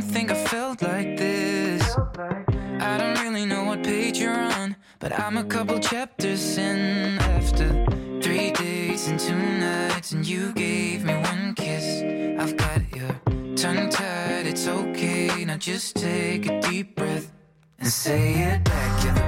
don't think I felt like this. I don't really know what page you're on, but I'm a couple chapters in after three days and two nights, and you gave me one kiss. I've got your tongue tied, it's okay. Now just take a deep breath and say it back. You're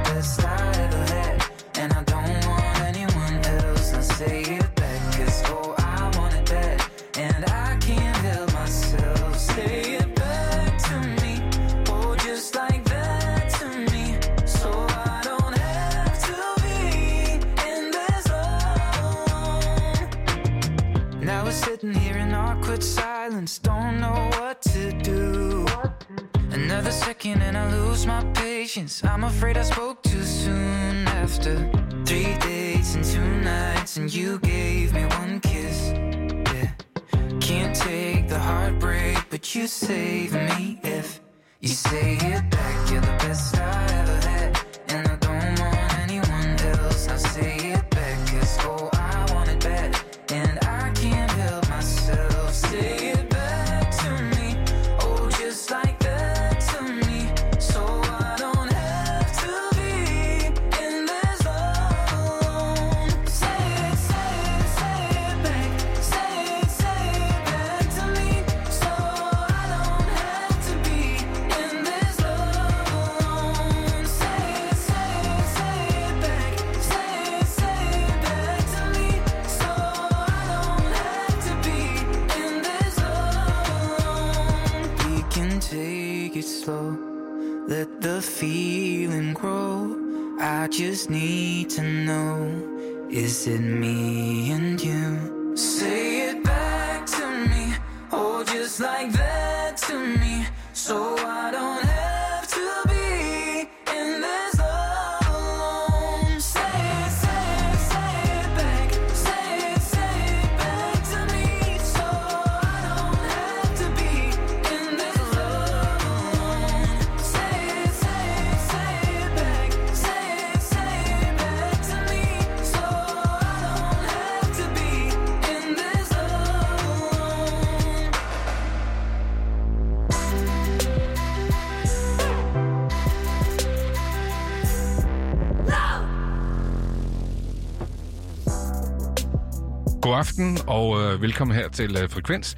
øh, velkommen her til øh, Frekvens.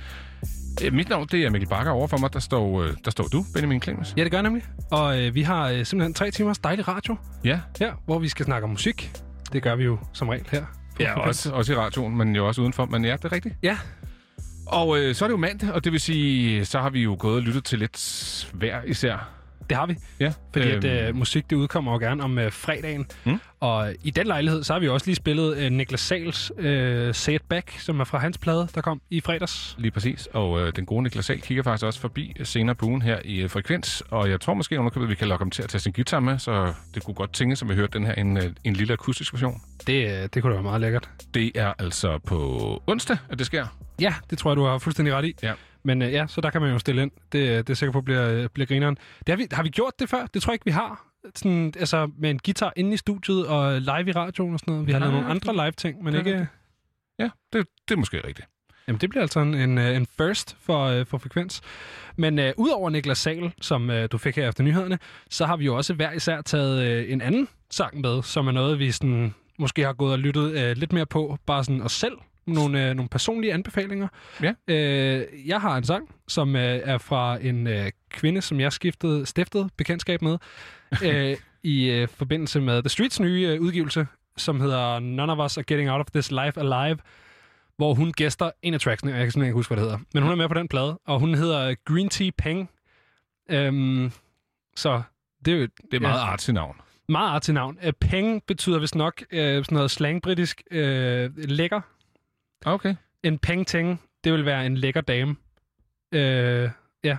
Øh, mit navn det er Mikkel Bakker. Overfor mig der står, øh, der står du, Benjamin Clemens. Ja, det gør jeg nemlig. Og øh, vi har øh, simpelthen tre timers dejlig radio Ja, her, hvor vi skal snakke om musik. Det gør vi jo som regel her. ja også, også i radioen, men jo også udenfor. Men ja, det er rigtigt. Ja, Og øh, så er det jo mandag, og det vil sige, så har vi jo gået og lyttet til lidt hver især. Det har vi. Ja, Fordi øhm, at øh, musik, det udkommer jo gerne om øh, fredagen. Mm. Og i den lejlighed, så har vi også lige spillet øh, Niklas Sals øh, Say It Back, som er fra hans plade, der kom i fredags. Lige præcis, og øh, den gode Niklas Sahl kigger faktisk også forbi senere på ugen her i øh, Frekvens, og jeg tror måske underkøbet, vi kan lokke ham til at tage sin guitar med, så det kunne godt tænke, som vi hørte den her, en, øh, en lille akustisk version. Det, øh, det kunne da være meget lækkert. Det er altså på onsdag, at det sker. Ja, det tror jeg, du har fuldstændig ret i. Ja. Men øh, ja, så der kan man jo stille ind. Det, øh, det er sikker på bliver, øh, bliver grineren. Det har, vi, har vi gjort det før? Det tror jeg ikke, vi har. Sådan, altså med en guitar inde i studiet og live i radioen og sådan noget. Vi har lavet nogle andre live ting, men det ikke... rigtigt. Ja, det, det er måske rigtigt. Jamen, det bliver altså en, en, øh, en first for, øh, for frekvens. Men øh, udover Niklas Sal, som øh, du fik her efter nyhederne, så har vi jo også hver især taget øh, en anden sang med, som er noget, vi sådan, måske har gået og lyttet øh, lidt mere på, bare sådan os selv. Nogle, øh, nogle personlige anbefalinger. Ja. Øh, jeg har en sang, som øh, er fra en øh, kvinde, som jeg skiftede, stiftede bekendtskab med, øh, i øh, forbindelse med The Streets nye øh, udgivelse, som hedder None of Us Are Getting Out of This Life Alive hvor hun gæster en af tracksene, og jeg kan simpelthen ikke huske, hvad det hedder. Men hun er med på den plade, og hun hedder Green Tea Peng. Øhm, så det er jo Det er meget ja. artsy navn. meget artig navn. Uh, Peng betyder vist nok uh, sådan noget slang-britisk uh, lækker. Okay. En peng-teng, det vil være en lækker dame. Uh, ja,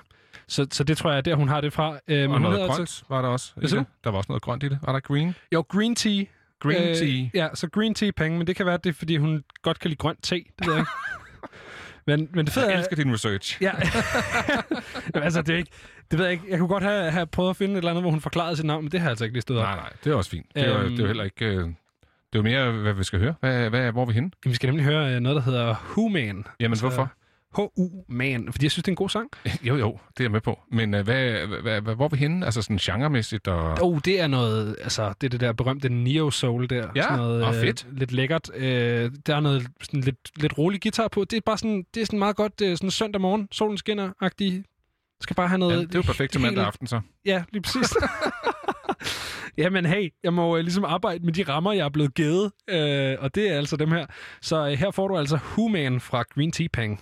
så, så det tror jeg er der, hun har det fra. Men Og hun noget grønt altså- var der også. Ikke? Der var også noget grønt i det. Var der green? Jo, Green Tea. Green Øh, tea. Ja, så Green Tea Peng, men det kan være, det er, fordi hun godt kan lide grønt te. Det ved jeg ikke. men, men det fede Jeg er, elsker din research. Ja. Jamen, altså, det er ikke... Det ved jeg ikke. Jeg kunne godt have, have prøvet at finde et eller andet, hvor hun forklarede sit navn, men det har jeg altså ikke lige stået op. Nej, nej, det er også fint. Det er, Øhm. det er jo heller ikke... øh, Det er mere, hvad vi skal høre. Hvad, hvad, hvor er vi henne? Jamen, Vi skal nemlig høre øh, noget, der hedder Who Man. Jamen, Altså, hvorfor? H-U-Man, fordi jeg synes, det er en god sang. Jo, jo, det er jeg med på. Men øh, hvad, hvad, hvad, hvor er vi henne? Altså sådan genremæssigt og... Oh, det er noget, altså det er det der berømte Neo Soul der. Ja, sådan noget, og øh, fedt. lidt lækkert. Øh, der er noget sådan lidt, lidt rolig guitar på. Det er bare sådan, det er sådan meget godt øh, sådan søndag morgen, solen skinner-agtig. Skal bare have noget... Ja, det er jo perfekt til mandag aften så. Ja, lige præcis. Jamen hey, jeg må øh, ligesom arbejde med de rammer, jeg er blevet givet, øh, og det er altså dem her. Så øh, her får du altså Human fra Green Tea Pang.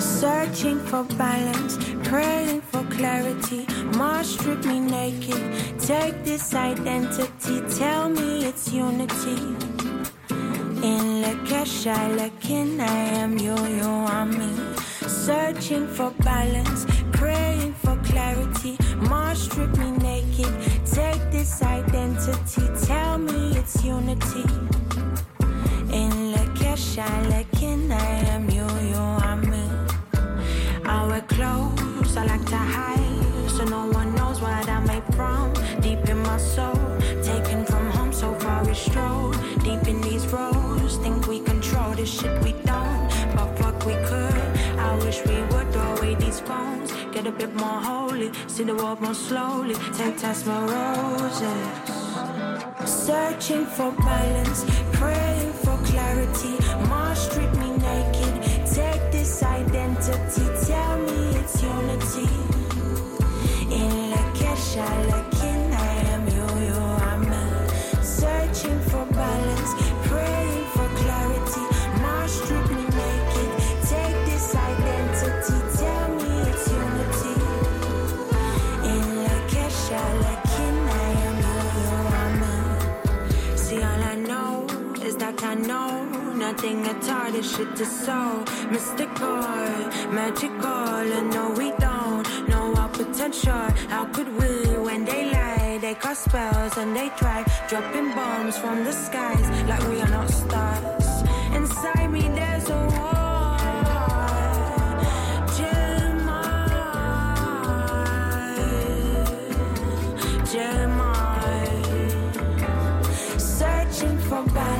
Searching for balance, praying for clarity. Mars strip me naked. Take this identity, tell me it's unity. In Lakesha, Lakin, I am you, you are me. Searching for balance, praying for clarity. Mars strip me naked. Take this identity, tell me it's unity. In Lakesha, Lakin, I am you, you are me. I wear I like to hide, so no one knows what I'm made from. Deep in my soul, taken from home, so far we stroll. Deep in these roads, think we control this shit we don't, but fuck we could. I wish we would throw away these phones, get a bit more holy, see the world more slowly. Take test my roses. Searching for balance, praying for clarity. Mars strip me naked. Take this identity, nothing at all. This shit is so mystical, magical, and no, we don't know our potential. How could we when they lie? They cast spells and they try dropping bombs from the skies like we are not stars. Inside me, there's a war. Jeremiah, Jeremiah. Searching for balance,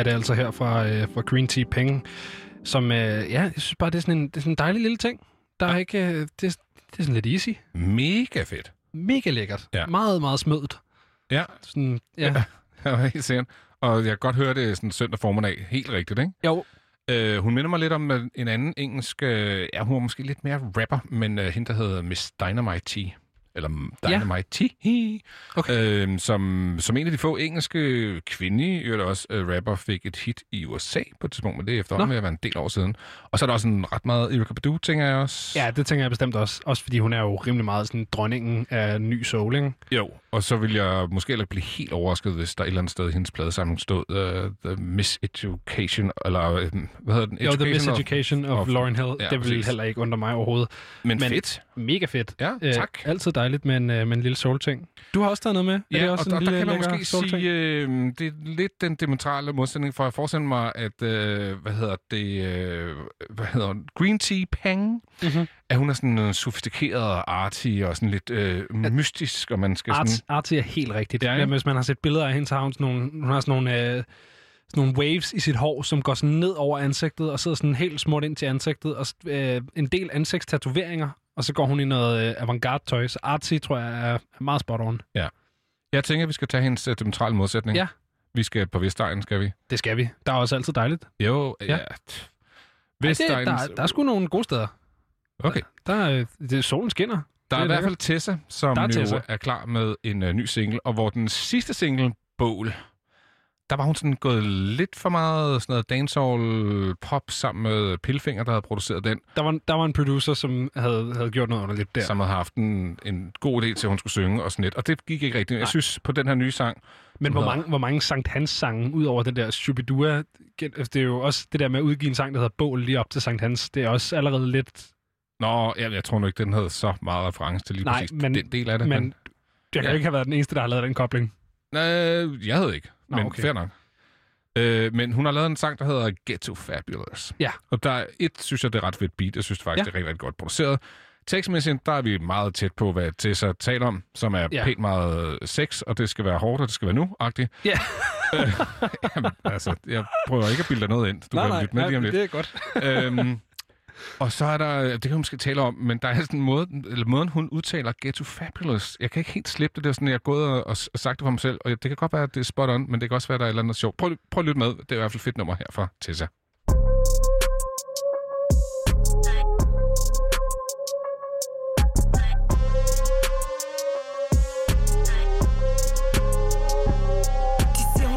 er det altså her fra, øh, fra Green Tea Peng, som, øh, ja, jeg synes bare, det er sådan en, det er sådan en dejlig lille ting. Der er ikke, øh, det, er, det er sådan lidt easy. Mega fedt. Mega lækkert. Ja. Meget, meget smødt. Ja, Sådan, ja. jeg var helt sikkert. Og jeg kan godt høre det sådan søndag formiddag. Helt rigtigt, ikke? Jo, Øh, hun minder mig lidt om øh, en anden engelsk... Øh, ja, hun var måske lidt mere rapper, men øh, hende, der hedder Miss Dynamite T. Eller Dynamite T. Okay. Øh, som, som en af de få engelske kvindelige, øvrigt også øh, rapper, fik et hit i USA på et tidspunkt, men det er efterhånden ved at være en del år siden. Og så er der også en ret meget Erykah Badu, tænker jeg også. ja, det tænker jeg bestemt også. Også fordi hun er jo rimelig meget sådan dronningen af ny soul, ikke? Jo, og så vil jeg måske heller blive helt overrasket, hvis der et eller andet sted i hendes pladesamling stod uh, The Miseducation, eller uh, hvad hedder den? Jo, The of- Miseducation of, of- Lauren Hill. Ja, det vil præcis. heller ikke undre mig overhovedet. Men, Men- fedt. Mega fedt. Ja, Øh, tak. altid dejligt med en, øh, med en lille solting. Du har også taget noget med. Er Ja, det også og, en og lille, der kan man måske solting? sige, øh, det er lidt den diametrale modsætning, for jeg forestiller mig, at, øh, hvad hedder det, øh, hvad hedder hun? Green Tea Pang, Mhm. at hun er sådan øh, sofistikeret og artig og sådan lidt øh, mystisk, og man skal Art, sådan... arty er helt rigtigt. Ja, Ja? Hvis man har set billeder af hende, så har hun sådan nogle, hun har sådan nogle, øh, sådan nogle waves i sit hår, som går sådan ned over ansigtet, og sidder sådan helt smurt ind til ansigtet, og øh, en del ansigtstatoveringer, og så går hun i noget øh, avantgarde-tøj. Så arty, tror jeg, er er meget spot on. Jeg tænker, at vi skal tage hendes øh, diametrale modsætning. Ja. Vi skal på Vestegnen, skal vi? Det skal vi. Der er også altid dejligt. Jo, Ja. ja. ja. Vestegnen... der, der er sgu nogle gode steder. Okay. Der, er, det, solen skinner. Der er Det i er hvert fald Tessa, som Der er jo Tessa. er klar med en uh, ny single, og hvor den sidste single, Bål, der var hun sådan gået lidt for meget sådan noget dancehall pop sammen med Pilfinger, der havde produceret den, Der var, der var en producer, som havde, havde gjort noget underligt der. som havde haft en, en god idé til, at hun skulle synge og sådan lidt. Og det gik ikke rigtigt. Jeg Nej. synes, på den her nye sang, Men hvor hedder- mange, hvor mange Sankt Hans sange, ud over den der Shubidua, altså, det er jo også det der med at udgive en sang, der hedder Bål lige op til Sankt Hans, det er også allerede lidt... Nå, jeg, jeg tror nu ikke, den havde så meget reference til lige Nej, præcis men- den del af det. Men jeg kan Ja. ikke have været den eneste, der har lavet den kobling. Nej, jeg havde ikke, Nå, men okay. fair nok. Øh, men hun har lavet en sang, der hedder Ghetto Fabulous. Ja. Og der er et, synes jeg, det er ret fedt beat. Jeg synes faktisk, Ja. det er rigtig, rigtig godt produceret. Tekstmæssigt, der er vi meget tæt på, hvad Tessa taler om, som er Ja. pænt meget sex, og det skal være hårdt, og det skal være nu-agtigt. Ja. øh, jamen, altså, jeg prøver ikke at bilde dig noget ind. Du kan lytte med lige om lidt. det er godt. øhm, og så er der, det kan vi måske tale om, men der er sådan en måde, eller måden, hun udtaler Ghetto Fabulous. Jeg kan ikke helt slippe det. Det er sådan, jeg er gået og, og sagt det for mig selv, og det kan godt være, at det er spot on, men det kan også være, at der er et eller andet sjovt. Prøv, prøv at lytte med. Det er i hvert fald fedt nummer her fra Tessa.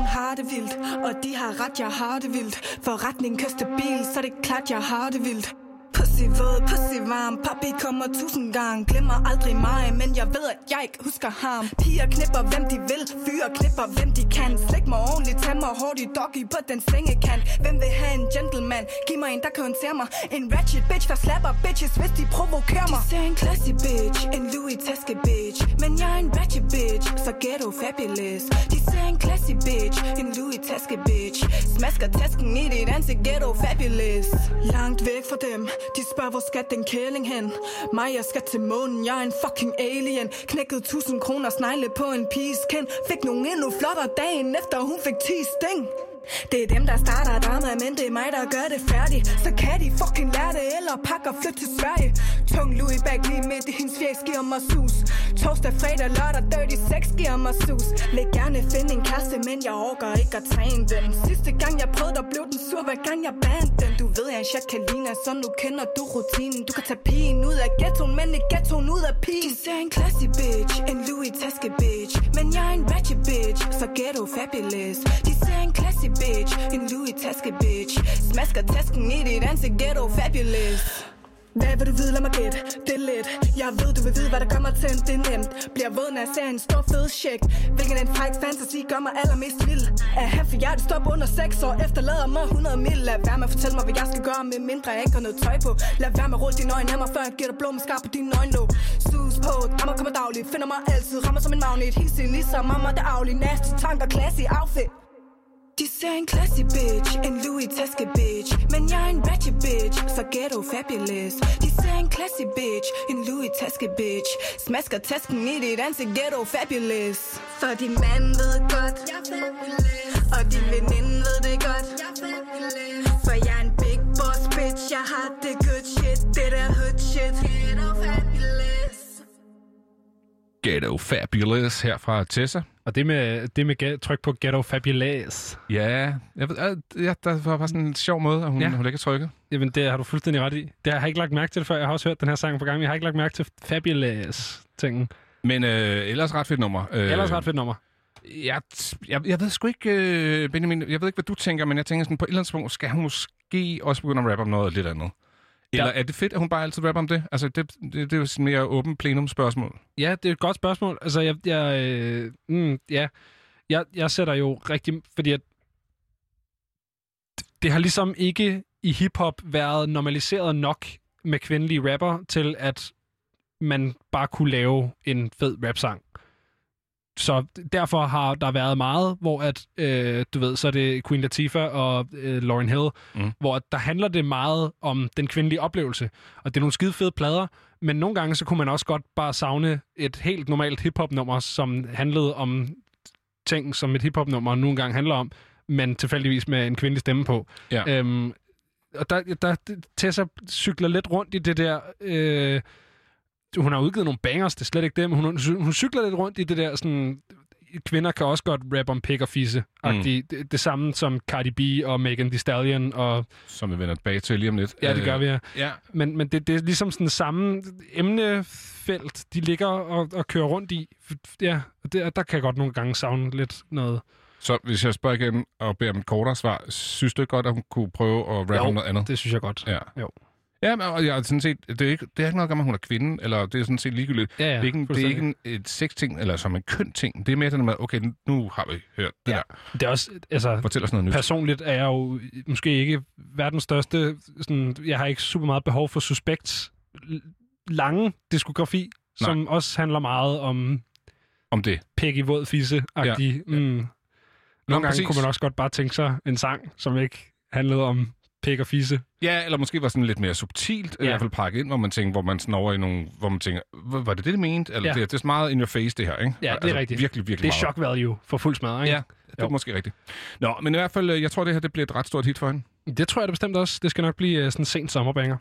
Har det vildt Og de har ret, jeg har det vildt Forretning kører bil, så er det klart, jeg har det vildt Pussy våd, pussy varm. Papi kommer tusind gange. Glemmer aldrig mig, men jeg ved, at jeg ikke husker ham. Piger knipper, hvem de vil. Fyre knipper, hvem de kan. Slik mig ordentligt, tag mig hårdt i doggy på den sengekant. Hvem vil have en gentleman? Giv mig en, der kan håndtere mig. En ratchet bitch, der slapper bitches, hvis de provokerer mig. De ser en classy bitch, en Louis taske bitch. Men jeg er en ratchet bitch, så ghetto fabulous. De ser en classy bitch, en Louis taske bitch. Smasker tasken i dit ansigt, ghetto fabulous. Langt væk fra dem, de spørger hvor skal den kæling hen? Mig jeg skal til månen, jeg er en fucking alien. Knækkede 1000 kroner snegle på en piges kind. Fik nogen endnu flottere dagen efter hun fik 10 sting det er dem, der starter drama, men det er mig, der gør det færdigt Så kan de fucking lære det, eller pakke og flytte til Sverige. Tung Louis bag lige midt i hendes fjæs giver mig sus. Torsdag, fredag, lørdag, dirty sex giver mig sus. Læg gerne finde en kæreste, men jeg orker ikke at træne den. Sidste gang jeg prøvede, der blev den sur, hver gang jeg bandt den. Du ved, jeg er en chakalina, så nu kender du rutinen. Du kan tage pigen ud af ghettoen, men ikke ghettoen ud af pigen. Du ser en classy bitch, en Louis taske bitch Men jeg er en ratchet bitch, så ghetto fabulous. De ser en classy bitch, en Louis taske bitch Smasker tasken i dit ansigt, ghetto fabulous hvad vil du vide? Lad mig gætte. Det er let. Jeg ved, du vil vide, hvad der gør mig tændt. Det er nemt. Bliver våd, når jeg ser en stor fed check. Hvilken en fræk fantasy gør mig allermest vild. Er han for hjertet stop under 6 år. Efterlader mig 100 mil. Lad være med at fortælle mig, hvad jeg skal gøre, med mindre jeg ikke har noget tøj på. Lad være med at rulle dine øjne af mig, før jeg giver dig blå med skarp på dine øjenlåg. Sus på, rammer kommer dagligt. Finder mig altid, rammer som en magnet. Hissig ligesom mamma, der aflig. Nasty tanker, classy outfit. De ser en classy bitch, en Louis taske bitch. Men jeg er en ratchet bitch, så ghetto fabulous. De ser en classy bitch, en Louis taske bitch. Smasker tasken i dit ansigt, ghetto fabulous. For din mand ved godt, jeg fabulous. Og din veninde ved det godt, jeg fabulous. For jeg er en big boss bitch, jeg har det good shit. Det der hood shit, ghetto fabulous. Ghetto Fabulous her fra Tessa. Og det med, det med tryk på Ghetto Fabulous, Ja, jeg ved, øh, ja, der var bare sådan en sjov måde, at hun, Ja. hun ikke trykket. jamen det har du fuldstændig ret i. Det har jeg ikke lagt mærke til det før. Jeg har også hørt den her sang på gang. Jeg har ikke lagt mærke til Fabulous-tingen. Men øh, ellers ret fedt nummer. Øh, Ellers ret fedt nummer. Jeg, jeg, jeg ved sgu ikke, øh, Benjamin, jeg ved ikke, hvad du tænker, men jeg tænker sådan, på et eller andet punkt, skal hun måske også begynde at rappe om noget lidt andet? Eller Ja. er det fedt, at hun bare altid rapper om det? Altså, det, det, det er jo sådan mere åben plenum spørgsmål. Ja, det er et godt spørgsmål. Altså, jeg, jeg, øh, mm, ja. jeg, jeg sætter jo rigtig... Fordi at det har ligesom ikke i hiphop været normaliseret nok med kvindelige rapper til, at man bare kunne lave en fed rap-sang. Så derfor har der været meget, hvor at, øh, du ved, så er det Queen Latifah og øh, Lauryn Hill, Mm. hvor der handler det meget om den kvindelige oplevelse. Og det er nogle skide fede plader, men nogle gange så kunne man også godt bare savne et helt normalt hiphop-nummer, som handlede om ting, som et hiphop-nummer nogle gange handler om, men tilfældigvis med en kvindelig stemme på. Ja. Øhm, og der, der, Tessa cykler lidt rundt i det der... Øh, hun har udgivet nogle bangers, det er slet ikke det, men hun, hun cykler lidt rundt i det der sådan... Kvinder kan også godt rap om pik og fisse. Mm. Det, det samme som Cardi B og Megan Thee Stallion. Og, Som vi vender tilbage til lige om lidt. ja, det gør vi, ja. Ja, Men, men det, det er ligesom sådan samme emnefelt, de ligger og, og kører rundt i. Ja, og det, der kan jeg godt nogle gange savne lidt noget. så hvis jeg spørger igen og beder om et kortere svar, synes du godt, at hun kunne prøve at rappe Jo, om noget andet? Det synes jeg godt. Ja. Jo. Ja, men og jeg, er sådan set, det, er ikke, det er ikke noget at hun er kvinde, eller det er sådan set ligegyldigt. Ja, ja, det er ikke, det er ikke en, et sexting, eller som en køn-ting. Det er mere den med, okay, nu har vi hørt det Ja. der. Det er også, altså, Fortæl os noget nyt. personligt er jeg jo måske ikke verdens største, sådan, jeg har ikke super meget behov for Suspects l- lange diskografi, Nej. som også handler meget om Om det. pæk i våd fisse-agtig. Ja. Mm. Nogle gange præcis. kunne man også godt bare tænke sig en sang, som ikke handlede om pæk og fisse. Ja, eller måske var sådan lidt mere subtilt, ja. i hvert fald pakket ind, hvor man tænker, hvor man sådan over i nogle, hvor man tænker, "Hva- var det det, det mente? Eller Ja. det, det er meget in your face, det her, ikke? Ja, det er rigtigt. Virkelig, virkelig Det er meget. shock value for fuld smadre, ikke? Ja, det er Jo. måske rigtigt. Nå, men i hvert fald, øh, jeg tror, det her det bliver et ret stort hit for hende. Det tror jeg da bestemt også. Det skal nok blive uh, sådan en sent sommerbanger.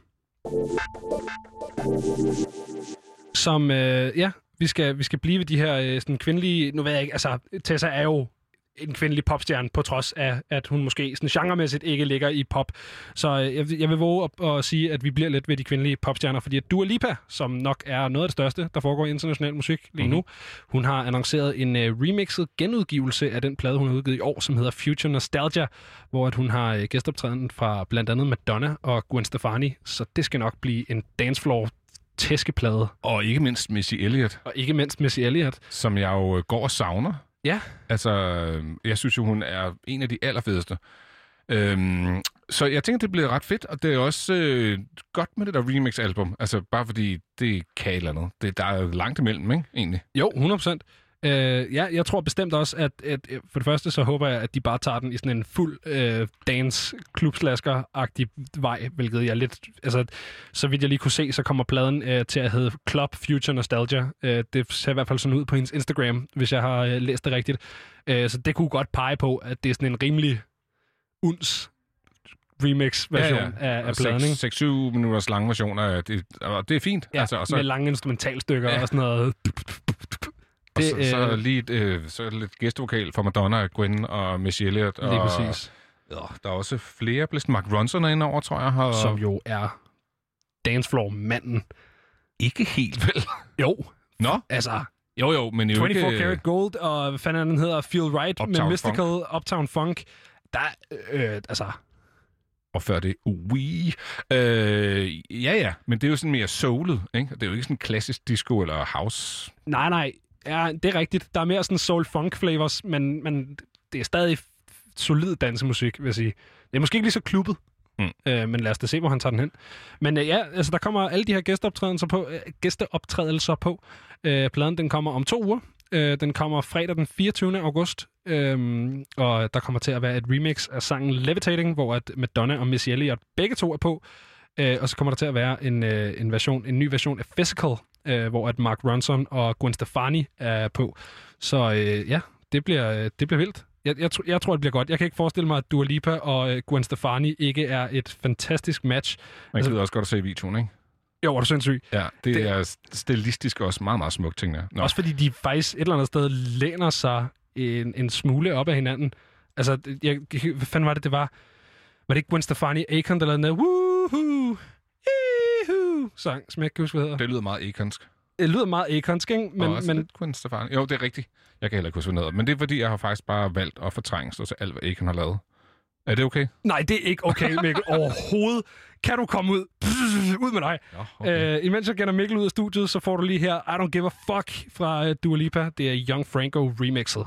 Som, øh, ja, vi skal, vi skal blive ved de her øh, sådan kvindelige... Nu ved jeg ikke, altså, Tessa er jo en kvindelig popstjerne, på trods af, at hun måske sådan genremæssigt ikke ligger i pop. Så øh, jeg, vil- jeg vil våge at, at sige, at vi bliver lidt ved de kvindelige popstjerner, fordi at Dua Lipa, som nok er noget af det største, der foregår i international musik lige nu, hun har annonceret en øh, remixet genudgivelse af den plade, hun har udgivet i år, som hedder Future Nostalgia, hvor at hun har øh, gæstoptræden fra blandt andet Madonna og Gwen Stefani, så det skal nok blive en dancefloor tæskeplade. Og ikke mindst Missy Elliott, Og ikke mindst Missy Elliott. som jeg jo går og savner. Ja. Altså, øh, jeg synes jo, hun er en af de allerfedeste. Øhm, så jeg tænker, det bliver ret fedt, og det er også øh, godt med det der remix-album. Altså, bare fordi det kan et eller andet. Det, der er langt imellem, ikke, egentlig? Jo, 100 procent. Øh, ja, jeg tror bestemt også, at, at øh, for det første så håber jeg, at de bare tager den i sådan en fuld øh, dance klubslasker-agtig vej, hvilket jeg lidt... Altså, så vidt jeg lige kunne se, så kommer pladen øh, til at hedde Club Future Nostalgia. Øh, det ser i hvert fald sådan ud på hendes Instagram, hvis jeg har øh, læst det rigtigt. Øh, så det kunne godt pege på, at det er sådan en rimelig uns remix-version ja, ja. af, af pladen, ikke? 6-7 minutters lange versioner, det, og det er fint. Ja, altså, og så, med lange instrumentalstykker ja. og sådan noget. Og det, så, så, øh, lige, et, øh, så lidt gæstvokal for Madonna, Gwen og Missy Elliott. Lige og, præcis. Ja, der er også flere. Blæst Mark Ronson inde over, tror jeg. Har, Som jo er dancefloor-manden. ikke helt vel. Jo, Nå, altså jo jo, men jo 24 ikke... Karat Gold, og hvad fanden den hedder, Feel Right Uptown med Mystical, Uptown Funk. Der, øh, altså, Og før det, Wii. Øh, ja, ja, men det er jo sådan mere soulet, ikke? Det er jo ikke sådan klassisk disco eller house. nej, nej, ja, det er rigtigt. Der er mere sådan soul-funk flavors, men, men det er stadig solid dansemusik, vil jeg sige. Det er måske ikke lige så klubbet, Mm. øh, men lad os da se, hvor han tager den hen. Men øh, ja, altså der kommer alle de her gæsteoptrædelser på. Øh, gæsteoptrædelser på. Øh, pladen den kommer om to uger. Øh, den kommer fredag den 24. august, øhm, og der kommer til at være et remix af sangen Levitating, hvor at Madonna og Missy Elliott begge to er på. Øh, og så kommer der til at være en, øh, en, version, en ny version af Physical, øh, hvor at Mark Ronson og Gwen Stefani er på. Så øh, ja, det bliver, det bliver vildt. Jeg, jeg, jeg tror, det bliver godt. Jeg kan ikke forestille mig, at Dua Lipa og øh, Gwen Stefani ikke er et fantastisk match. Man Altså- kan også godt at se videoen, ikke? Jo, er du sindssyg. Ja, det, Det- er stilistisk også meget, meget smukt, ting der. Nå. Også fordi de faktisk et eller andet sted læner sig en, en smule op af hinanden. Altså, jeg, hvad fanden var det, det var? Var det ikke Gwen Stefani Akon, der lavede den der woohoo, sang, som jeg ikke kan huske, hvad hedder? Det lyder meget ikonsk. Det lyder meget Akonsk, ikke? Men, Men, og også men lidt Gwen Stefani. Jo, det er rigtigt. Jeg kan heller ikke huske, hvad hedder. Men det er, fordi jeg har faktisk bare valgt at fortrænge set alt, hvad Akon har lavet. Er det okay? nej, det er ikke okay, Mikkel. Overhovedet. Kan du komme ud? ud med dig. Ja, Okay. Øh, imens jeg gætter Mikkel ud af studiet, så får du lige her I Don't Give a Fuck fra uh, Dua Lipa. Det er Young Franco remixet.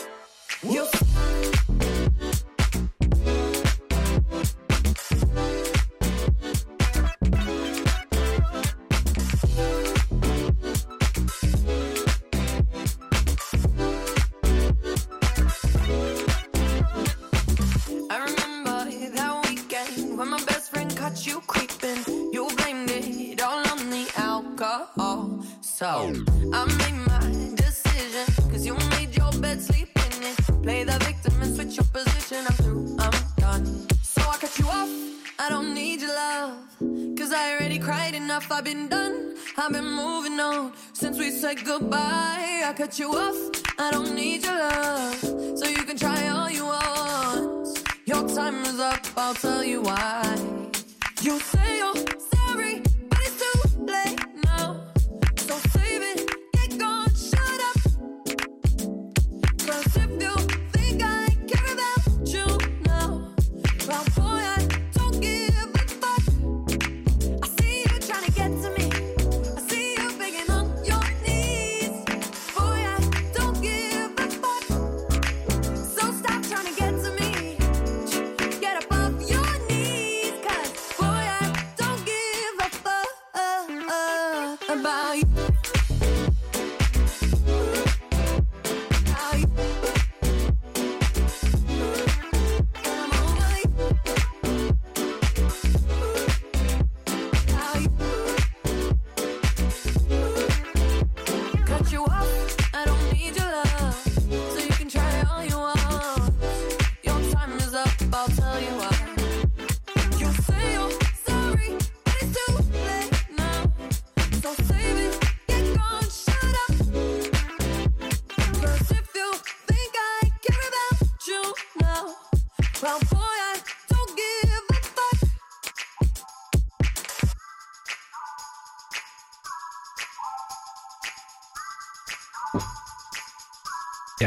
You I I've been moving on since we said goodbye. I cut you off, I don't need your love. So you can try all you want. Your time is up, I'll tell you why. You say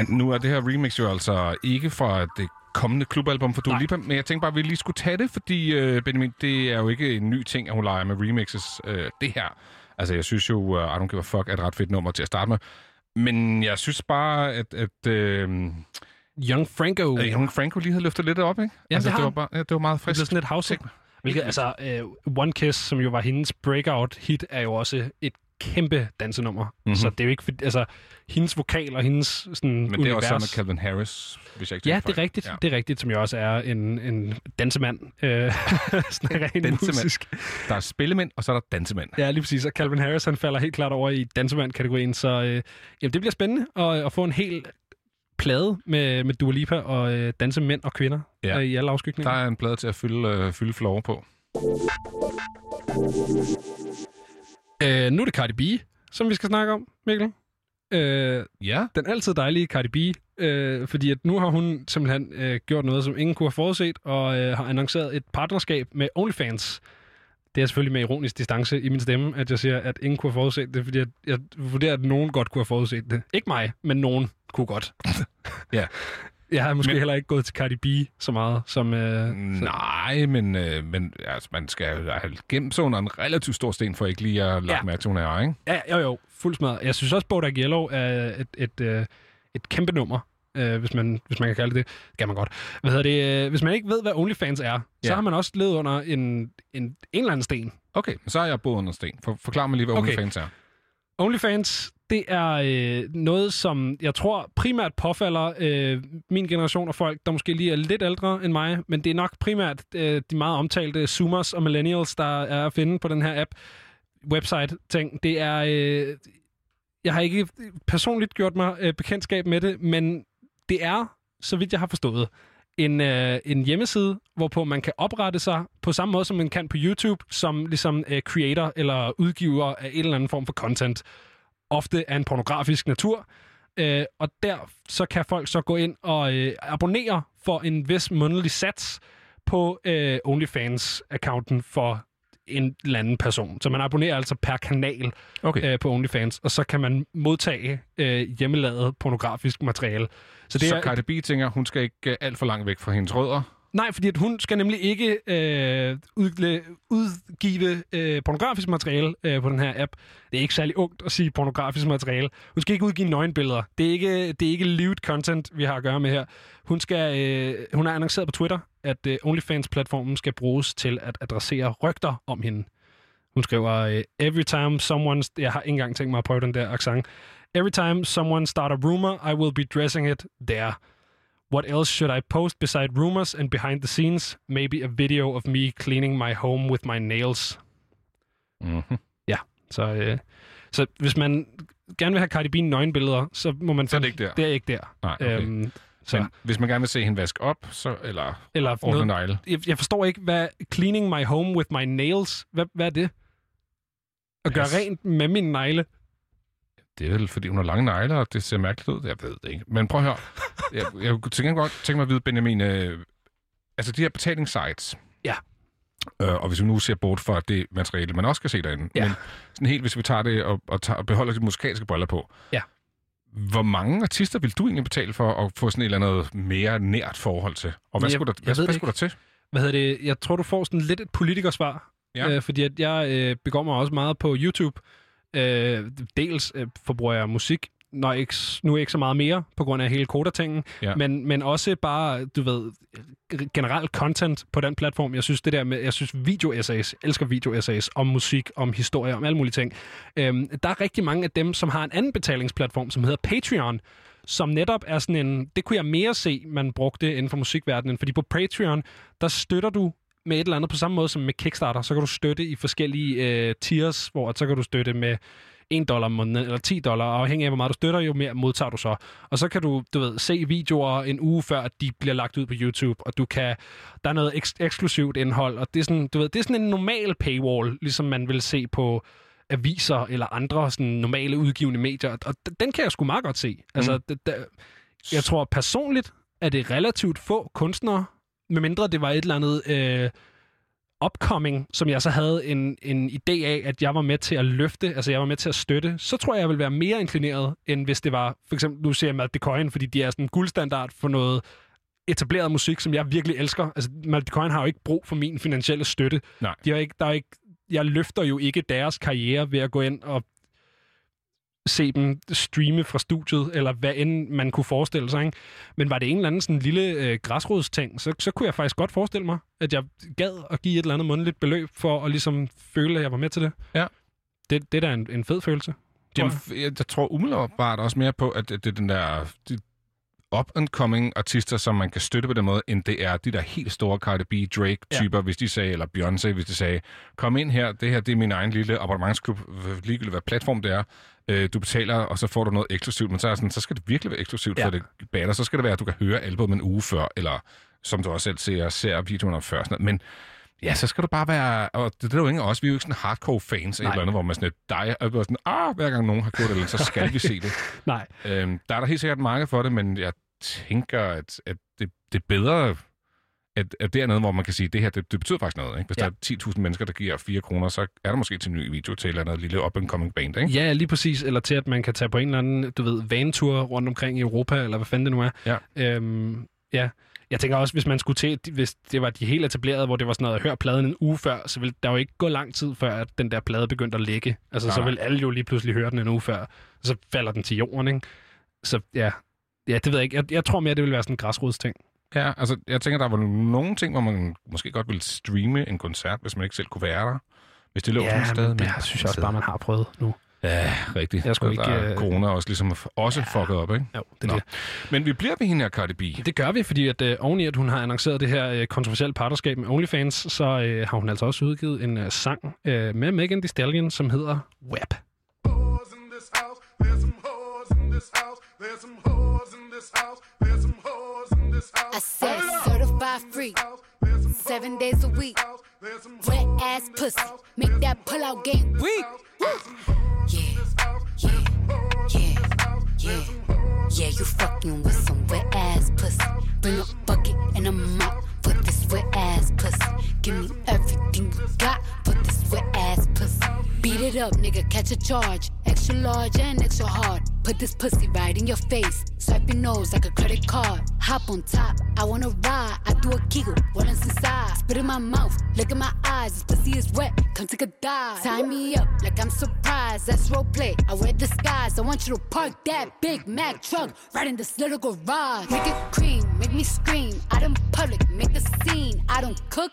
Ja, nu er det her remix jo altså ikke fra det kommende klubalbum for Dua. Lipa, men jeg tænkte bare, at vi lige skulle tage det, fordi øh, Benjamin, det er jo ikke en ny ting, at hun leger med remixes. Øh, det her, altså jeg synes jo, uh, I Don't Give a Fuck er et ret fedt nummer til at starte med, men jeg synes bare, at, at øh, Young Franco. øh, Young Franco lige havde løftet lidt op, ikke? Ja, altså, det har var bare, ja, det var meget Det blev frisk. sådan lidt house Hvilket, altså, uh, One Kiss, som jo var hendes breakout-hit, er jo også et kæmpe dansenummer. Mhm. Mm-hmm. Så det er jo ikke, altså, hendes vokal og hendes sådan, Men det er univers... også sammen med Calvin Harris, hvis jeg ikke Ja, det er rigtigt. Ja. Det er rigtigt, som jo også er en, en dansemand. Øh, sådan rent musisk. Der er spillemænd, og så er der dansemænd. Ja, lige præcis. Og Calvin Harris, han falder helt klart over i dansemand-kategorien. Så øh, jamen, det bliver spændende at, at få en hel plade med, med Dua Lipa og øh, dansemænd og kvinder Ja. øh, i alle Der afskygninger. er en plade til at fylde, øh, fylde floor på. Øh, nu er det Cardi B, som vi skal snakke om, Mikkel. Øh, Ja, den altid dejlige Cardi B, øh, fordi at nu har hun simpelthen øh, gjort noget, som ingen kunne have forudset, og øh, har annonceret et partnerskab med OnlyFans. Det er selvfølgelig med ironisk distance i min stemme, at jeg siger, at ingen kunne have forudset det, fordi at jeg vurderer, at nogen godt kunne have forudset det. Ikke mig, men nogen kunne godt. Ja. Jeg har måske Men- heller ikke gået til Cardi B så meget, som... Øh, så, Nej, men, øh, men altså, man skal have gemt sig under en relativt stor sten, for ikke lige at lade ja. Mærke til, hun er, ikke? ja, jo jo, fuld smadret. Jeg synes også, Bodak Yellow er et, et, et, et kæmpe nummer, øh, hvis, man, hvis man kan kalde det det. Kan man godt. Hvad hedder det? øh, Hvis man ikke ved, hvad OnlyFans er, så Ja. har man også levet under en, en, en eller anden sten. Okay, så er jeg boet under sten. For, forklar mig lige, hvad Okay. OnlyFans er. OnlyFans, det er øh, noget, som jeg tror primært påfalder øh, min generation af folk, der måske lige er lidt ældre end mig, men det er nok primært øh, de meget omtalte Zoomers og Millennials, der er at finde på den her app, website-ting. Det er... Øh, jeg har ikke personligt gjort mig øh, bekendtskab med det, men det er, så vidt jeg har forstået, en, øh, en hjemmeside, hvorpå man kan oprette sig på samme måde, som man kan på YouTube, som ligesom øh, creator eller udgiver af en eller anden form for content ofte af en pornografisk natur. Øh, og der så kan folk så gå ind og øh, abonnere for en vis månedlig sats på øh, OnlyFans-accounten for en eller anden person. Så man abonnerer altså per kanal Okay. øh, på OnlyFans, og så kan man modtage øh, hjemmelavet pornografisk materiale. Så det så er, Cardi B tænker, hun skal ikke øh, alt for langt væk fra hendes rødder. Nej, fordi at hun skal nemlig ikke øh, udgle, udgive øh, pornografisk materiale øh, på den her app. Det er ikke særlig ungt at sige pornografisk materiale. Hun skal ikke udgive nøgenbilleder. Det er ikke, det er ikke lewd content, vi har at gøre med her. Hun, skal, øh, hun har annonceret på Twitter, at øh, OnlyFans-platformen skal bruges til at adressere rygter om hende. Hun skriver, øh, every time someone... Jeg har ikke engang tænkt mig at prøve den der accent. Every time someone start a rumor, I will be dressing it there. What else should I post beside rumors and behind the scenes? Maybe a video of me cleaning my home with my nails. Mm-hmm. Så, øh, så hvis man gerne vil have Cardi B nøgenbilleder, så må man... Så er det ikke der. Det er ikke der. Nej, okay. Øhm, så, Men hvis man gerne vil se hende vaske op, så, eller eller ordne negle. jeg, jeg forstår ikke, hvad cleaning my home with my nails, hvad, hvad er det? At gøre Yes. rent med mine negle? Det er vel, fordi hun har lange negle, og det ser mærkeligt ud. Jeg ved det ikke. Men prøv at høre. Jeg, jeg kunne tænke godt tænke mig at vide, Benjamin, øh, altså de her betalingssites. Ja. Øh, og hvis vi nu ser bort fra det materiale, man også skal se derinde. Ja. Men sådan helt, hvis vi tager det og, og, tager, og beholder de musikalske briller på. Ja. Hvor mange artister vil du egentlig betale for at få sådan et eller andet mere nært forhold til? Og hvad Jeg- skulle der, hvad, hvad det skulle der til? Hvad hedder det? Jeg tror, du får sådan lidt et politikersvar. Ja. Øh, fordi at jeg øh, begår mig også meget på YouTube. Øh, dels øh, forbruger jeg musik, når ikke, nu ikke så meget mere, på grund af hele kodatingen, Ja. men, men også bare, du ved, generelt content på den platform. Jeg synes det der med, jeg synes video-essays, elsker video-essays om musik, om historie, om alle mulige ting. Øhm, der er rigtig mange af dem, som har en anden betalingsplatform, som hedder Patreon, som netop er sådan en, det kunne jeg mere se, man brugte inden for musikverdenen, fordi på Patreon, der støtter du med et eller andet på samme måde som med Kickstarter, så kan du støtte i forskellige øh, tiers, hvor at så kan du støtte med 1 dollar om måneden, eller 10 dollar, afhængig af, hvor meget du støtter, jo mere modtager du så. Og så kan du, du ved, se videoer en uge før, at de bliver lagt ud på YouTube, og du kan, der er noget eks- eksklusivt indhold, og det er sådan, du ved, det er sådan en normal paywall, ligesom man vil se på aviser eller andre sådan normale udgivende medier, og den kan jeg sgu meget godt se. Altså, Mm. det, det, jeg tror personligt, at det er relativt få kunstnere, medmindre det var et eller andet øh, upcoming, som jeg så havde en, en idé af, at jeg var med til at løfte, altså jeg var med til at støtte, så tror jeg, jeg vil være mere inclineret, end hvis det var, for eksempel, nu ser jeg Matt Coin, fordi de er sådan en guldstandard for noget etableret musik, som jeg virkelig elsker. Altså, Matt Coin har jo ikke brug for min finansielle støtte. Nej. De har ikke, der er ikke, jeg løfter jo ikke deres karriere ved at gå ind og se dem streame fra studiet, eller hvad end man kunne forestille sig. Ikke? Men var det en eller anden sådan lille øh, græsrodsting, så, så kunne jeg faktisk godt forestille mig, at jeg gad at give et eller andet månedligt beløb for at ligesom føle, at jeg var med til det. Ja. Det, det er da en, en fed følelse. Jamen, jeg. jeg, tror umiddelbart også mere på, at det det er den der de up-and-coming artister, som man kan støtte på den måde, end det er de der helt store Cardi B, Drake-typer, ja. hvis de sagde, eller Beyoncé, hvis de sagde, kom ind her, det her det er min egen lille abonnementsklub, ligegyldigt hvad platform det er, øh, du betaler, og så får du noget eksklusivt, men så, er sådan, så skal det virkelig være eksklusivt Ja. for det batter, så skal det være, at du kan høre albumet en uge før, eller som du også selv ser, ser videoen om før, sådan noget. men Ja, så skal du bare være... Og det, det er jo ingen os. Vi er jo ikke sådan hardcore fans af et eller andet, hvor man sådan dig og sådan, ah, hver gang nogen har gjort det, eller, så skal vi se det. Nej, Øhm, der er der helt sikkert marked for det, men jeg tænker, at, at det, det er bedre, at, at det er noget, hvor man kan sige, at det her, det, det betyder faktisk noget. Ikke? Hvis Ja. der er 10.000 mennesker, der giver 4 kroner, så er der måske til en ny video til et eller andet lille up-and-coming band. Ikke? Ja, lige præcis. Eller til, at man kan tage på en eller anden, du ved, vantur rundt omkring i Europa, eller hvad fanden det nu er. Ja. Øhm, ja. Jeg tænker også, hvis man skulle til, hvis det var de helt etablerede, hvor det var sådan noget, hør pladen en uge før, så ville der jo ikke gå lang tid før, at den der plade begyndte at ligge. Altså, Nej, så vil alle jo lige pludselig høre den en uge før, og så falder den til jorden, ikke? Så ja, ja det ved jeg ikke. Jeg, jeg tror mere, det vil være sådan en græsrodsting. Ja, altså, jeg tænker, der var nogle ting, hvor man måske godt ville streame en koncert, hvis man ikke selv kunne være der. Hvis det lå sådan et sted. men det synes jeg også bare, man har prøvet nu. Ja, rigtigt. Jeg skulle ikke, er øh, corona også ligesom også ja. fucket op, ikke? Jo, det er Nå. det. Men vi bliver ved hende her, Cardi B. Det gør vi, fordi at øh, oveni at hun har annonceret det her øh, kontroversielle partnerskab med OnlyFans, så øh, har hun altså også udgivet en øh, sang øh, med Megan Thee Stallion, som hedder WAP. Whores in this house. There's some whores in this house. There's some whores in this house. There's some whores in this house. I said certified free, seven days a week. house. There's some Wet ass pussy, make that pull out game weak. Yeah, yeah. Yeah, you fucking with some wet ass pussy. Bring a bucket and a mop for this wet ass pussy. Give me everything you got for this wet ass pussy. Beat it up, nigga, catch a charge. Extra large and extra hard. Put this pussy right in your face. Swipe your nose like a credit card. Hop on top, I wanna ride. I do a giggle, what is inside? Spit in my mouth, look in my eyes. This pussy is wet, come take a dive. Tie me up like I'm surprised. That's roleplay. I wear disguise. I want you to park that Big Mac truck right in this little garage. Make it cream, make me scream. Out in public, make the scene. I don't cook.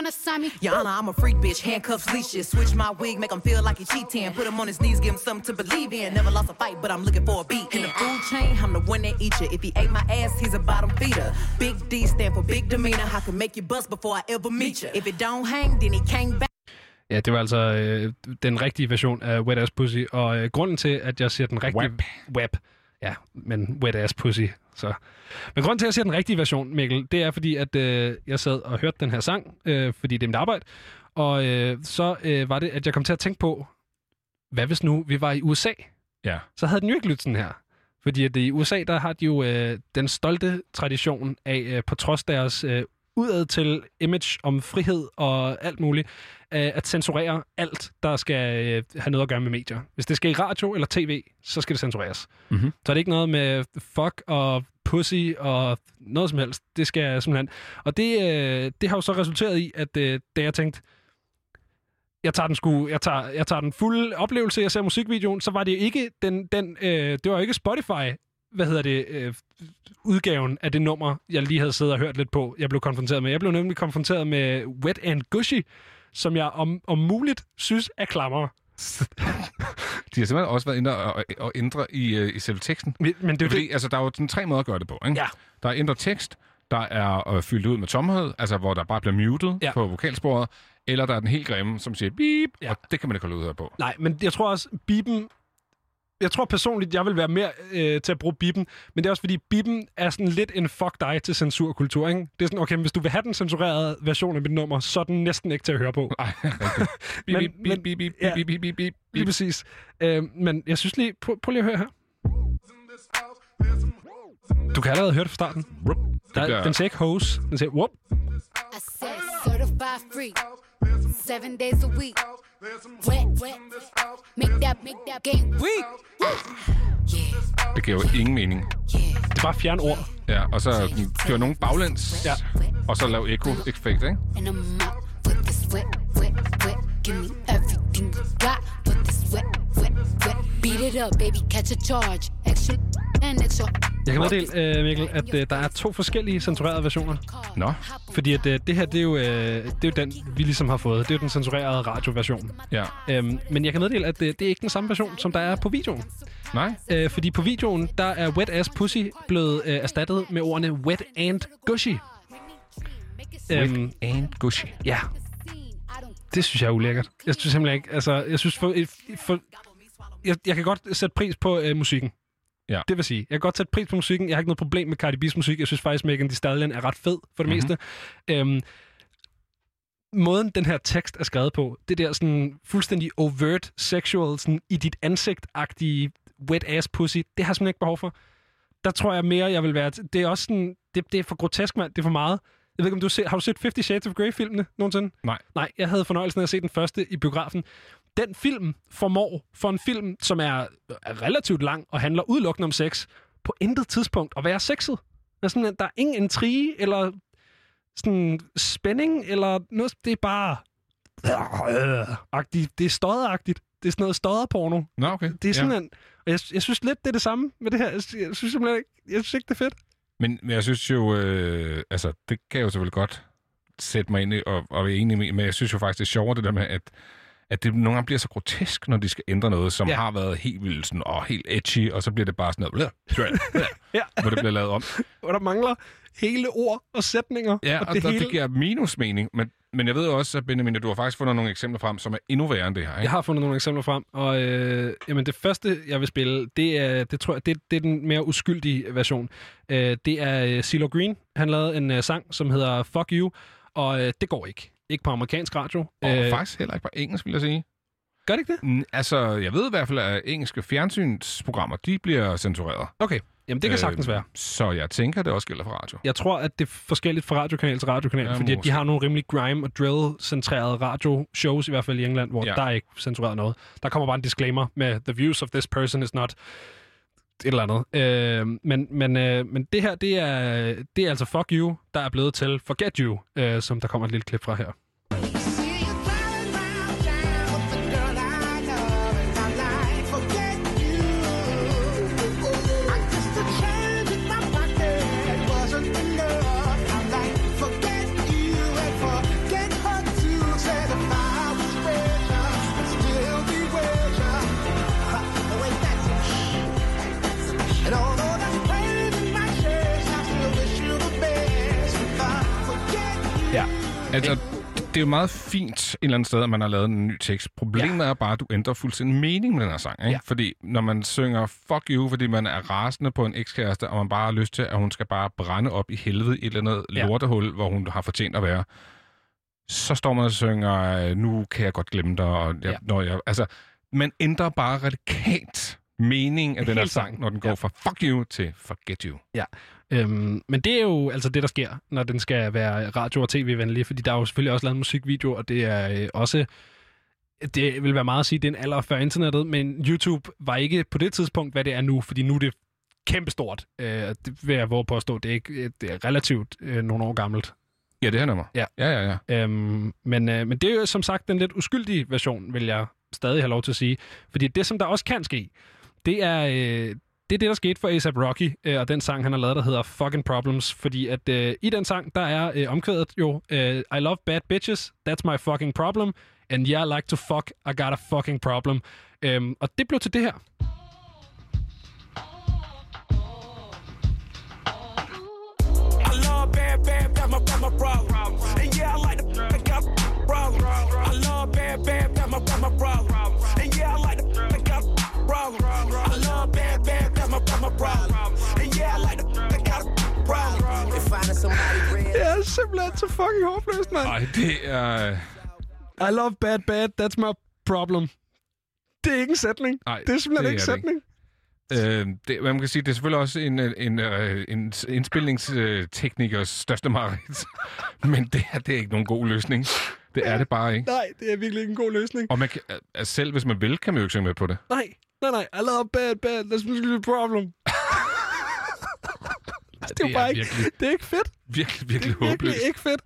tryna sign me. Honor, I'm a freak bitch, handcuffs, leashes. Switch my wig, make him feel like he cheating. Put him on his knees, give him something to believe in. Never lost a fight, but I'm looking for a beat. In the food chain, I'm the one that eat you. If he ate my ass, he's a bottom feeder. Big D stand for big demeanor. I can make you bust before I ever meet you. If it don't hang, then he came back. Ja, det var altså øh, den rigtige version af Wet Ass Pussy, og øh, grunden til, at jeg siger den rigtige... Wap. Wap. Ja, men Wet Ass Pussy. Så. Men grunden til, at jeg siger den rigtige version, Mikkel, det er fordi, at øh, jeg sad og hørte den her sang, øh, fordi det er mit arbejde, og øh, så øh, var det, at jeg kom til at tænke på, hvad hvis nu vi var i USA? Ja. Så havde den jo ikke lyttet sådan her. Fordi at i USA, der har de jo øh, den stolte tradition af, øh, på trods deres øh, udad til image om frihed og alt muligt, øh, at censurere alt, der skal øh, have noget at gøre med medier. Hvis det skal i radio eller tv, så skal det censureres. Mhm. Så er det ikke noget med fuck og pussy og noget som helst. Det skal simpelthen... Og det, øh, det har jo så resulteret i, at øh, da jeg tænkte, jeg tager den sku, jeg tager, jeg tager den fulde oplevelse, jeg ser musikvideoen, så var det ikke den, den øh, det var ikke Spotify, hvad hedder det, øh, udgaven af det nummer, jeg lige havde siddet og hørt lidt på, jeg blev konfronteret med. Jeg blev nemlig konfronteret med Wet and Gushy, som jeg om, om muligt synes er klammer. De har simpelthen også været inde og, ændre i, øh, i selve teksten. Men, men det er Fordi det. altså, der er jo sådan tre måder at gøre det på. Ikke? Ja. Der er ændret tekst, der er øh, fyldt ud med tomhed, altså hvor der bare bliver muted Ja. på vokalsporet, eller der er den helt grimme, som siger beep, Ja. og det kan man ikke holde ud her på. Nej, men jeg tror også, Biben... Jeg tror personligt, jeg vil være mere øh, til at bruge Biben, men det er også fordi, Biben er sådan lidt en fuck dig til censurkultur, ikke? Det er sådan, okay, hvis du vil have den censurerede version af mit nummer, så er den næsten ikke til at høre på. Nej, rigtigt. Lige præcis. Øh, men jeg synes lige... Prøv, prøv lige at høre her. Du kan allerede høre det fra starten. Der, den siger ikke hose. Den siger whoop. Certified free, seven days a week. Wet, wet, make that, make that game weak. Yeah, Det giver jo ingen mening. Det er bare fjern ord. Ja, og så kører nogen baglæns, Ja. og så lave echo-effekt, ikke? Beat it up, baby, catch a charge. Extra and extra. Jeg kan meddele, øh, Mikkel, at øh, der er to forskellige censurerede versioner. Nå, Fordi at, øh, det her, det er, jo, øh, det er jo den, vi ligesom har fået. Det er jo den censurerede radioversion. ja. Øhm, men jeg kan meddele, at det, det er ikke den samme version, som der er på videoen. Nej, Øh, fordi på videoen, der er Wet Ass Pussy blevet øh, erstattet med ordene Wet and Gushy. Øhm, and gushy. ja, det synes jeg er ulækkert. Jeg synes simpelthen ikke, altså, jeg synes for, for jeg, jeg kan godt sætte pris på øh, musikken. Ja. Det vil sige, jeg kan godt sætte pris på musikken. Jeg har ikke noget problem med Cardi B's musik. Jeg synes faktisk, Megan Thee Stallion er ret fed for det Mhm. meste. Øhm, måden, den her tekst er skrevet på, det der sådan fuldstændig overt sexual, sådan i dit ansigt-agtige wet ass pussy, det har jeg simpelthen ikke behov for. Der tror jeg mere, jeg vil være... Det er også sådan... Det, det er for grotesk, mand. Det er for meget. Jeg ved ikke, om du har set, har du set Fifty Shades of Grey-filmene nogensinde? Nej. Nej, jeg havde fornøjelsen af at se den første i biografen. Den film formår for en film, som er, er relativt lang og handler udelukkende om sex, på intet tidspunkt at være sexet. Der er, sådan, der er ingen intrige, eller sådan spænding, eller noget. Det er bare... agtigt. Det er stødagtigt. Det er sådan noget støderporno. Nå, okay. Det er Ja. simpelthen... Og jeg, jeg synes lidt, det er det samme med det her. Jeg, jeg synes simpelthen ikke... Jeg synes ikke, det er fedt. Men, men jeg synes jo, øh, altså, det kan jeg jo selvfølgelig godt sætte mig ind i og, og være enig med, men jeg synes jo faktisk, det er sjovere det der med, at, at det nogle gange bliver så grotesk, når de skal ændre noget, som Ja. har været helt vildt sådan, og helt edgy, og så bliver det bare sådan noget, Ja. hvor det bliver lavet om. Hvor der mangler hele ord og sætninger. Ja, og og, det og hele... det giver minusmening, men, men jeg ved også, at Benjamin, at du har faktisk fundet nogle eksempler frem, som er endnu værre end det her, ikke? Jeg har fundet nogle eksempler frem, og øh, jamen det første, jeg vil spille, det er, det tror jeg, det, det er den mere uskyldige version. Øh, det er øh, CeeLo Green. Han lavede en øh, sang, som hedder Fuck You, og øh, det går ikke. Ikke på amerikansk radio. Og øh, faktisk heller ikke på engelsk, vil jeg sige. Gør det ikke det? Altså, jeg ved i hvert fald, at engelske fjernsynsprogrammer, de bliver censureret. Okay, jamen det kan sagtens være. Så jeg tænker, det også gælder for radio. Jeg tror, at det er forskelligt fra radiokanal til radiokanal, Ja, fordi at de har nogle rimelig grime- og drill-centrerede radioshows, i hvert fald i England, hvor ja. Der er ikke censureret noget. Der kommer bare en disclaimer med, the views of this person is not eller andet. Øh, men, men, øh, men det her, det er, det er altså Fuck You, der er blevet til Forget You, øh, som der kommer et lille klip fra her. Altså, det er jo meget fint et eller andet sted, at man har lavet en ny tekst. Problemet ja. er bare, at du ændrer fuldstændig mening med den her sang. Ikke? Ja. Fordi når man synger fuck you, fordi man er rasende på en ekskæreste, og man bare har lyst til, at hun skal bare brænde op i helvede i et eller andet Ja. lortehul, hvor hun har fortjent at være, så står man og synger, nu kan jeg godt glemme dig. Og jeg, ja. når jeg, altså, man ændrer bare radikalt mening af den her sang, når den går Ja. fra fuck you til forget you. Øhm, men det er jo altså det, der sker, når den skal være radio- og tv-venlig, fordi der er jo selvfølgelig også lavet musikvideo, og det er øh, også... Det vil være meget at sige, det er en alder før internettet, men YouTube var ikke på det tidspunkt, hvad det er nu, fordi nu er det kæmpestort. Øh, det vil jeg våge på at stå. Det er, ikke, det er relativt øh, nogle år gammelt. Ja, det her nummer. Ja. Ja, ja, ja. Øhm, men, øh, men det er jo som sagt den lidt uskyldige version, vil jeg stadig have lov til at sige. Fordi det, som der også kan ske, det er, øh, det, er det, der skete for A$AP Rocky, øh, og den sang, han har lavet, der hedder Fucking Problems. Fordi at øh, i den sang, der er øh, omkvædet jo, øh, I love bad bitches, that's my fucking problem, and yeah, I like to fuck, I got a fucking problem. Øhm, og det blev til det her. I love bad, bad, that's my, that's my problem. And yeah, I like the I got problem. I love bad, bad, that's my, that's my problem. My, problem. And yeah, I like the I got problem. If finding somebody real. Det er simpelthen så fucking håbløst, mand. Ej, det er... I love bad, bad, that's my problem. Det er ikke en sætning. Ej, det er simpelthen det ikke en det ikke. sætning. Øh, det, man kan sige, det er selvfølgelig også en, en, en, øh, en indspilningsteknikers største mareridt. Men det her, det er ikke nogen god løsning. Det er det bare ikke. Nej, det er virkelig ikke en god løsning. Og man kan, altså selv hvis man vil, kan man jo ikke synge med på det. Nej, nej, nej. I love bad, bad. That's my problem. det er jo bare ikke, virkelig, det er ikke fedt. virkelig, virkelig Det er virkelig håbløst. ikke fedt.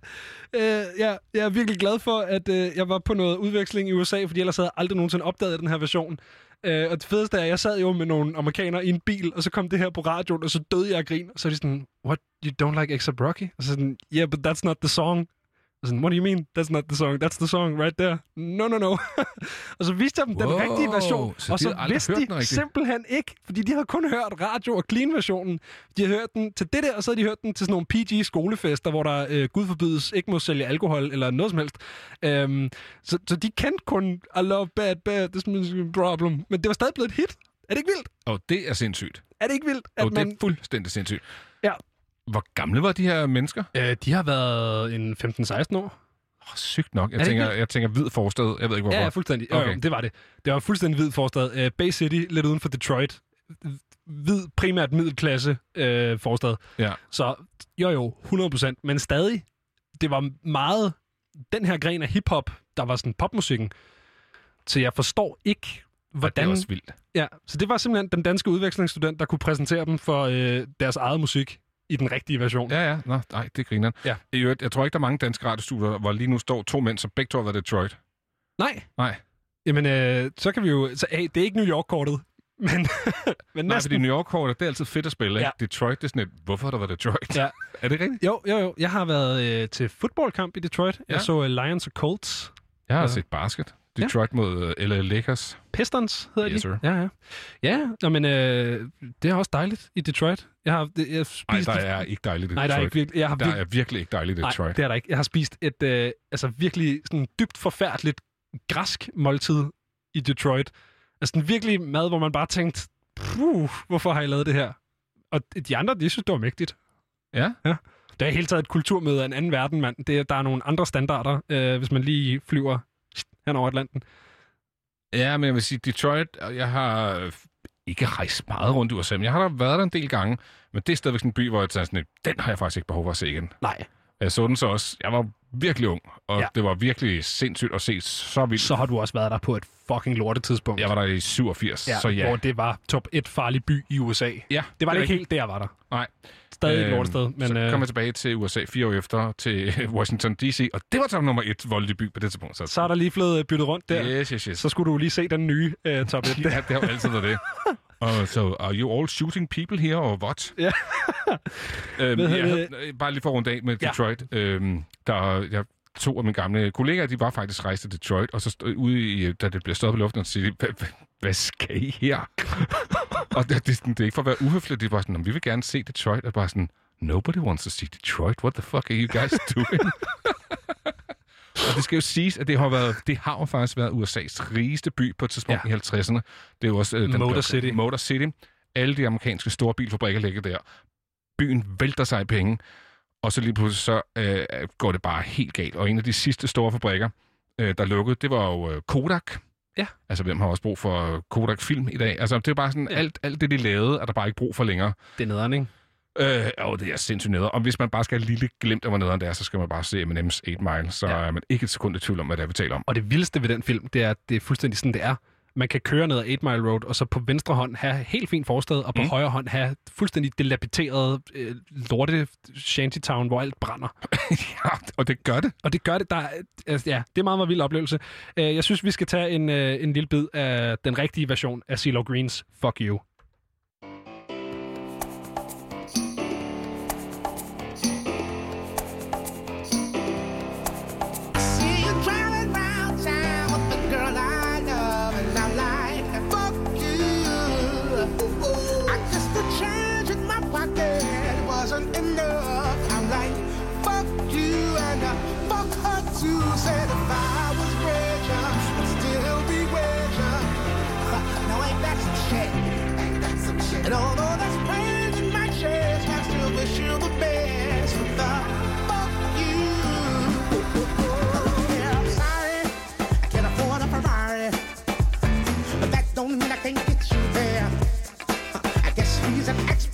Uh, ja, jeg er virkelig glad for, at uh, jeg var på noget udveksling i USA, fordi ellers havde jeg aldrig nogensinde opdaget den her version. Uh, og det fedeste er, at jeg sad jo med nogle amerikanere i en bil, og så kom det her på radioen, og så døde jeg af grin. Og så er de sådan, what, you don't like A$AP Rocky? Og så sådan, yeah, but that's not the song. Sådan, what do you mean? That's not the song. That's the song right there. No, no, no. og så viste jeg dem den Wow, rigtige version. så og så vidste de den simpelthen ikke, fordi de havde kun hørt radio- og clean-versionen. De havde hørt den til det der, og så havde de hørt den til sådan nogle PG-skolefester, hvor der, øh, gud forbydes, ikke må sælge alkohol eller noget som helst. Øhm, så, så de kendte kun I love bad, bad, this is a problem. Men det var stadig blevet et hit. Er det ikke vildt? Og det er sindssygt. Er det ikke vildt, at Og det man... er fuldstændig sindssygt. Ja. Hvor gamle var de her mennesker? Øh, de har været en 15-16 år. Oh, sygt nok. Jeg Er tænker, jeg tænker hvid forstad. Jeg ved ikke, hvorfor. Ja, ja, fuldstændig. Okay. Jo, det var det. Det var fuldstændig hvid forstad. Uh, Bay City, lidt uden for Detroit. Hvid, primært middelklasse uh, forstad. Ja. Så jo jo, 100%. Men stadig, det var meget den her gren af hiphop, der var sådan popmusikken. Så jeg forstår ikke, hvordan... det er også vildt. Ja, så det var simpelthen den danske udvekslingsstudent, der kunne præsentere dem for øh, deres eget musik i den rigtige version. Ja, ja. Nå, nej, det griner. Ja. I øvrigt, jeg tror ikke, der er mange danske radiostudier, hvor lige nu står to mænd, som begge to har været Detroit. Nej. Nej. Jamen, øh, så kan vi jo... Så, hey, det er ikke New York-kortet, men, men Nej, næsten. fordi New York det er altid fedt at spille, ikke? Ja. Detroit, det er sådan et, hvorfor har der været Detroit? Ja. er det rigtigt? Jo, jo, jo. Jeg har været øh, til fodboldkamp i Detroit. Ja. Jeg så øh, Lions og Colts. Jeg har Ja. set basket. Detroit mod uh, LA Lakers. Pistons hedder Yes, de. sir. Ja, ja. Ja, nå, men øh, det er også dejligt i Detroit. Jeg har det- jeg spist Nej, der er ikke dejligt i Nej, Detroit. der er ikke virkelig. Jeg har Der virkelig, er virkelig ikke dejligt i Detroit. Nej, det er der ikke. Jeg har spist et øh, altså virkelig sådan dybt forfærdeligt græsk måltid i Detroit. Altså sådan virkelig mad, hvor man bare tænkte, puh, hvorfor har jeg lavet det her? Og de andre, de synes, det var mægtigt. Ja? Ja. Det er helt taget et kulturmøde af en anden verden, mand. Det, er- der er nogle andre standarder, øh, hvis man lige flyver hen over Atlanten. Ja, men jeg vil sige, Detroit, og jeg har øh, ikke rejst meget rundt i USA, men jeg har da været der en del gange, men det er stadigvæk sådan en by, hvor jeg tænker sådan, den har jeg faktisk ikke behov for at se igen. Nej. Jeg så den så også, jeg var virkelig ung, og Ja. det var virkelig sindssygt at se så vildt. Så har du også været der på et fucking lortetidspunkt. Jeg var der i 87, ja, så ja. Hvor det var top 1 farlig by i USA. Ja, Det var det ikke helt der, var der. Nej. Stadig et Øhm, lortested. Men, så øh, kom jeg tilbage til USA fire år efter, til Washington D.C., og det var top nummer et voldelige by på det tidspunkt. Så, så er der lige blevet øh, byttet rundt der. Yes, yes, yes. Så skulle du lige se den nye uh, top 1. Ja, det har jo altid været det. Og så, are you all shooting people here, or what? Ja. øhm, jeg havde, øh, bare lige for at runde af med Ja. Detroit. Øhm, der, jeg, to af mine gamle kollegaer, de var faktisk rejst til Detroit, og så stod ude i, da det blev stoppet i luften, og siger "Hvad- hvad- hvad skal I her? og det, det, det, er ikke for at være uhøfligt, det er bare sådan, "Nå, vi vil gerne se Detroit, og bare sådan, nobody wants to see Detroit, what the fuck are you guys doing? Og det skal jo siges, at det har, været, det har jo faktisk været USA's rigeste by på et tidspunkt Ja. i 50'erne. Det er jo også... Øh, den Motor City. Motor City. Alle de amerikanske store bilfabrikker ligger der. Byen vælter sig i penge. Og så lige pludselig så øh, går det bare helt galt. Og en af de sidste store fabrikker, øh, der lukkede, det var jo øh, Kodak. Ja. Altså, hvem har også brug for Kodak-film i dag? Altså, det er bare sådan, Ja. alt, alt det, de lavede, er der bare ikke brug for længere. Det er nederen, ikke? Øh, og det er sindssygt nede. Og hvis man bare skal have lille glimt af, hvor nederen det er, så skal man bare se Eminems 8 Mile. Så ja. er man ikke et sekund i tvivl om, hvad det er, vi taler om. Og det vildeste ved den film, det er, at det er fuldstændig sådan, det er. Man kan køre ned ad 8 Mile Road, og så på venstre hånd have helt fint forstad, og på mm. Højre hånd have fuldstændig dilapideret øh, lorte shantytown, hvor alt brænder. ja, og det gør det. Og det gør det, der, er- altså, ja, det er meget, meget vild oplevelse. Øh, Jeg synes, vi skal tage en, øh, en lille bid af den rigtige version af CeeLo Greens Fuck You.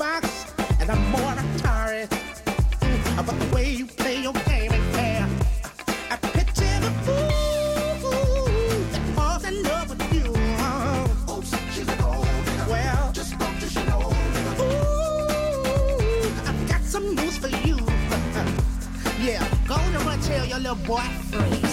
Xbox and I'm more Mm, but the way you play your game ain't fair. I picture the fool that falls in love with you. Oops, she's a gold digger. Well, just spoke to she know. Ooh, I've got some news for you. Yeah, go to run tell your little boy free.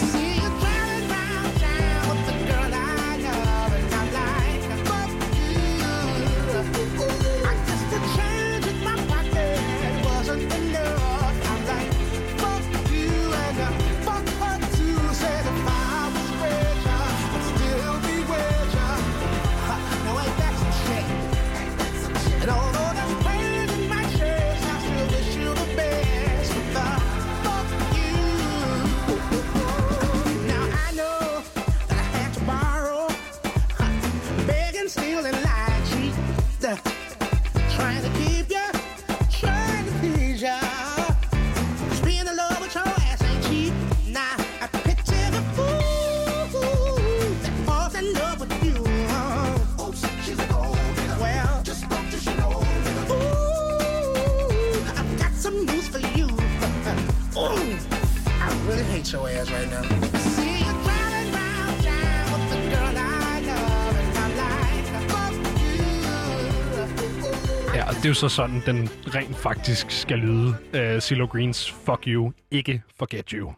Det er jo så sådan, den rent faktisk skal lyde. Øh, uh, Silo Greens Fuck You, ikke Forget You.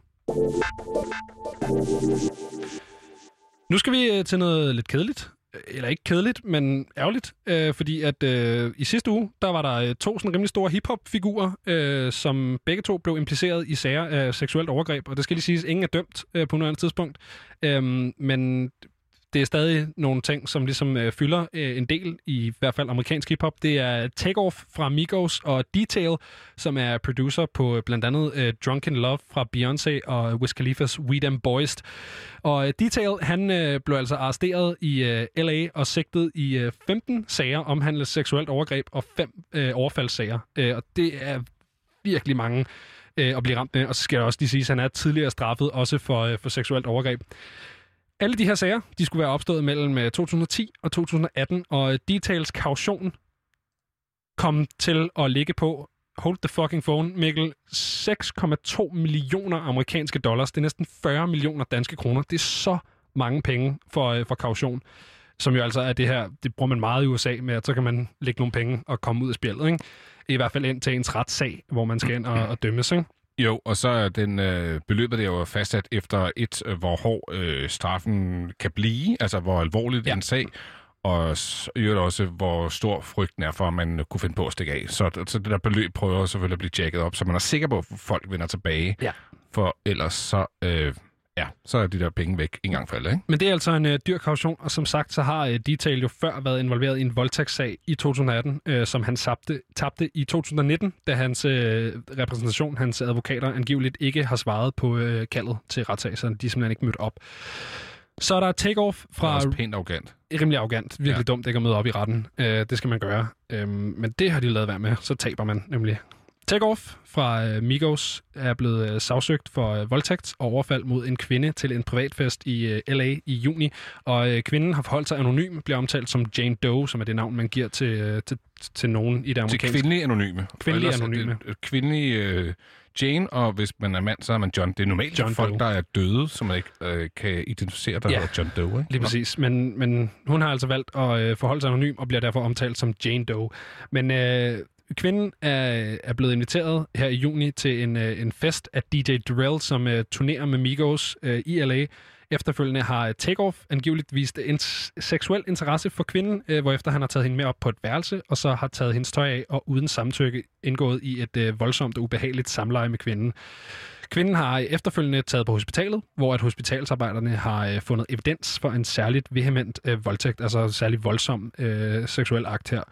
Nu skal vi øh, til noget lidt kedeligt. Øh, eller ikke kedeligt, men ærgerligt. Øh, fordi at øh, i sidste uge, der var der to sådan rimelig store hiphop-figurer, øh, som begge to blev impliceret i sager af seksuelt overgreb. Og det skal lige siges, ingen er dømt øh, på nuværende tidspunkt. Øh, men det er stadig nogle ting, som ligesom øh, fylder øh, en del, i hvert fald amerikansk hiphop. Det er Takeoff fra Migos og Detail, som er producer på øh, blandt andet øh, Drunken Love fra Beyoncé og Wiz Khalifa's We Them Boys. Og øh, Detail, han øh, blev altså arresteret i øh, LA og sigtet i øh, 15 sager omhandlet seksuelt overgreb og fem øh, overfaldssager. Øh, og det er virkelig mange øh, at blive ramt med. Og så skal jeg også lige sige, at han er tidligere straffet også for, øh, for seksuelt overgreb. Alle de her sager, de skulle være opstået mellem øh, 2010 og 2018, og øh, Details kaution kom til at ligge på, hold the fucking phone, Mikkel, 6,2 millioner amerikanske dollars. Det er næsten 40 millioner danske kroner. Det er så mange penge for, øh, for kaution, som jo altså er det her, det bruger man meget i USA med, at så kan man lægge nogle penge og komme ud af spillet, ikke? I hvert fald ind til ens retssag, hvor man skal ind og, og dømmes, ikke? Jo, og så er den øh, beløbet der jo fastsat efter et, øh, hvor hård øh, straffen kan blive, altså hvor alvorligt ja. en sag, og i øvrigt også, hvor stor frygten er for, at man kunne finde på at stikke af. Så, så det der beløb prøver selvfølgelig at blive jacket op, så man er sikker på, at folk vender tilbage. Ja. For ellers så, øh, ja, så er de der penge væk en gang for alle, ikke? Men det er altså en øh, dyr kaution, og som sagt, så har øh, Detail jo før været involveret i en voldtægtssag i 2018, øh, som han tabte, tabte i 2019, da hans øh, repræsentation, hans advokater, angiveligt ikke har svaret på øh, kaldet til retssag, så de er simpelthen ikke mødt op. Så er der Takeoff Fra... fra... Også pænt arrogant. Rimelig arrogant. Virkelig Ja. dumt ikke at møde op i retten. Øh, det skal man gøre. Øhm, men det har de lavet være med. Så taber man nemlig. Takeoff fra øh, Migos er blevet øh, sagsøgt for øh, voldtægt og overfald mod en kvinde til en privatfest i LA i juni. Og kvinden har forholdt sig anonym, bliver omtalt som Jane Doe, som er det navn, man giver til, til, til nogen i det Til amerikanske. kvindelige anonyme. Kvindelige anonyme. Det, kvindelige øh, Jane, og hvis man er mand, så er man John. Det er normalt John folk, Doe. der er døde, som man ikke øh, kan identificere, der ja. hedder John Doe, ikke? Lige præcis. Men, men hun har altså valgt at øh, forholde sig anonym og bliver derfor omtalt som Jane Doe. Men øh, kvinden er, er blevet inviteret her i juni til en, øh, en fest af DJ Durrell, som øh, turnerer med Migos øh, i LA. Efterfølgende har øh, Takeoff angiveligt vist en seksuel interesse for kvinden, øh, hvorefter han har taget hende med op på et værelse, og så har taget hendes tøj af og uden samtykke indgået i et øh, voldsomt og ubehageligt samleje med kvinden. Kvinden har øh, efterfølgende taget på hospitalet, hvor at hospitalsarbejderne har øh, fundet evidens for en særligt vehement øh, voldtægt, altså særlig særligt voldsom øh, seksuel akt her.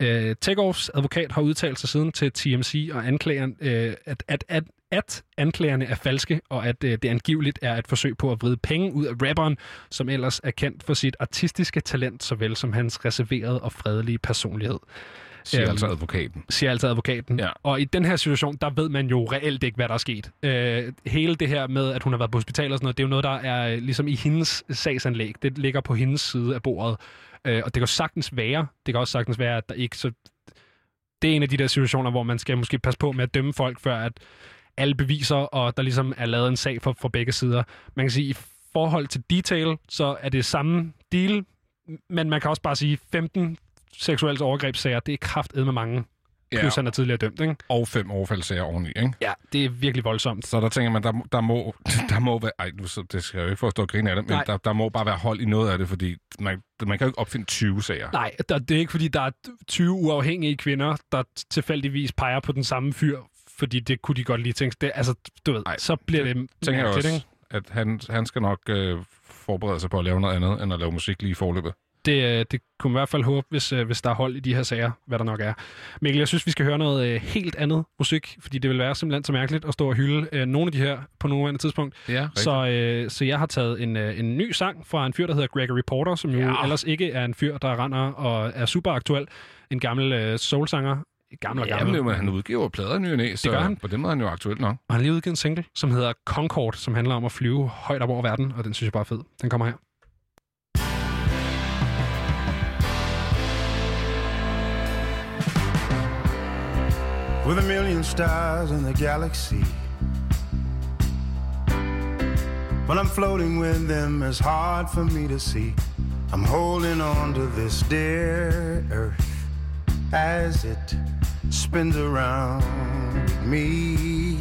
Øh, Takeoffs advokat har udtalt sig siden til TMC og anklageren, øh, at, at, at, at anklagerne er falske, og at øh, det angiveligt er et forsøg på at vride penge ud af rapperen, som ellers er kendt for sit artistiske talent, såvel som hans reserverede og fredelige personlighed. Siger Øhm, altså advokaten. siger altså advokaten. Ja. Og i den her situation, der ved man jo reelt ikke, hvad der er sket. Øh, hele det her med, at hun har været på hospital og sådan noget, det er jo noget, der er øh, ligesom i hendes sagsanlæg. Det ligger på hendes side af bordet. Øh, og det kan sagtens være, det kan også sagtens være, at der ikke så... Det er en af de der situationer, hvor man skal måske passe på med at dømme folk, før at alle beviser, og der ligesom er lavet en sag for, for begge sider. Man kan sige, i forhold til detail, så er det samme deal, men man kan også bare sige, 15 seksuelle overgrebssager, det er kraftedme med mange. Ja. Plus han er tidligere dømt, ikke? Og fem overfaldssager oveni, ikke? Ja, det er virkelig voldsomt. Så der tænker man, der, der, må, der må være... Ej, nu, så, det skal jeg jo ikke få at grine af det, men Nej. der, der må bare være hold i noget af det, fordi man, man kan jo ikke opfinde 20 sager. Nej, der, det er ikke fordi, der er 20 uafhængige kvinder, der tilfældigvis peger på den samme fyr, fordi det kunne de godt lige tænke. Det, altså, du ved, Ej, så bliver det, tænker jeg også, at han, han skal nok øh, forberede sig på at lave noget andet, end at lave musik lige i forløbet. Det, øh, det kunne man i hvert fald håbe, hvis, øh, hvis der er hold i de her sager, hvad der nok er. Mikkel, jeg synes, vi skal høre noget øh, helt andet musik, fordi det vil være simpelthen så mærkeligt at stå og hylde øh, nogle af de her på nuværende tidspunkt. Ja, Så, øh, så jeg har taget en, øh, en ny sang fra en fyr, der hedder Gregory Porter, som jo Ja. ellers ikke er en fyr, der render og er super aktuel. En gammel øh, soulsanger. Gammel og Ja, gammel. men han udgiver plader ny og næ, så gør han. på den måde er han jo aktuel nok. Og han har lige udgivet en single, som hedder Concord, som handler om at flyve højt op over verden, og den synes jeg bare er fed. Den kommer her. With a million stars in the galaxy. When I'm floating with them, it's hard for me to see. I'm holding on to this dear earth as it spins around me.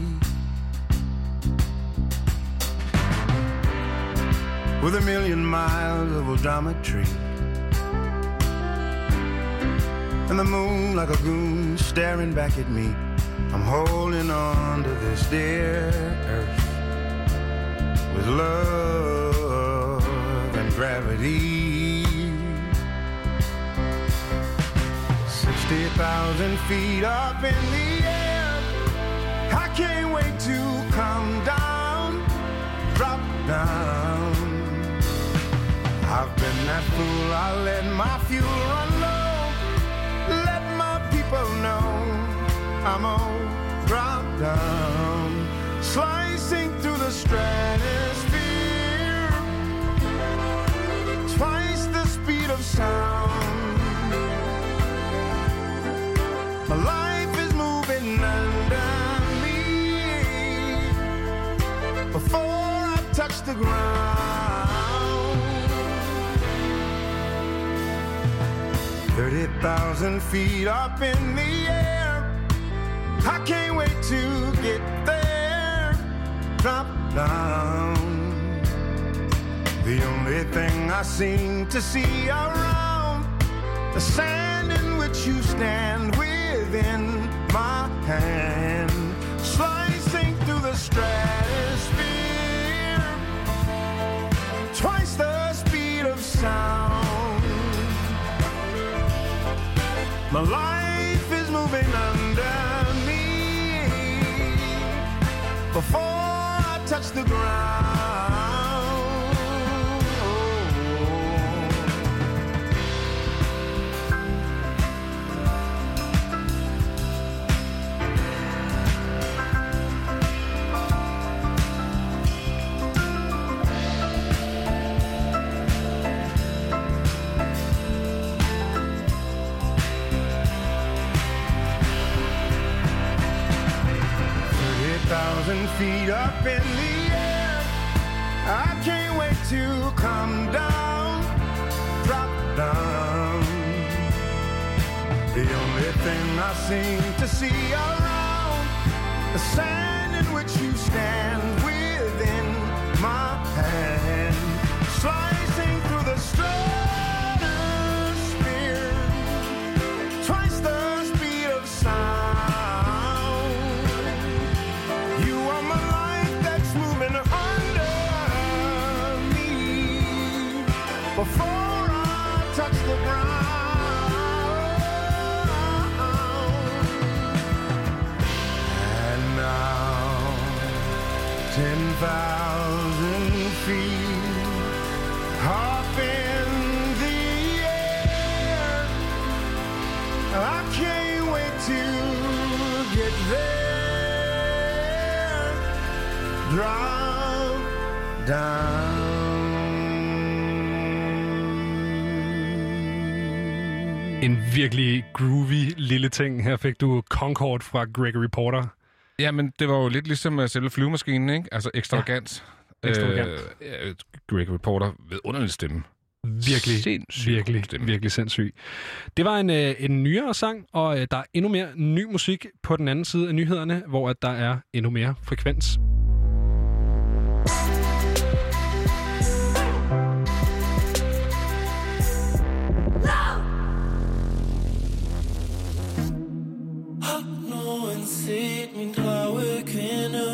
With a million miles of odometry. And the moon like a goon staring back at me. I'm holding on to this dear earth with love and gravity. 60,000 feet up in the air. I can't wait to come down, drop down. I've been that fool, I let my fuel run I'm on drop down, slicing through the stratosphere. Twice the speed of sound. My life is moving under me before I touch the ground. 30,000 feet up in the air. I can't wait to get there. Drop down. The only thing I seem to see around the sand in which you stand within my hand, slicing through the stratosphere. Twice the speed of sound. My life before I touch the ground. Thousand feet up in the air. I can't wait to come down, drop down. The only thing I seem to see around the sand in which you stand thousand feet up in the air. I can't wait to get there. Drop down. En virkelig groovy lille ting. Her fik du Concord fra Gregory Porter. Ja, men det var jo lidt ligesom uh, selve flyvemaskinen, ikke? Altså ekstravagant. Ja, ekstravagant. Øh, Greg Reporter ved underlig stemme. Virkelig, Sindssygt virkelig, stemme. virkelig sindssyg. Det var en, øh, en nyere sang, og øh, der er endnu mere ny musik på den anden side af nyhederne, hvor at der er endnu mere frekvens. Har set min drage dragekvinde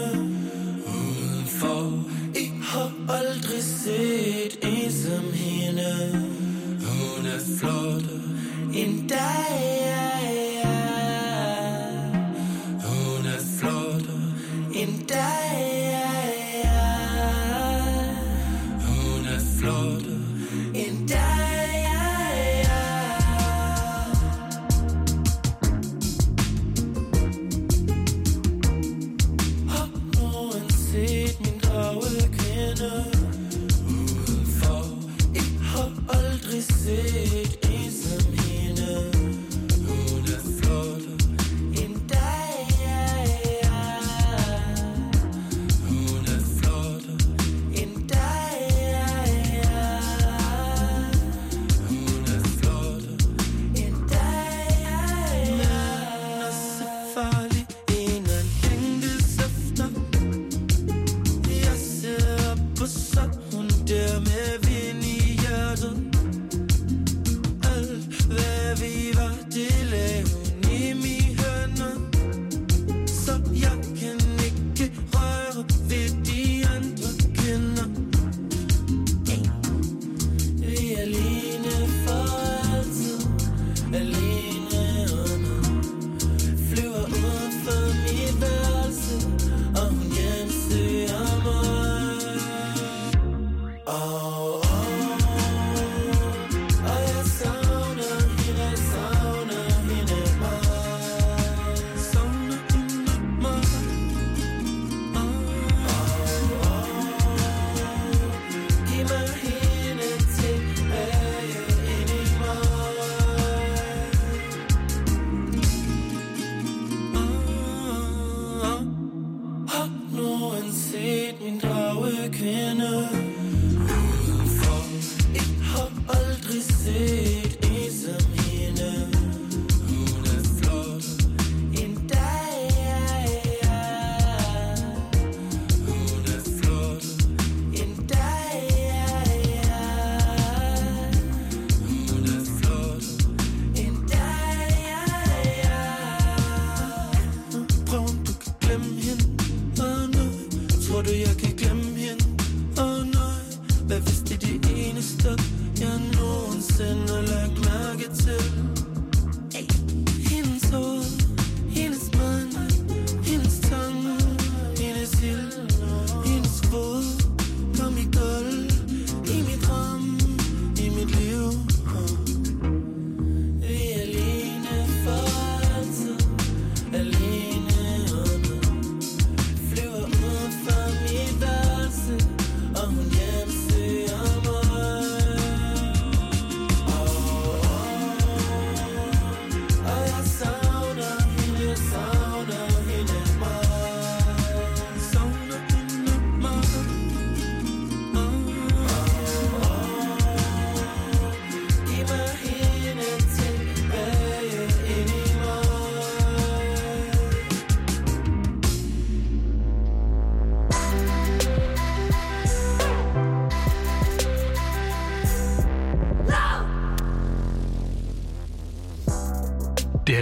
udenfor? I har aldrig set en som hende. Hun er flottere end dig. Hun er flot En dag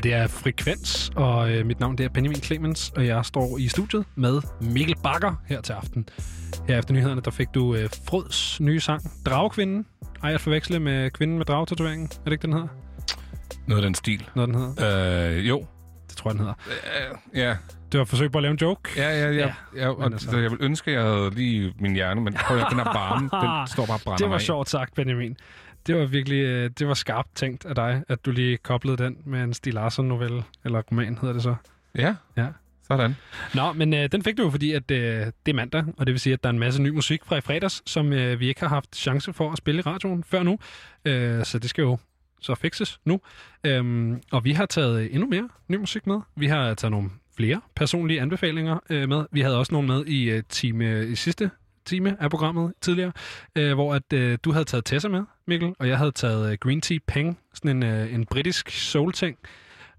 Det er Frekvens, og øh, mit navn det er Benjamin Clemens, og jeg står i studiet med Mikkel Bakker her til aften. Her efter nyhederne, der fik du øh, Frods nye sang, Dragkvinden. Ej, at forveksle med Kvinden med dragtatoveringen. Er det ikke, den hedder? Noget af den stil. Noget, den hedder? Øh, jo. Det tror jeg, den hedder. Øh, ja. Det var et forsøg på at lave en joke. Ja, ja, ja. ja, ja og altså. jeg vil ønske, at jeg havde lige min hjerne, men prøv at den er varme. Den står bare og brænder Det var mig sjovt sagt, Benjamin. Det var virkelig øh, det var skarpt tænkt af dig, at du lige koblede den med en Stig Larsson-novelle, eller roman hedder det så. Ja, Ja. sådan. Nå, men øh, den fik du jo, fordi at, øh, det er mandag, og det vil sige, at der er en masse ny musik fra i fredags, som øh, vi ikke har haft chance for at spille i radioen før nu. Øh, så det skal jo så fikses nu. Øhm, og vi har taget endnu mere ny musik med. Vi har taget nogle flere personlige anbefalinger øh, med. Vi havde også nogle med i, øh, time, i sidste time af programmet tidligere, øh, hvor at øh, du havde taget Tessa med, Mikkel, og jeg havde taget øh, Green Tea Peng, sådan en, øh, en britisk soul-ting.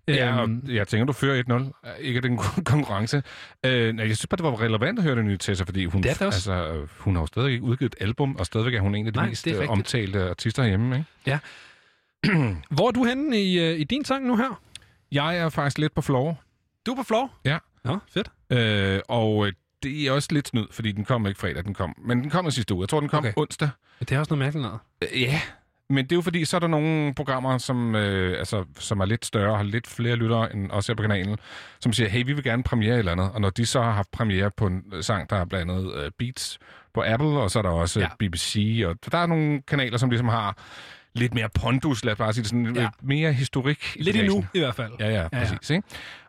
Ja, og Øhm, jeg tænker, du fører 1-0. Ikke at det en kon- konkurrence. Øh, nej, jeg synes bare, det var relevant at høre den nye Tessa, fordi hun, Det det også. altså, øh, hun har jo stadig ikke udgivet et album, og stadigvæk er hun en af de Nej, mest omtalte artister herhjemme. Ikke? Ja. Hvor er du henne i, i din sang nu her? Jeg er faktisk lidt på floor. Du er på floor? Ja. Nå, fedt. Øh, og det er også lidt snyd, fordi den kom ikke fredag, den kom. Men den kom sidste uge. Jeg tror, den kom Okay. onsdag. Det er også noget mærkeligt noget. Øh, Ja, men det er jo fordi, så er der nogle programmer, som, øh, altså, som er lidt større, har lidt flere lyttere end os her på kanalen, som siger, hey, vi vil gerne premiere et eller andet. Og når de så har haft premiere på en sang, der er blandt andet øh, Beats på Apple, og så er der også Ja. ja. BBC, og der er nogle kanaler, som ligesom har lidt mere pondus, lad os bare sige det sådan, Ja. ja. mere historik. i Lidt bagagen. endnu, i hvert fald. Ja, ja, præcis. Ikke?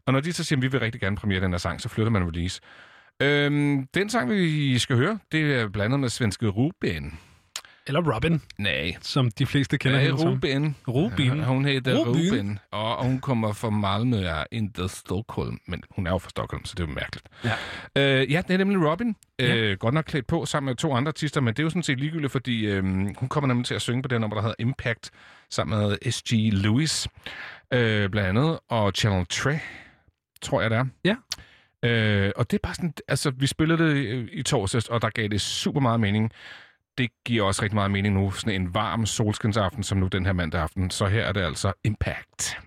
Og når de så siger, at vi vil rigtig gerne premiere den her sang, så flytter man release. Øhm, den sang, vi skal høre, det er blandet med svenske Ruben. Eller Robin, Nej, som de fleste kender Nej, hende som. Ruben. Ruben. Ja, hun hedder Ruben. Ruben, Ruben og hun kommer fra Malmø, er ikke Stockholm, men hun er jo fra Stockholm, så det er jo mærkeligt. Ja. Øh, ja, det er nemlig Robin. Ja. Øh, godt nok klædt på sammen med to andre artister, men det er jo sådan set ligegyldigt, fordi øh, hun kommer nemlig til at synge på den nummer, der hedder Impact, sammen med S.G. Lewis, øh, blandt andet, og Channel 3, tror jeg det er. Ja. Øh, og det er bare sådan, altså vi spillede det i torsdags, og der gav det super meget mening. Det giver også rigtig meget mening nu, sådan en varm solskinsaften, som nu den her mandag aften. Så her er det altså Impact.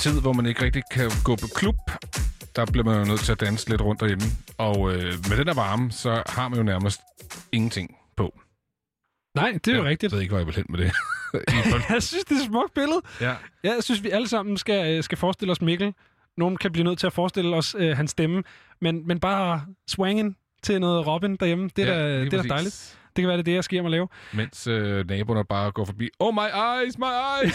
Tid, hvor man ikke rigtig kan gå på klub, der bliver man jo nødt til at danse lidt rundt derhjemme. Og øh, med den der varme, så har man jo nærmest ingenting på. Nej, det er jo rigtigt. Jeg ved ikke, hvor jeg vil hen med det. jeg synes, det er et smukt billede. Ja. Jeg synes, vi alle sammen skal, øh, skal forestille os Mikkel. Nogen kan blive nødt til at forestille os øh, hans stemme, men, men bare swangen til noget Robin derhjemme, det er, Ja, da, det er da dejligt. Det kan være, det er det, jeg skal hjem og lave. Mens øh, naboerne bare går forbi. Oh, my eyes, my eyes!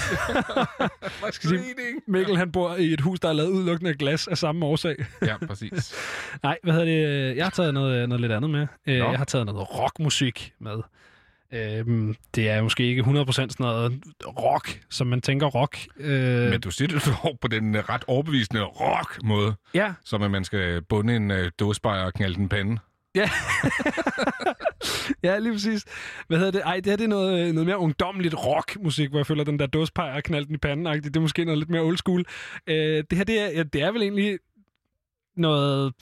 my sige! Mikkel han bor i et hus, der er lavet udelukkende af glas af samme årsag. Ja, præcis. Nej, hvad hedder det? Jeg har taget noget, noget lidt andet med. Øh, Nå. Jeg har taget noget rockmusik med. Øhm, det er måske ikke 100% sådan noget rock, som man tænker rock. Øh, Men du siger det på den ret overbevisende rock-måde. Ja. Som at man skal bunde en øh, dåsebajer og knalde den pande. Ja. ja, lige præcis. Hvad hedder det? Ej, det her det er noget, noget mere ungdommeligt rockmusik, hvor jeg føler, den der dåspejer og knaldt den i panden -agtigt. Det er måske noget lidt mere old school. Øh, det her, det er, ja, det er vel egentlig noget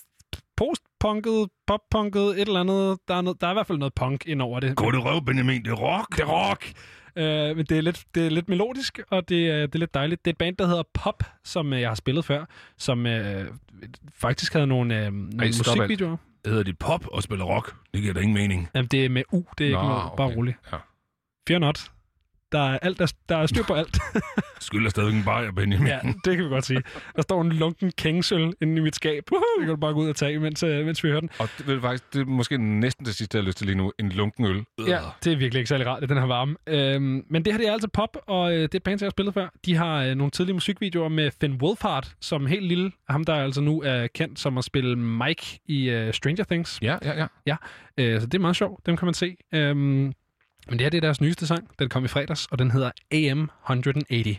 postpunket, poppunket, et eller andet. Der er, noget, der er i hvert fald noget punk ind over det. Gå det røv, Benjamin, det er rock. Det er rock! Øh, men det er, lidt, det er lidt melodisk, og det er, det er lidt dejligt. Det er et band, der hedder Pop, som øh, jeg har spillet før, som øh, faktisk havde nogle, øh, nogle Ej, musikvideoer. Hedder de pop og spiller rock? Det giver da ingen mening. Jamen, det er med U, det er ikke Nå, noget. Bare okay. roligt. Ja. Fear not. Der er, alt, der, der er styr på alt. Skylder stadig en bajer, Benjamin. ja, det kan vi godt sige. Der står en lunken kængsøl inde i mit skab. Det kan du bare gå ud og tage, mens, øh, mens vi hører den. Og det, du faktisk, det er måske næsten det sidste, jeg har lyst til lige nu. En lunken øl. Ja, det er virkelig ikke særlig rart, at den her varme. Øhm, men det her det er altså pop, og øh, det er et band, jeg har spillet før. De har øh, nogle tidlige musikvideoer med Finn Wolfhard, som helt lille. Ham, der altså nu er kendt som at spille Mike i øh, Stranger Things. Ja, ja, ja. Ja, øh, så det er meget sjovt. Dem kan man se. Øhm, men det her det er deres nyeste sang. Den kom i fredags, og den hedder AM 180.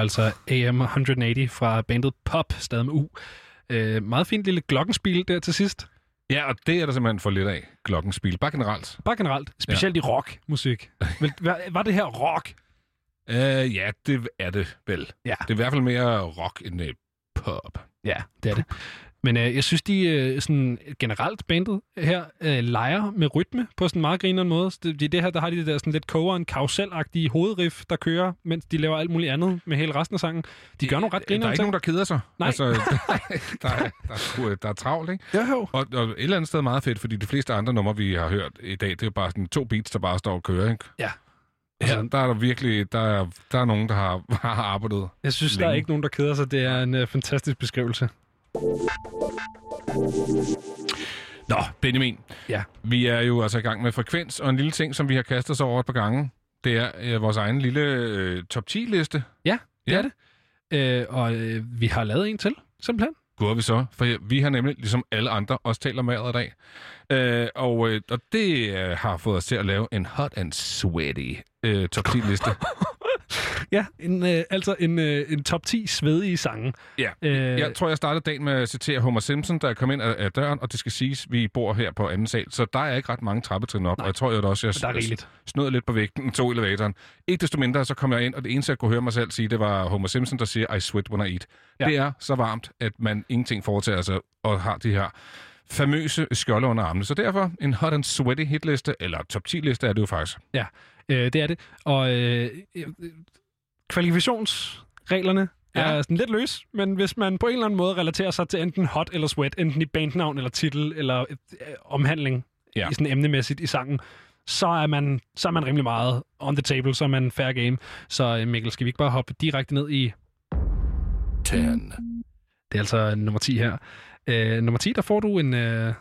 altså AM 180 fra bandet Pop, stadig med U. Øh, meget fint lille glockenspil der til sidst. Ja, og det er der simpelthen for lidt af, glockenspil. Bare generelt. Bare generelt. Specielt ja. i rockmusik. Var, det her rock? Uh, ja, det er det vel. Ja. Det er i hvert fald mere rock end uh, pop. Ja, det er det. Men øh, jeg synes, de øh, sådan generelt bandet her øh, leger med rytme på sådan en meget grinerende måde. Det, det, det her, der har de det der sådan lidt kogeren, karuselagtige hovedriff, der kører, mens de laver alt muligt andet med hele resten af sangen. De gør nogle ret Der er ikke nogen, der keder sig. Nej. Altså, der, der, er, der, er, sgu- der er travlt, ikke? Ja, jo. Og, og et eller andet sted meget fedt, fordi de fleste andre numre, vi har hørt i dag, det er jo bare sådan to beats, der bare står og kører, ikke? Ja. Altså, der er der virkelig, der er, der er nogen, der har, har arbejdet Jeg synes, der er længe. ikke nogen, der keder sig. Det er en øh, fantastisk beskrivelse. Nå, Benjamin. Ja. Vi er jo altså i gang med frekvens, og en lille ting, som vi har kastet os over et par gange, det er øh, vores egen lille øh, top 10-liste. Ja, det Ja. er det. Øh, og øh, vi har lavet en til, simpelthen. Går vi så? For vi har nemlig, ligesom alle andre, også talt om vejret i dag. Øh, og, øh, og det øh, har fået os til at lave en hot and sweaty øh, top 10-liste. Ja, en, øh, altså en, øh, en top 10 svedige sange. ja. Øh, Jeg tror, jeg startede dagen med at citere Homer Simpson, der kom ind af, af døren, og det skal siges, vi bor her på anden sal, så der er ikke ret mange trappetrin op, Nej. og jeg tror jo også, jeg der er rigeligt. snød lidt på vægten, tog elevatoren. Ikke desto mindre, så kom jeg ind, og det eneste, jeg kunne høre mig selv sige, det var Homer Simpson, der siger, I sweat when I eat. Ja. Det er så varmt, at man ingenting foretager sig, og har de her famøse skjolde under armene. Så derfor en hot and sweaty hitliste, eller top 10-liste er det jo faktisk. Ja, øh, det er det. Og øh, øh, kvalifikationsreglerne ja. Er sådan lidt løs, men hvis man på en eller anden måde relaterer sig til enten hot eller sweat, enten i bandnavn eller titel eller øh, omhandling Ja. i sådan emnemæssigt i sangen, så er, man, så er man rimelig meget on the table, så er man fair game. Så øh, Mikkel, skal vi ikke bare hoppe direkte ned i... 10. Det er altså nummer 10 her. Øh, nummer 10, der får du en... Øh,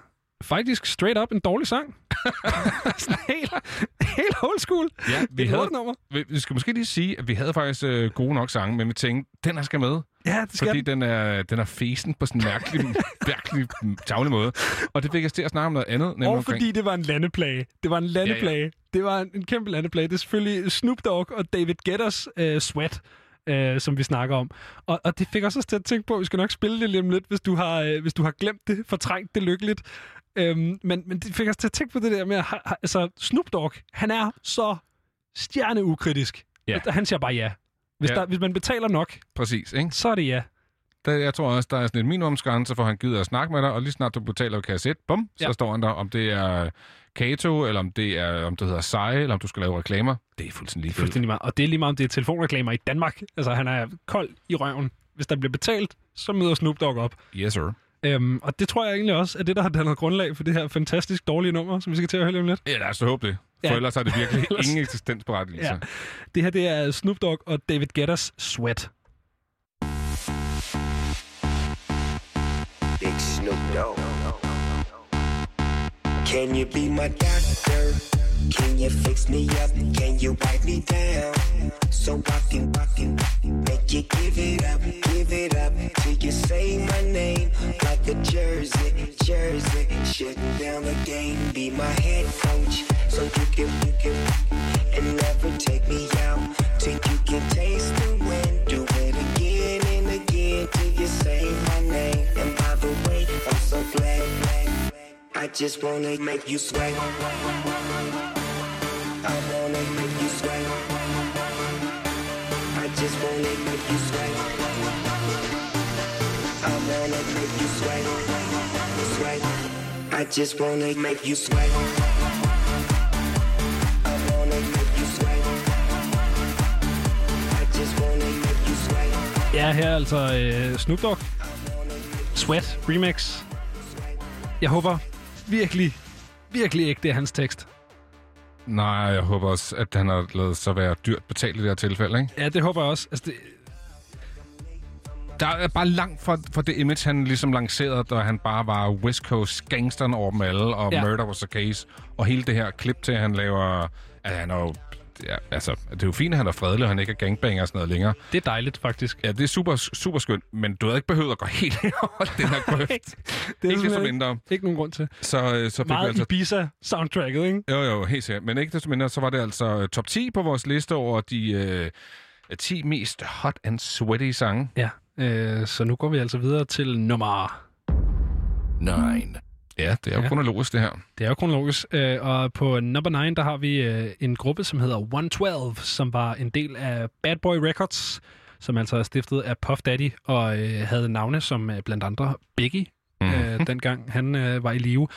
faktisk straight up en dårlig sang. sådan helt, helt old school. Ja, vi Et havde, lortenummer. vi, vi skal måske lige sige, at vi havde faktisk øh, gode nok sange, men vi tænkte, den her skal med. Ja, det skal Fordi den. den er, den er fesen på sådan en mærkelig, mærkelig tavlig måde. Og det fik os til at snakke om noget andet. nemlig Og omkring- fordi det var en landeplage. Det var en landeplage. Ja, ja. Det var en, en kæmpe landeplage. Det er selvfølgelig Snoop Dogg og David Guetters uh, Sweat, uh, som vi snakker om. Og, og det fik os også til at tænke på, at vi skal nok spille det lige om lidt, hvis du har, uh, hvis du har glemt det, fortrængt det lykkeligt. Um, men, men det fik os til at tænke på det der med, at altså Snoop Dogg, han er så stjerneukritisk. Ja. Han siger bare ja. Hvis, Ja. Der, hvis man betaler nok, Præcis, ikke? så er det ja. Der, jeg tror også, der er sådan en minimumsgrænse, for han gider at snakke med dig, og lige snart du betaler kasse 1, bum, så Ja. står han der, om det er Kato, eller om det er, om det hedder Seje, eller om du skal lave reklamer. Det er fuldstændig ligegyldigt. Fuldstændig meget. Og det er lige meget, om det er telefonreklamer i Danmark. Altså, han er kold i røven. Hvis der bliver betalt, så møder Snoop Dogg op. Yes, sir. Øhm, og det tror jeg egentlig også er det, der har dannet grundlag for det her fantastisk dårlige nummer, som vi skal til at høre lige om lidt. Ja, lad os håbe det. For Ja. ellers er det virkelig ingen eksistensberettigelse. Ja. Det her, det er Snoop Dogg og David Guetters Sweat. Big Snoop Dogg. Can you be my doctor? Can you fix me up? Can you wipe me down? So I can, I can make you give it up, give it up till you say my name like a jersey, jersey. Shutting down the game, be my head coach, so you can, you can, and never take me out till you can taste the wind. Do I just wanna make you sweat. I wanna make you sweat. I just wanna make you sweat. I wanna make you sweat. Sweat. I just wanna make you sweat. I wanna make you sweat. I Ja, her er altså øh, Snoop Dogg. Sweat Remix. Jeg håber virkelig, virkelig ikke, det er hans tekst. Nej, jeg håber også, at han har lavet sig være dyrt betalt i det her tilfælde, ikke? Ja, det håber jeg også. Altså, det, Der er bare langt fra, fra det image, han ligesom lancerede, da han bare var West Coast gangsteren over dem alle, og Ja. Murder was a case. Og hele det her klip til, at han laver... At han er jo, ja, altså, det er jo fint, at han er fredelig, og han ikke er gangbanger og sådan noget længere. det er dejligt, faktisk. Ja, det er super, super skønt, men du havde ikke behøvet at gå helt over den her grøft. Det er ikke desto mindre. Ikke nogen grund til. Så, øh, så Meget altså Ibiza-soundtracket, ikke? Jo, jo, helt sikkert. Men ikke desto mindre, så var det altså øh, top 10 på vores liste over de øh, 10 mest hot and sweaty sange. Ja, øh, så nu går vi altså videre til nummer... 9. Ja, det er jo Ja. kronologisk, det her. Det er jo kronologisk. Øh, og på number 9, der har vi øh, en gruppe, som hedder 112, som var en del af Bad Boy Records, som altså er stiftet af Puff Daddy, og øh, havde navne som øh, blandt andre Biggie, Mhm. øh, dengang han øh, var i live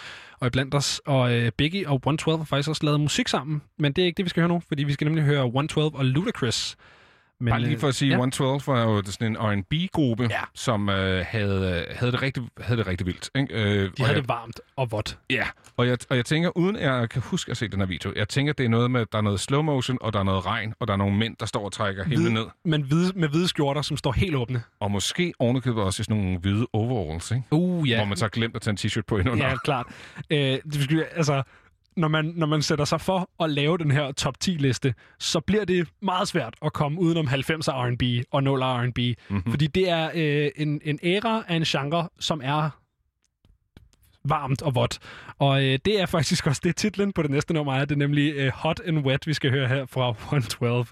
og i blandt os. Og øh, Biggie og 112 har faktisk også lavet musik sammen, men det er ikke det, vi skal høre nu, fordi vi skal nemlig høre 112 og Ludacris. Men, Bare lige for at sige, ja. ja. 112 var jo sådan en R&B-gruppe, ja. som øh, havde, øh, havde, det rigtig, havde det rigtig vildt. Ikke? Øh, De havde jeg, det varmt og vådt. Ja, og jeg, og jeg tænker, uden at jeg kan huske at se den her video, jeg tænker, det er noget med, at der er noget slow motion, og der er noget regn, og der er nogle mænd, der står og trækker himlen ned. Men hvide, med hvide skjorter, som står helt åbne. Og måske ovenikøbet også i sådan nogle hvide overalls, ikke? Uh, ja. Hvor man så har glemt at tage en t-shirt på indenunder. Ja, klart. Øh, det altså, når man, når man sætter sig for at lave den her top 10-liste, så bliver det meget svært at komme udenom 90'er R&B og 0'er R&B. Mhm. Mm-hmm. Fordi det er øh, en, en æra af en genre, som er varmt og vådt. Og øh, det er faktisk også det titlen på det næste nummer er. Det er nemlig øh, Hot and Wet, vi skal høre her fra 112.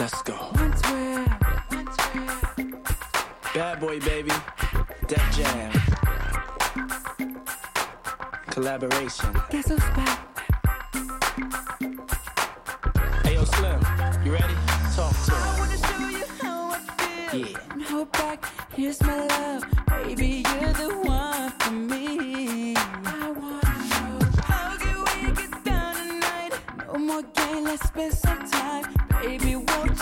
Let's go. Bad boy, baby. Def Jam. Collaboration. Guess who's back? Hey, yo, Slim. You ready? Talk to him. Yeah. Hold back, here's my love. Baby, you're the one for me. I wanna know how can we get down tonight? No more game, let's spend some time. Baby, won't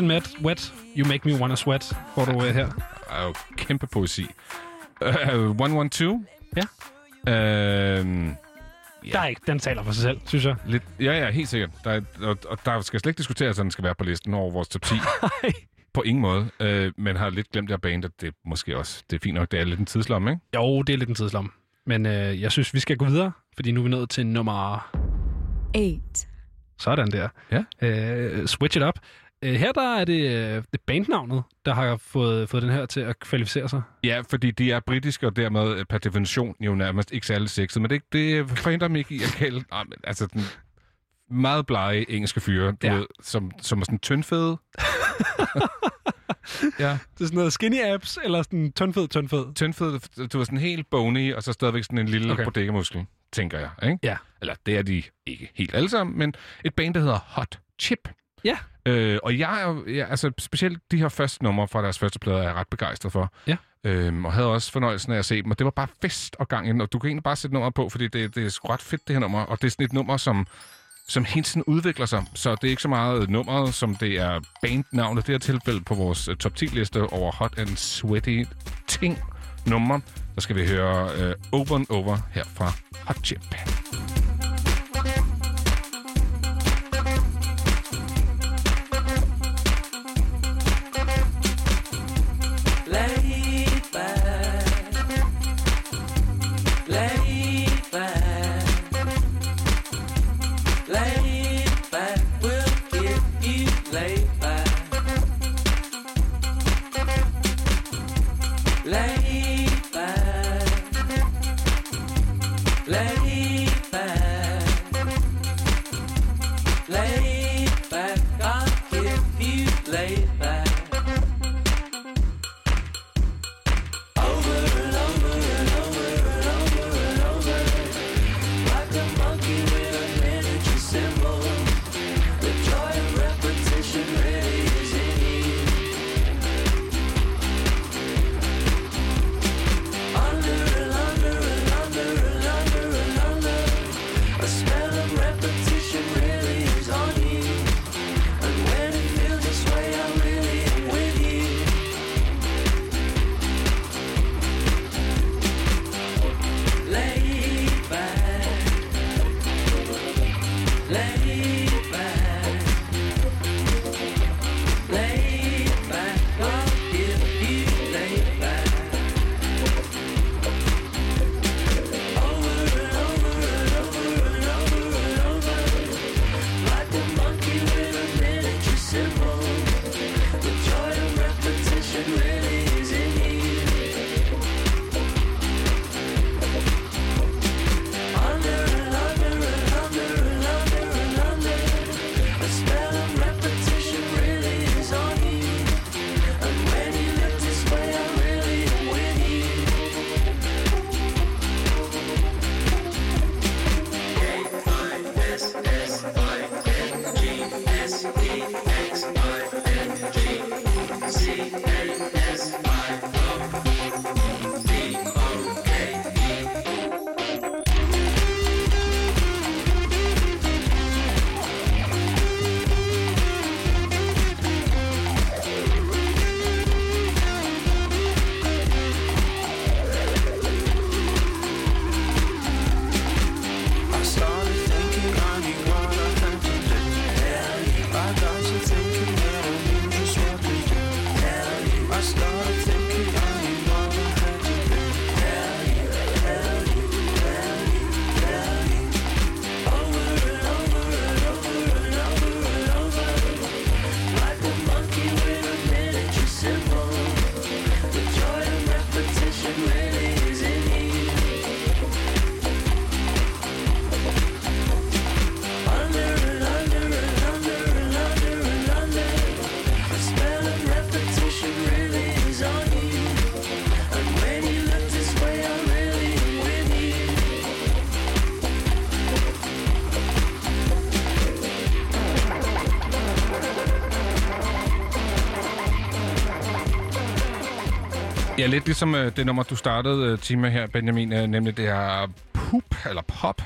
Hot and Wet, You Make Me Wanna Sweat, får du øh, her. Det er jo kæmpe poesi. Uh, 112? Ja. Uh, Der er ikke, den taler for sig selv, synes jeg. Lidt, ja, ja, helt sikkert. Der, er- og, og der skal slet ikke diskuteres, at den skal være på listen over vores top 10. på ingen måde. Uh, men har lidt glemt det her band, at det er måske også det er fint nok. Det er lidt en tidslomme, ikke? Jo, det er lidt en tidslom. Men øh, jeg synes, vi skal gå videre, fordi nu er vi nået til nummer 8. Sådan der. Ja. Øh, switch it up. Øh, her der er det, øh, det er bandnavnet, der har fået, fået den her til at kvalificere sig. Ja, fordi de er britiske, og dermed øh, per definition jo nærmest ikke særlig sexet. Men det, det forhindrer mig ikke i at kalde... Nej, men, altså, den meget blege engelske fyre, du Ja. ved, som, som er sådan tyndfede. ja. Det er sådan noget skinny abs, eller sådan tyndfed, tyndfed. Tyndfed, du var sådan helt bony, og så stadigvæk sådan en lille Okay. okay. bodega-muskel, tænker jeg. Ikke? Ja. Eller det er de ikke helt alle sammen, men et band, der hedder Hot Chip. Ja. Øh, og jeg er ja, altså specielt de her første numre fra deres første plader, er jeg ret begejstret for. Ja. Øhm, og havde også fornøjelsen af at se dem, og det var bare fest og gang ind, og du kan egentlig bare sætte nummer på, fordi det, det er sgu ret fedt, det her nummer, og det er sådan et nummer, som, som hele tiden udvikler sig, så det er ikke så meget nummeret, som det er bandnavnet, det er tilfælde på vores uh, top 10-liste over hot and sweaty ting nummer. Der skal vi høre uh, Over and Over her fra Hot Chip. Lidt ligesom øh, det nummer, du startede øh, time her, Benjamin, øh, nemlig det her poop, eller pop,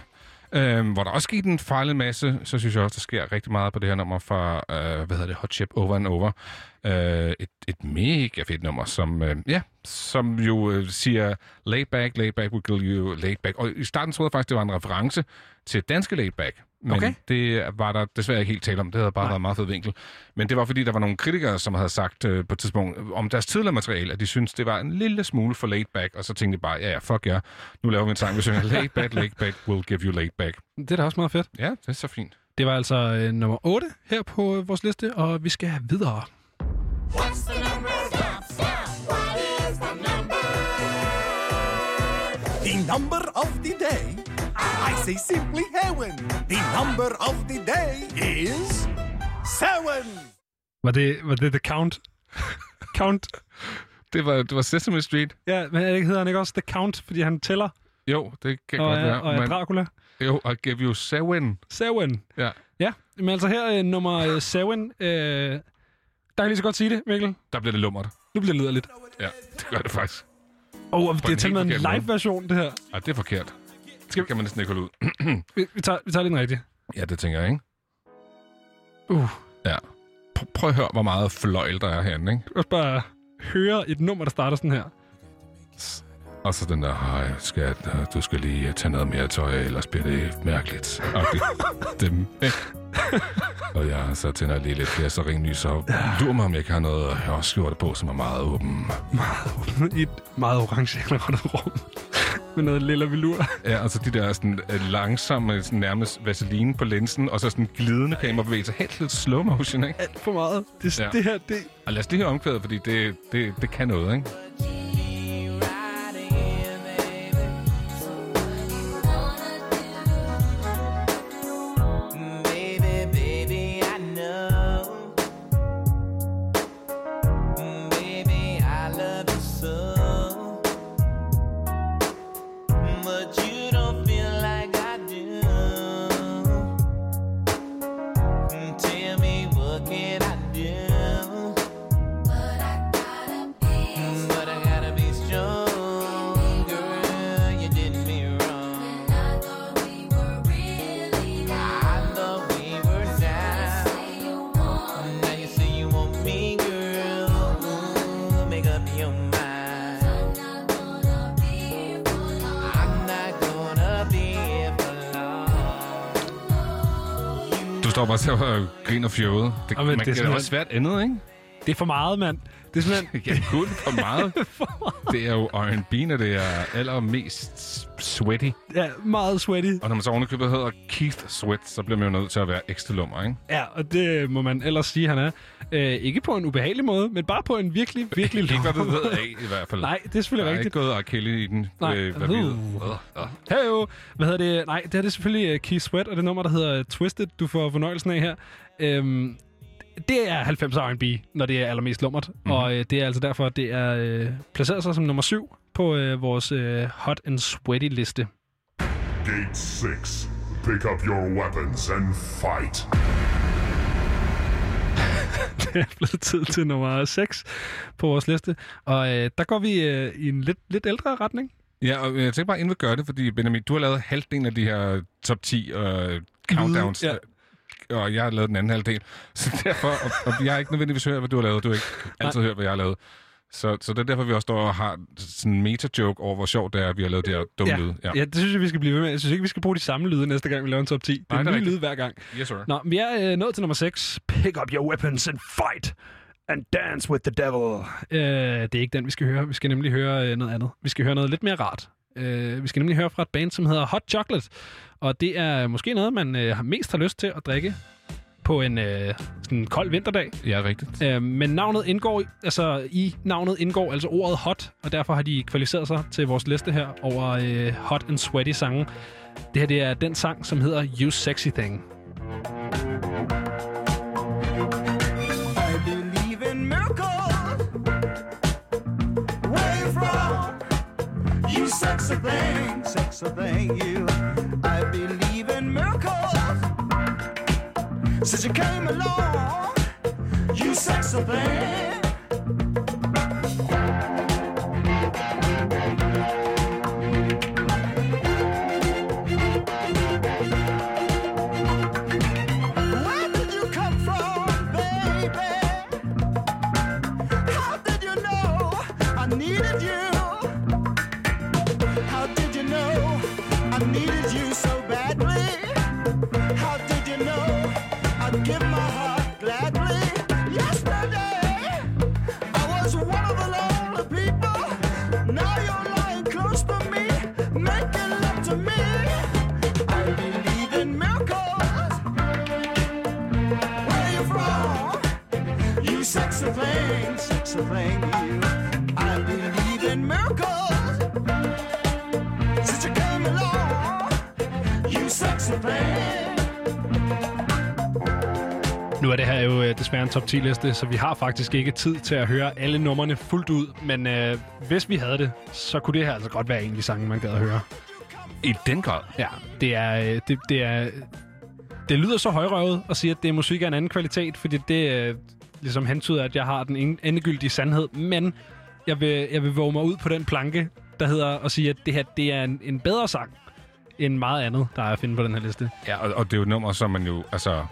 øh, hvor der også skete en fejlet masse, så synes jeg også, der sker rigtig meget på det her nummer fra, øh, hvad hedder det, Hot Chip Over and Over. Øh, et, et mega fedt nummer, som, øh, ja, som jo øh, siger, lay back, lay back, we kill you laid back. Og i starten troede jeg faktisk, det var en reference til danske laid back. Men Okay. det var der desværre ikke helt tale om. Det havde bare Nej. været en meget fed vinkel. Men det var fordi, der var nogle kritikere, som havde sagt øh, på et tidspunkt om deres tidligere materiale, at de syntes, det var en lille smule for laid back, og så tænkte de bare, ja, ja, fuck ja, yeah. nu laver vi en sang, vi synger laid back, laid back, will give you laid back. Det er da også meget fedt. Ja, det er så fint. Det var altså øh, nummer 8 her på øh, vores liste, og vi skal videre. What's the number? Stop, stop. What is the number? The number of the day. I say simply heaven. The number of the day is seven. Var det, var det The Count? Count? Det var, det var Sesame Street. Ja, men er det hedder han ikke også The Count, fordi han tæller? Jo, det kan og godt er, være. Og er men- Dracula? Jo, og give you seven. Seven. Ja. Ja, men altså her øh, nummer 7. Øh, der kan jeg lige så godt sige det, Mikkel. Der bliver det lummert. Nu bliver det liderligt. Ja, det gør det faktisk. Og oh, På det er til med en live-version, det her. Ej, det er forkert. Det kan man næsten ikke holde ud. Vi, vi, tager, vi tager lige den rigtige. ja, det tænker jeg, ikke? Uh. Ja. Pr- prøv at høre, hvor meget fløjl der er herinde, ikke? Også bare høre et nummer, der starter sådan her. Og så den der, hej skat, du skal lige tage noget mere tøj, ellers bliver det mærkeligt. Okay. Dem. og jeg så tænder lige lidt glycerin-lys op. Lurer mig, om jeg ikke har noget hørskjorte på, som er meget åben. I et meget orange indrettet rum. Med noget lilla velur. Ja, og så de der sådan, øh, langsomme, sådan, nærmest vaseline på linsen, og så sådan glidende kamerabevægelser. Helt lidt slow motion, ikke? Alt for meget. Det, Ja. det her, det... Og lad os lige høre omkvædet, fordi det, det, det kan noget, ikke? Til at grine og fjode. Det, Jamen, man, det det, simpelthen- svært andet, ikke? Det er for meget, mand. Det er simpelthen... ja, kun for meget. det er jo R&B, når det er allermest sweaty. Ja, meget sweaty. Og når man så ovenikøbet hedder Keith Sweat, så bliver man jo nødt til at være ekstra lummer, ikke? Ja, og det må man ellers sige, han er. Øh, ikke på en ubehagelig måde, men bare på en virkelig, virkelig Ikke hvad lummer ved af, i hvert fald. Nej, det er selvfølgelig Der er rigtigt. ikke gået. Kelly i den. Nej. Øh, hvad vi ved. Uh. Øh, øh. Hey jo. Hvad hedder det? Nej, det her det er selvfølgelig uh, Keith Sweat, og det nummer, der hedder Twisted, du får fornøjelsen af her. Øhm, det er 90 R&B, når det er allermest lummert. Mhm. Mm-hmm. Og øh, det er altså derfor, at det er øh, placeret sig som nummer syv på øh, vores øh, Hot and Sweaty liste. Gate 6. Pick up your weapons and fight. det er blevet tid til nummer 6 på vores liste. Og øh, der går vi øh, i en lidt, lidt ældre retning. Ja, og jeg tænker bare, inden vi gør det, fordi Benjamin, du har lavet halvdelen af de her top 10 uh, countdowns. ja. Og jeg har lavet den anden halvdel. Så derfor, og, og jeg har ikke nødvendigvis hørt, hvad du har lavet. Du har ikke altid hørt, hvad jeg har lavet. Så, så det er derfor, vi også står og har sådan en meta-joke over, hvor sjovt det er, at vi har lavet det her dumme ja. lyd. Ja. ja, det synes jeg, vi skal blive ved med. Jeg synes ikke, vi skal bruge de samme lyde næste gang, vi laver en top 10. Det er Nej, en er ny lyd hver gang. Yes, sir. Nå, vi er øh, nået til nummer 6. Pick up your weapons and fight. And dance with the devil. Øh, det er ikke den, vi skal høre. Vi skal nemlig høre øh, noget andet. Vi skal høre noget lidt mere rart. Øh, vi skal nemlig høre fra et band, som hedder Hot Chocolate. Og det er måske noget, man øh, har mest har lyst til at drikke på en øh, sådan en kold vinterdag. Ja, rigtigt. Øh, men navnet indgår, altså i navnet indgår altså ordet hot, og derfor har de kvalificeret sig til vores liste her over øh, hot and sweaty sange. Det her det er den sang, som hedder You Sexy Thing. I sexy thing, sexy thing, you. I believe in miracles. Since you came along, you sex, sexy thing. Thing, you. I believe in miracles. Since you came along, you sexy thing. Nu er det her jo øh, desværre en top 10 liste, så vi har faktisk ikke tid til at høre alle numrene fuldt ud. Men øh, hvis vi havde det, så kunne det her altså godt være en af de sange, man gad at høre. I den grad. Ja, det er, øh, det, det er... Det lyder så højrøvet at sige, at det er musik af en anden kvalitet, fordi det øh, ligesom hentyder, at jeg har den en- endegyldige sandhed. Men jeg vil, jeg vil våge mig ud på den planke, der hedder at sige, at det her det er en, en bedre sang end meget andet, der er at finde på den her liste. Ja, og, og det er jo et nummer, som man jo... Altså,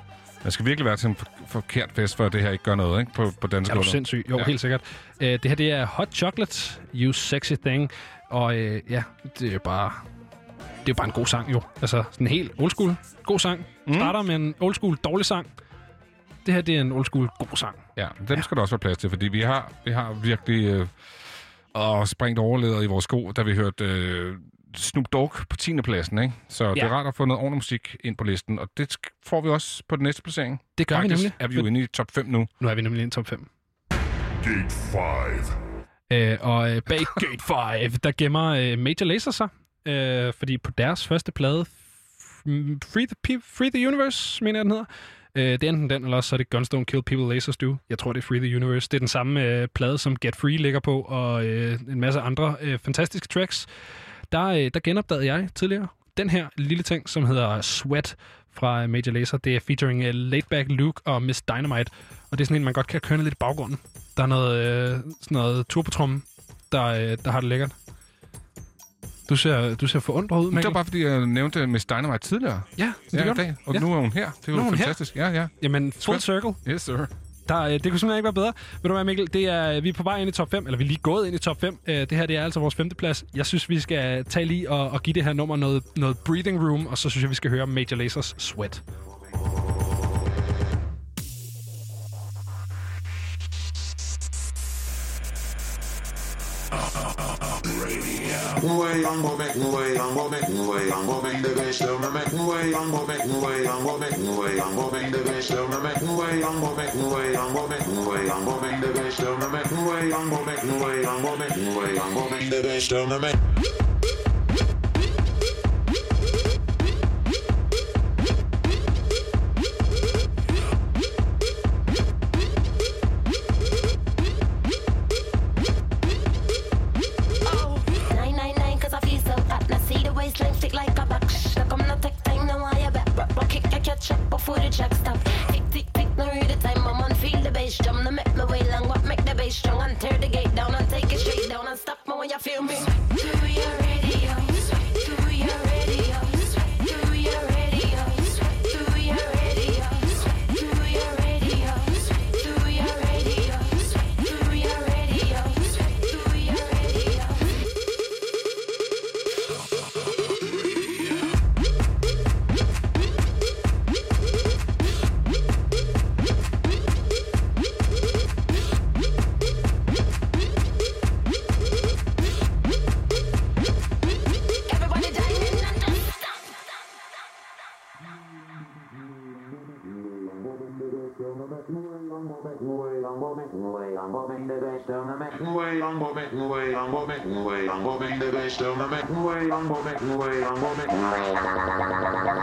man skal virkelig være til en for, forkert fest, for at det her ikke gør noget, ikke? På, på dansk Er du sindssyg? Jo, ja. helt sikkert. Uh, det her, det er Hot Chocolate, You Sexy Thing. Og uh, ja, det er bare... Det er jo bare en god sang, jo. Altså, sådan en helt old school god sang. Mm. Starter med en old school dårlig sang. Det her, det er en old school god sang. Ja, dem ja. skal der også være plads til, fordi vi har, vi har virkelig øh, og sprængt overledet i vores sko, da vi hørte øh, Snoop Dogg på 10. pladsen, ikke? Så ja. det er rart at få noget ordentlig musik ind på listen, og det får vi også på den næste placering. Det gør vi Faktisk nemlig. er vi jo inde i top 5 nu. Nu er vi nemlig i en top 5. Gate 5. Øh, og øh, bag Gate 5, der gemmer øh, Major Lazer sig. Øh, fordi på deres første plade, Free the, Pe- Free the Universe, mener jeg, den hedder. Øh, det er enten den, eller også så er det Guns Don't Kill People, Lasers Do. Jeg tror, det er Free the Universe. Det er den samme øh, plade, som Get Free ligger på, og øh, en masse andre øh, fantastiske tracks. Der, øh, der genopdagede jeg tidligere den her lille ting, som hedder Sweat fra øh, Major Lazer. Det er featuring øh, uh, Laidback Luke og Miss Dynamite. Og det er sådan en, man godt kan køre lidt i baggrunden. Der er noget, øh, sådan noget turbotromme, der, øh, der har det lækkert. Du ser, du ser forundret ud, Men det Mikkel. var bare, fordi jeg nævnte Miss Dynamite tidligere. Ja, det ja, i dag, og Ja. nu er hun her. Det er jo hun her. fantastisk. Ja, ja. Jamen, full circle. Yes, sir. Der, øh, det kunne simpelthen ikke være bedre. Ved du hvad, Mikkel? Det er, vi er på vej ind i top 5, eller vi er lige gået ind i top 5. Øh, det her det er altså vores femte plads. Jeg synes, vi skal tage lige og, og give det her nummer noget, noget breathing room, og så synes jeg, vi skal høre Major Lasers Sweat. Radio. Way, way, way, way, way, way, way, the best of the best. Way, way, way, way, way, way, the best of the best. Way, way, way, way, way, way, the best Don't make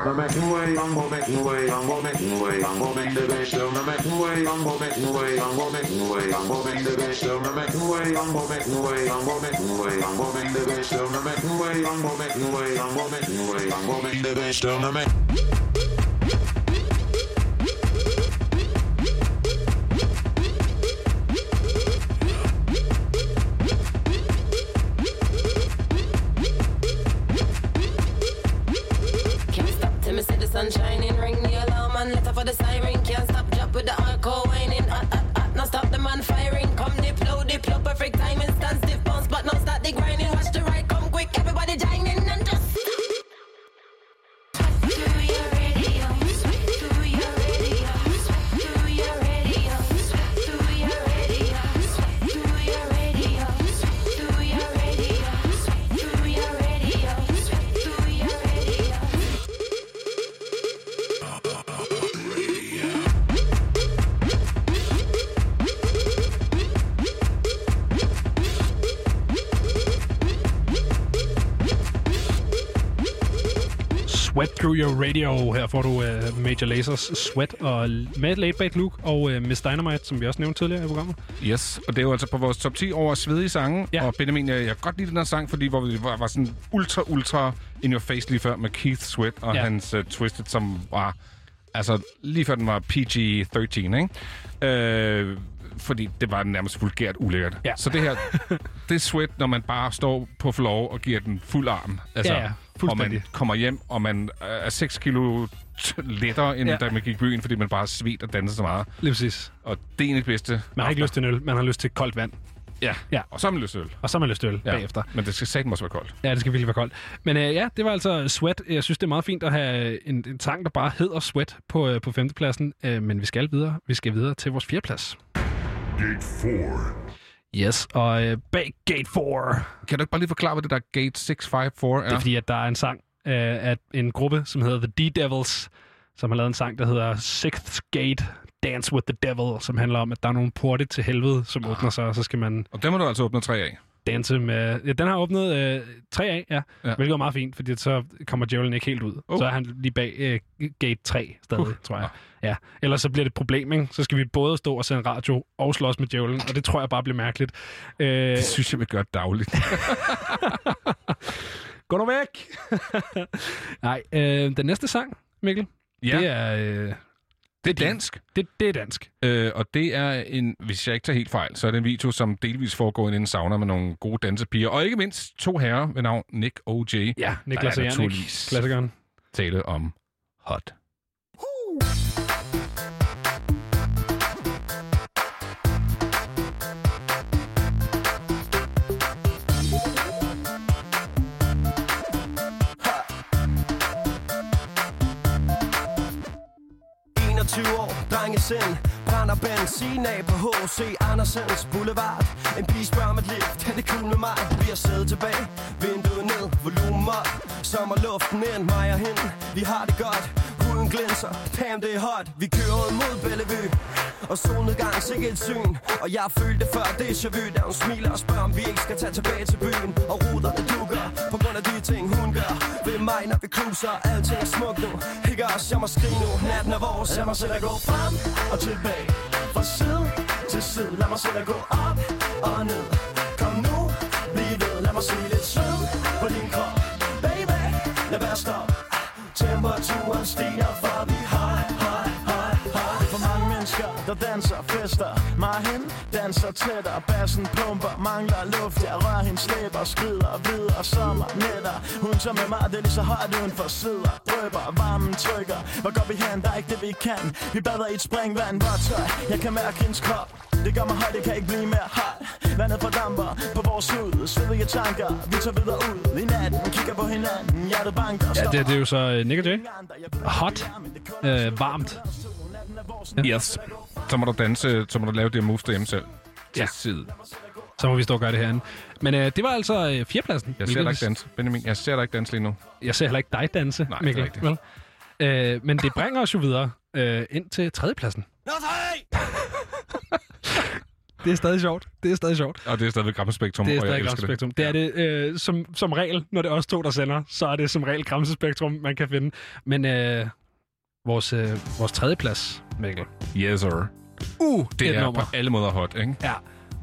We're making way, we're making way, we're making way, I'm making the best. We're making way, we're making way, we're making way, I'm making the best. We're making way, we're making way, we're making way, I'm making the best. We're making way, we're making way, we're making way, we're making the best. We're making Radio. Her får du uh, Major Lasers Sweat og med Laid Back Luke og uh, Miss Dynamite, som vi også nævnte tidligere i programmet. Yes, og det er jo altså på vores top 10 over svedige sange. Ja. Og Benjamin, jeg, jeg godt lide den her sang, fordi hvor vi var, var sådan ultra, ultra in your face lige før med Keith Sweat og ja. hans uh, Twisted, som var... Altså, lige før den var PG-13, ikke? Øh, fordi det var nærmest vulgært ulækkert. Ja. Så det her, det er sweat, når man bare står på floor og giver den fuld arm. Altså, Ja, ja. Og man kommer hjem, og man er 6 kilo lettere, end Ja. da man gik i byen, fordi man bare svedt og danset så meget. Lige præcis. Og det er en af de bedste. Man har ikke lyst til en øl, man har lyst til koldt vand. Ja. ja. Og så har man lyst til øl. Og så har man lyst til øl Ja. bagefter. Men det skal satme også være koldt. Ja, det skal virkelig være koldt. Men øh, ja, det var altså Sweat. Jeg synes, det er meget fint at have en, en sang, der bare hedder Sweat på, øh, på femtepladsen. Øh, men vi skal videre. Vi skal videre til vores fjerdeplads. Gate 4. Yes, og øh, bag Gate 4. Kan du ikke bare lige forklare, hvad det der Gate 654 er? Det er fordi, at der er en sang øh, af en gruppe, som hedder The D-Devils, som har lavet en sang, der hedder Sixth Gate Dance with the Devil, som handler om, at der er nogle porte til helvede, som ah. åbner sig, og så skal man Og den må du altså åbne tre af. danse med... Ja, den har åbnet øh, tre af, ja, Ja. hvilket er meget fint, fordi så kommer djævlen ikke helt ud. Oh. Oh. Så er han lige bag øh, gate 3 stadig, uh. tror jeg. Ja. Ellers så bliver det et problem, ikke? Så skal vi både stå og sende radio og slås med djævlen, og det tror jeg bare bliver mærkeligt. Øh, Det synes jeg, vi gør dagligt. Gå nu væk! Nej, øh, den næste sang, Mikkel, Ja. det er... Øh, det er dansk. Det, det er dansk. Øh, og det er en, hvis jeg ikke tager helt fejl, så er det en video, som delvis foregår i en sauna med nogle gode dansepiger. Og ikke mindst to herrer ved navn Nick og Jay. Ja, Niklas og naturligvis klassikeren. tale om hot. 21 år, drengesind Brænder benzin af på H.C. Andersens Boulevard. En pige spørger om et lift, er det cool med mig? Vi har siddet tilbage, vinduet ned, volumen op. Sommerluften ind, mig og hende. Vi har det godt, huden glinser Damn, det er hot, vi kører ud mod Bellevue. Og solnedgang, sikkert et syn. Og jeg følte følt det før, déjà vu Da hun smiler og spørger, om vi ikke skal tage tilbage til byen. Og ruder det dukker, på grund af de ting, hun gør. Ved mig, når vi cruiser, alting er smukt nu. Ikke også, jeg må skrige nu, natten er vores Lad mig selv at gå frem og tilbage. Fra side til side, lad mig selv at gå op og ned. Kom nu, bliv ved, lad mig se lidt sved på din krop. Baby, lad være stop Temperaturen stiger, fester Mig hende danser tættere Bassen pumper, mangler luft Jeg rører hendes læber, skrider videre Sommer, nætter Hun tager med mig, det er lige så højt uden for sidder Drøber, varmen trykker. Hvor går vi hen? Der er ikke det vi kan. Vi bader i et springvand, vådt tøj Jeg kan mærke hendes krop. Det gør mig højt, det kan ikke blive mere hot Vandet fordamper på vores hud. Svedige tanker, vi tager videre ud. I natten, kigger på hinanden. Hjertet banker, Ja, det, det er jo så uh, Nick Jay. Hot. Uh, varmt. Yes. Så må du danse, så må du lave det moves derhjemme selv. Til Ja. side. Så må vi stå og gøre det herinde. Men uh, det var altså uh, fjerdepladsen. Jeg ser dig ikke danse, Benjamin. Jeg ser dig ikke danse lige nu. Jeg ser heller ikke dig danse, Nej, det er Mikkel. Vel? Uh, men det bringer os jo videre uh, ind til tredjepladsen. Nå! Det er stadig sjovt. Det er stadig sjovt. Og det er stadigvæk Grammespektrum, Det er og jeg stadig elsker Gramsespektrum. Det er det øh, som, som regel, når det er os to, der sender, så er det som regel Gramsespektrum, man kan finde. Men øh, vores, øh, vores tredje plads, Mikkel. Yes, sir. Uh, Det et er nummer. på alle måder hot, ikke? Ja,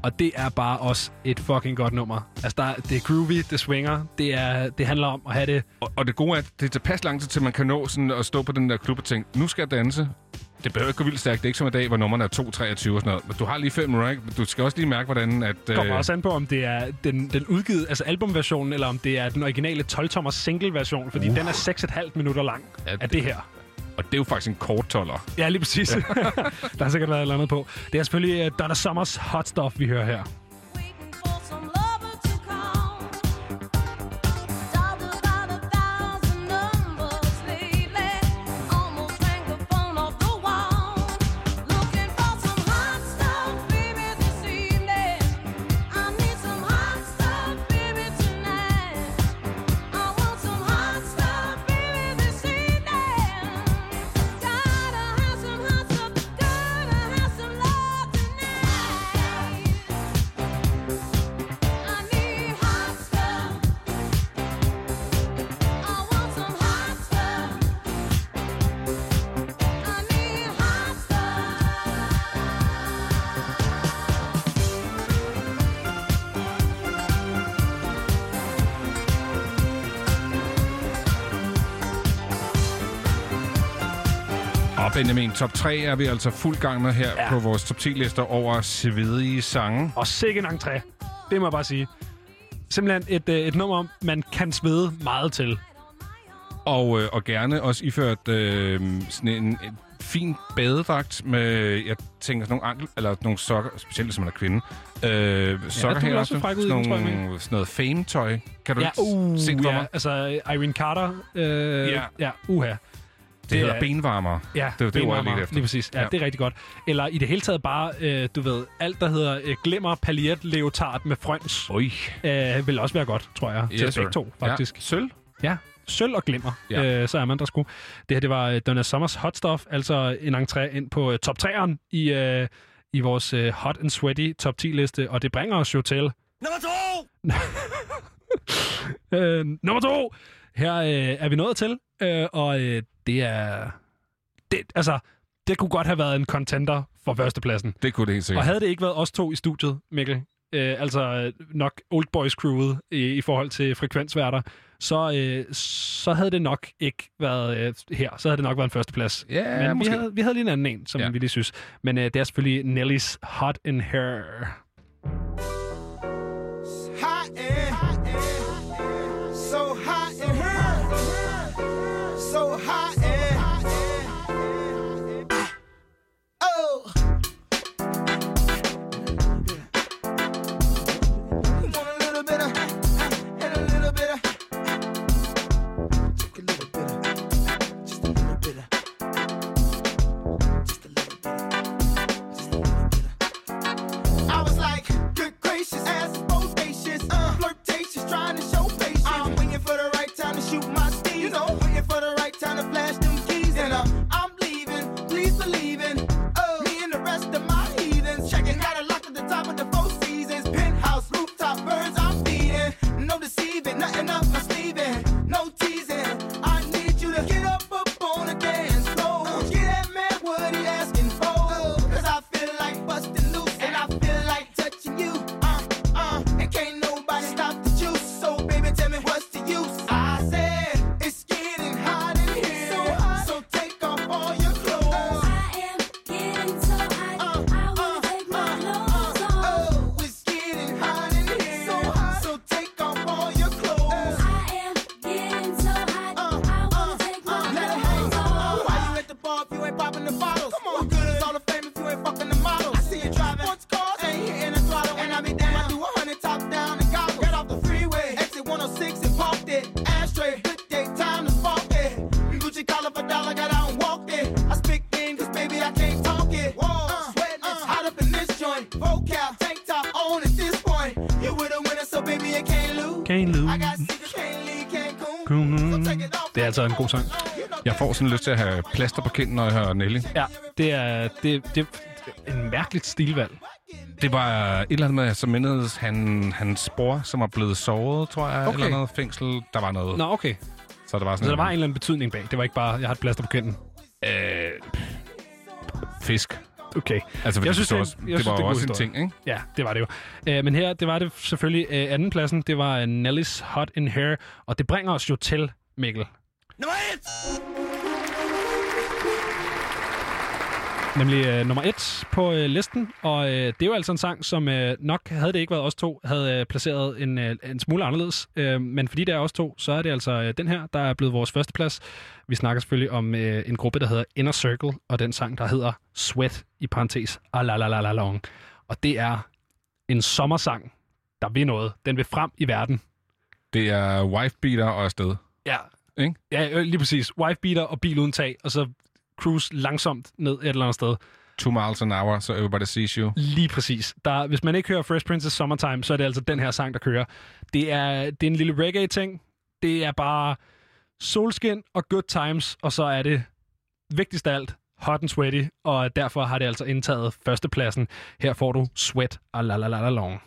og det er bare også et fucking godt nummer. Altså, der, er- det er groovy, det swinger, det, er, det handler om at have det... Og, og det gode er, at det er tilpas lang tid til, man kan nå sådan at stå på den der klub og tænke, nu skal jeg danse. Det behøver ikke gå vildt stærkt. Det er ikke som i dag, hvor nummerne er 2, 23 og sådan noget. Men du har lige fem minutter, ikke? Du skal også lige mærke, hvordan at... Det kommer øh, også an på, om det er den, den udgivet, altså albumversionen, eller om det er den originale 12-tommer single-version, fordi Uh. den er 6,5 minutter lang Ja, af det- det her. Og det er jo faktisk en kort toller. Ja, lige præcis. der har sikkert været et eller andet på. Det er selvfølgelig uh, Donna Summers Hot Stuff, vi hører her. Benjamin, top 3 er vi altså fuld gang med her ja. på vores top 10-lister over svedige sange. Og sikke en entré. Det må jeg bare sige. Simpelthen et, øh, et nummer, man kan svede meget til. Og, øh, og gerne også iført øh, sådan en, en fin badedragt med, jeg tænker sådan nogle ankel, eller nogle sokker, specielt hvis man er kvinde. Øh, sokker du her også ud sådan, jeg, nogle, sådan noget fame-tøj. Kan du Ja, uh, se det for ja, mig? altså Irene Carter. Øh, Ja. ja, uha. Det, hedder benvarmer. Ja, det var det, ord, jeg ledte efter. Lige præcis. Ja, ja, det er rigtig godt. Eller i det hele taget bare, øh, du ved, alt der hedder øh, glimmer, paljet, leotard med frøns. Oi. Øh, vil også være godt, tror jeg, Yes, til begge to, faktisk. Ja. Sølv? Ja, sølv og glimmer. Ja. Øh, så er man der sgu. Det her, det var øh, Donna Summers Hot Stuff, altså en entré ind på øh, top 3'eren i, øh, i vores øh, Hot and Sweaty top 10-liste, og det bringer os jo til Nummer to! øh, nummer to. Her øh, er vi nået til, øh, og øh, det er... Det, altså, det kunne godt have været en contender for førstepladsen. Det kunne det helt sikkert. Og havde det ikke været os to i studiet, Mikkel, øh, altså nok Old Boys crewet i, i forhold til frekvensværter, så, øh, så havde det nok ikke været øh, her. Så havde det nok været en førsteplads. Ja, Men vi måske. havde, vi havde lige en anden en, som Ja. vi lige synes. Men øh, det er selvfølgelig Nelly's Hot in Her. trying to flash them keys, and I'm, I'm leaving. Please believe in altså en god sang. Jeg får sådan lyst til at have plaster på kinden, når jeg hører Nelly. Ja, det er, det, det er en mærkeligt stilvalg. Det var et eller andet med, så mindedes han, hans bror, som var blevet såret, tror jeg, Okay. eller noget fængsel. Der var noget. Nå, okay. Så der var Så sådan der var en eller anden betydning bag. Det var ikke bare, jeg har et plaster på kinden. Øh, fisk. Okay. Altså, Jeg synes, det, også, jeg det synes, var det også en ting, ikke? Ja, det var det jo. Øh, men her, det var det selvfølgelig øh, andenpladsen. Det var øh, Nelly's Hot in Hair. Og det bringer os jo til, Mikkel. Nummer et! Nemlig øh, nummer et på øh, listen, og øh, det er jo altså en sang, som øh, nok, havde det ikke været os to, havde øh, placeret en, øh, en smule anderledes. Øh, men fordi det er os to, så er det altså øh, den her, der er blevet vores første plads. Vi snakker selvfølgelig om øh, en gruppe, der hedder Inner Circle, og den sang, der hedder Sweat, i parentes, la long. Og det er en sommersang, der vil noget. Den vil frem i verden. Det er wife beater og afsted. Ja. Ikke? Ja, øh, lige præcis. Wife beater og bil uden tag, og så cruise langsomt ned et eller andet sted. Two miles an hour, so everybody sees you. Lige præcis. Der, hvis man ikke hører Fresh Prince's Summertime, så er det altså den her sang, der kører. Det er, det er en lille reggae-ting. Det er bare solskin og good times, og så er det vigtigst af alt hot and sweaty, og derfor har det altså indtaget førstepladsen. Her får du Sweat a la la la la long.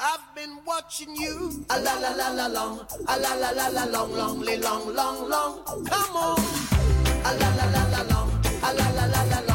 I've been watching you. A la la la la long. A la la la la long, long, long, long, long. Come on. A la la la la long. A la la la la long,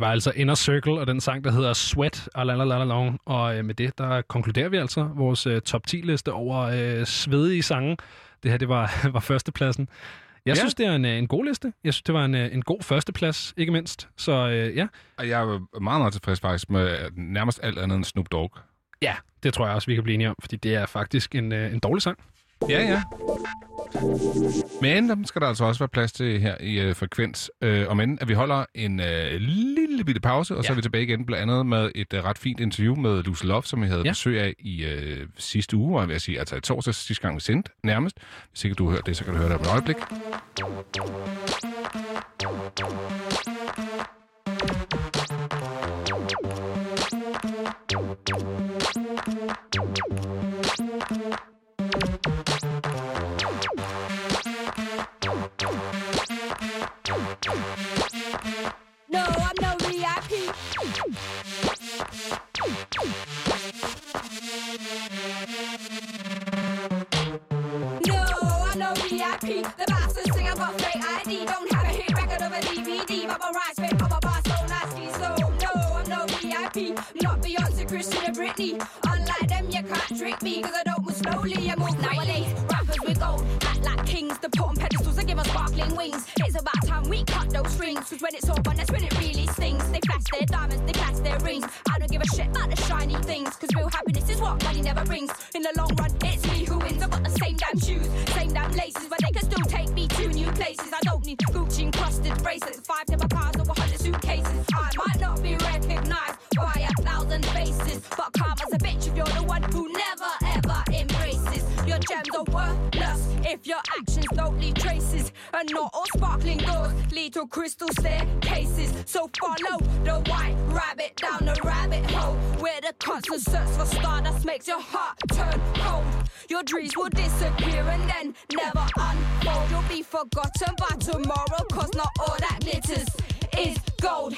Det var altså Inner Circle, og den sang, der hedder Sweat, alalalalong. og øh, med det, der konkluderer vi altså vores øh, top 10-liste over øh, svedige sange. Det her, det var, var førstepladsen. Jeg Ja. synes, det er en, øh, en god liste. Jeg synes, det var en, øh, en god førsteplads, ikke mindst. Så øh, ja. Og jeg er meget, meget tilfreds faktisk med nærmest alt andet end Snoop Dogg. Ja, det tror jeg også, vi kan blive enige om, fordi det er faktisk en, øh, en dårlig sang. Ja, ja. Men dem skal der altså også være plads til her i øh, Frekvens. Øh, om end, at vi holder en øh, lille bitte pause, og så Ja. er vi tilbage igen, blandt andet med et øh, ret fint interview med Lucy Love, som vi havde Ja. besøg af i øh, sidste uge, og jeg vil sige, altså i torsdags sidste gang vi sendte, nærmest. Hvis ikke du har hørt det, så kan du høre det om et øjeblik. No, I'm no VIP. No, I'm no VIP. The bastard singer got fake ID. Don't have a hit record of a DVD. My rhymes fit on bar so nasty. So no, I'm no VIP. Not Beyonce, Christian, or Britney. Trick me. Cause I don't move slowly, I move nowadays. Rappers with gold, act like kings. The put on pedestals and give us sparkling wings. It's about time we cut those strings. Cause when it's over, that's when it really stings. They flash their diamonds, they flash their rings. I don't give a shit about the shiny things. Cause real happiness is what money never brings. In the long run, it's me who wins. I've got the same damn shoes, same damn laces. But they can still take me to new places. I don't need Gucci encrusted bracelets. Five timber cars over hundred suitcases. I might not be recognized by a thousand faces. But karma's a bitch if you're the one who never ever embraces. Your gems are worthless if your actions don't leave traces. And not all sparkling doors lead to crystal staircases. So follow the white rabbit down the rabbit hole. Where the constant search for stardust makes your heart turn cold. Your dreams will disappear and then never unfold. You'll be forgotten by tomorrow, cause not all that glitters is gold.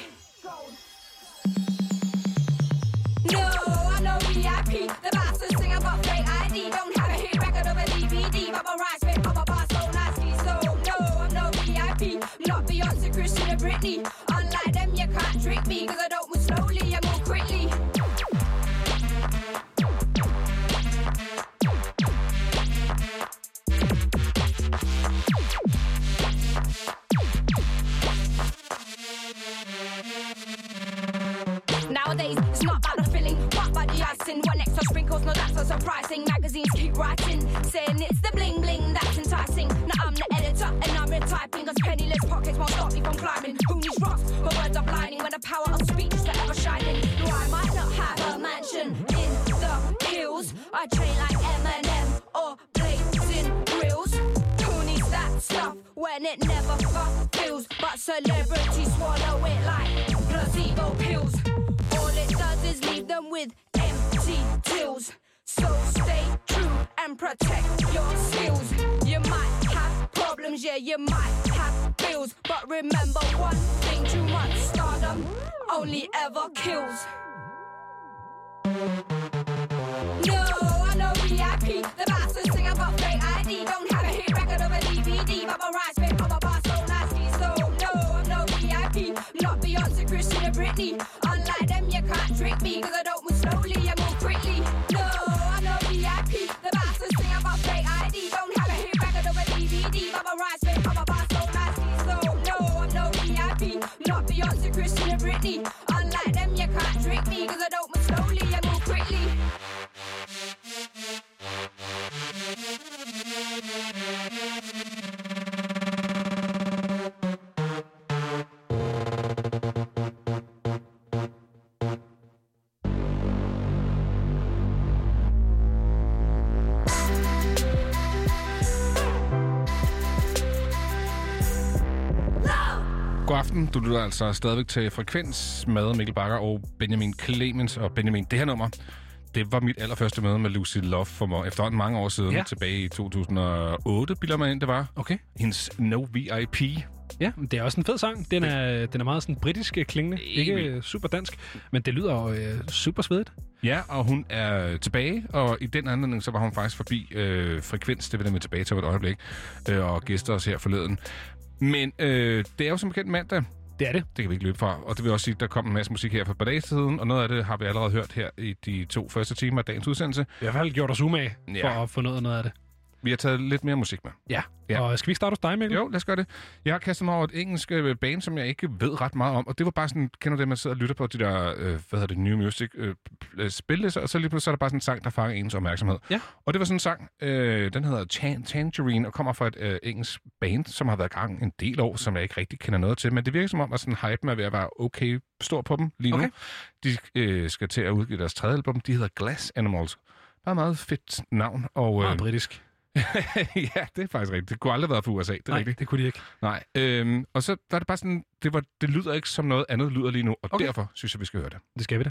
Britney. Unlike them, you can't trick me. Cause I don't move slowly, Nowadays, it's not about the filling, but about the icing. One extra sprinkles, no, that's not surprising. Magazines keep writing, saying it's the bling bling that's enticing. Now I'm the editor and I'm retyping, cause penniless pockets won't stop me from climbing. Who needs rocks? My words are blinding when the power of speech is forever shining. No, I might not have a mansion in the hills. I train like Eminem or blazing grills. Who needs that stuff when it never fulfills? But celebrities swallow it like placebo pills. All it does is leave them with empty tills. So stay true and protect your skills. You might have problems, yeah, you might have bills. But remember one thing too much stardom only ever kills. No, I'm no VIP. The Not Beyonce, Christian, or Britney. Unlike them, you can't trick me. Cause I don't move slowly, I move quickly. No, I'm no VIP. The bastard singer got fake ID. Don't have a hit record of a DVD. My rhymes fit on my bar so nasty. So no, I'm no VIP. Not Beyonce, Christian, or Britney. Altså stadigvæk til Frekvens med Mikkel Bakker og Benjamin Clemens. Og Benjamin, det her nummer, det var mit allerførste møde med Lucy Love for mig efterhånden mange år siden. Ja. Tilbage i 2008, bilder mig ind, det var. Okay. Hendes No VIP. Ja, men det er også en fed sang. Den er, den er meget sådan britisk klingende. Ikke øh, super dansk, men det lyder jo øh, super svedigt. Ja, og hun er tilbage, og i den anledning, så var hun faktisk forbi øh, Frekvens, det vender vi tilbage til et øjeblik, øh, og gæster os her forleden. Men øh, det er jo som bekendt mandag. Det er det. Det kan vi ikke løbe fra. Og det vil også sige, at der kom en masse musik her for et par dage siden, og noget af det har vi allerede hørt her i de to første timer af dagens udsendelse. I hvert fald gjort os umage for Ja. at få noget, noget af det. Vi har taget lidt mere musik med. Ja. Ja. Og skal vi ikke starte hos dig, Mikkel? Jo, lad os gøre det. Jeg har kastet mig over et engelsk øh, band, som jeg ikke ved ret meget om, og det var bare sådan, kender du det, man sidder og lytter på de der, øh, hvad hedder det, New Music øh, øh, spillister, og så lige pludselig så er der bare sådan en sang, der fanger ens opmærksomhed. Ja. Og det var sådan en sang, øh, den hedder Tan- Tangerine, og kommer fra et øh, engelsk band, som har været i gang en del år, som jeg ikke rigtig kender noget til, men det virker som om, at sådan hypen er ved at være okay stor på dem lige nu. Okay. De øh, skal til at udgive deres tredje album, de hedder Glass Animals. Bare meget fedt navn. Og, Meget øh, britisk. ja, det er faktisk rigtigt. Det kunne aldrig have været fra USA, det er Nej, rigtigt. det kunne de ikke. Nej, øhm, og så var det bare sådan, det, var, det lyder ikke som noget andet lyder lige nu, og okay. derfor synes jeg, vi skal høre det. Det skal vi da.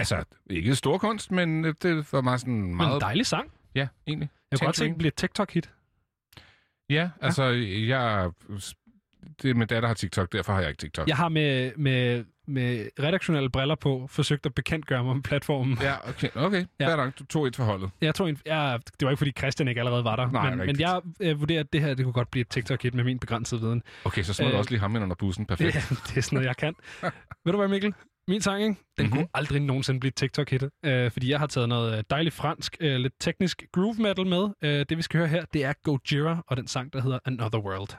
Altså ikke stor kunst, men det var meget sådan meget... en dejlig sang. Ja, egentlig. Jeg kunne godt se, Tangerine. den bliver et TikTok-hit. Ja, altså jeg... Det er min datter har TikTok, derfor har jeg ikke TikTok. Jeg har med, med, med redaktionelle briller på forsøgt at bekendtgøre mig med platformen. Ja, okay. Okay, Ja. ja. nok. Du tog et forholdet. Jeg tror, en, jeg, det var ikke, fordi Christian ikke allerede var der. Nej, men, men jeg øh, vurderer, at det her det kunne godt blive et TikTok-hit med min begrænsede viden. Okay, så smed Øh, også lige ham ind under bussen. Perfekt. Det, det er sådan noget, jeg kan. Ved du hvad, Mikkel? Min sang, ikke? den Mhm. mm-hmm. kunne aldrig nogensinde blive TikTok-hit. Øh, fordi jeg har taget noget øh, dejligt fransk, øh, lidt teknisk groove metal med. Øh, det vi skal høre her, det er Gojira og den sang, der hedder Another World.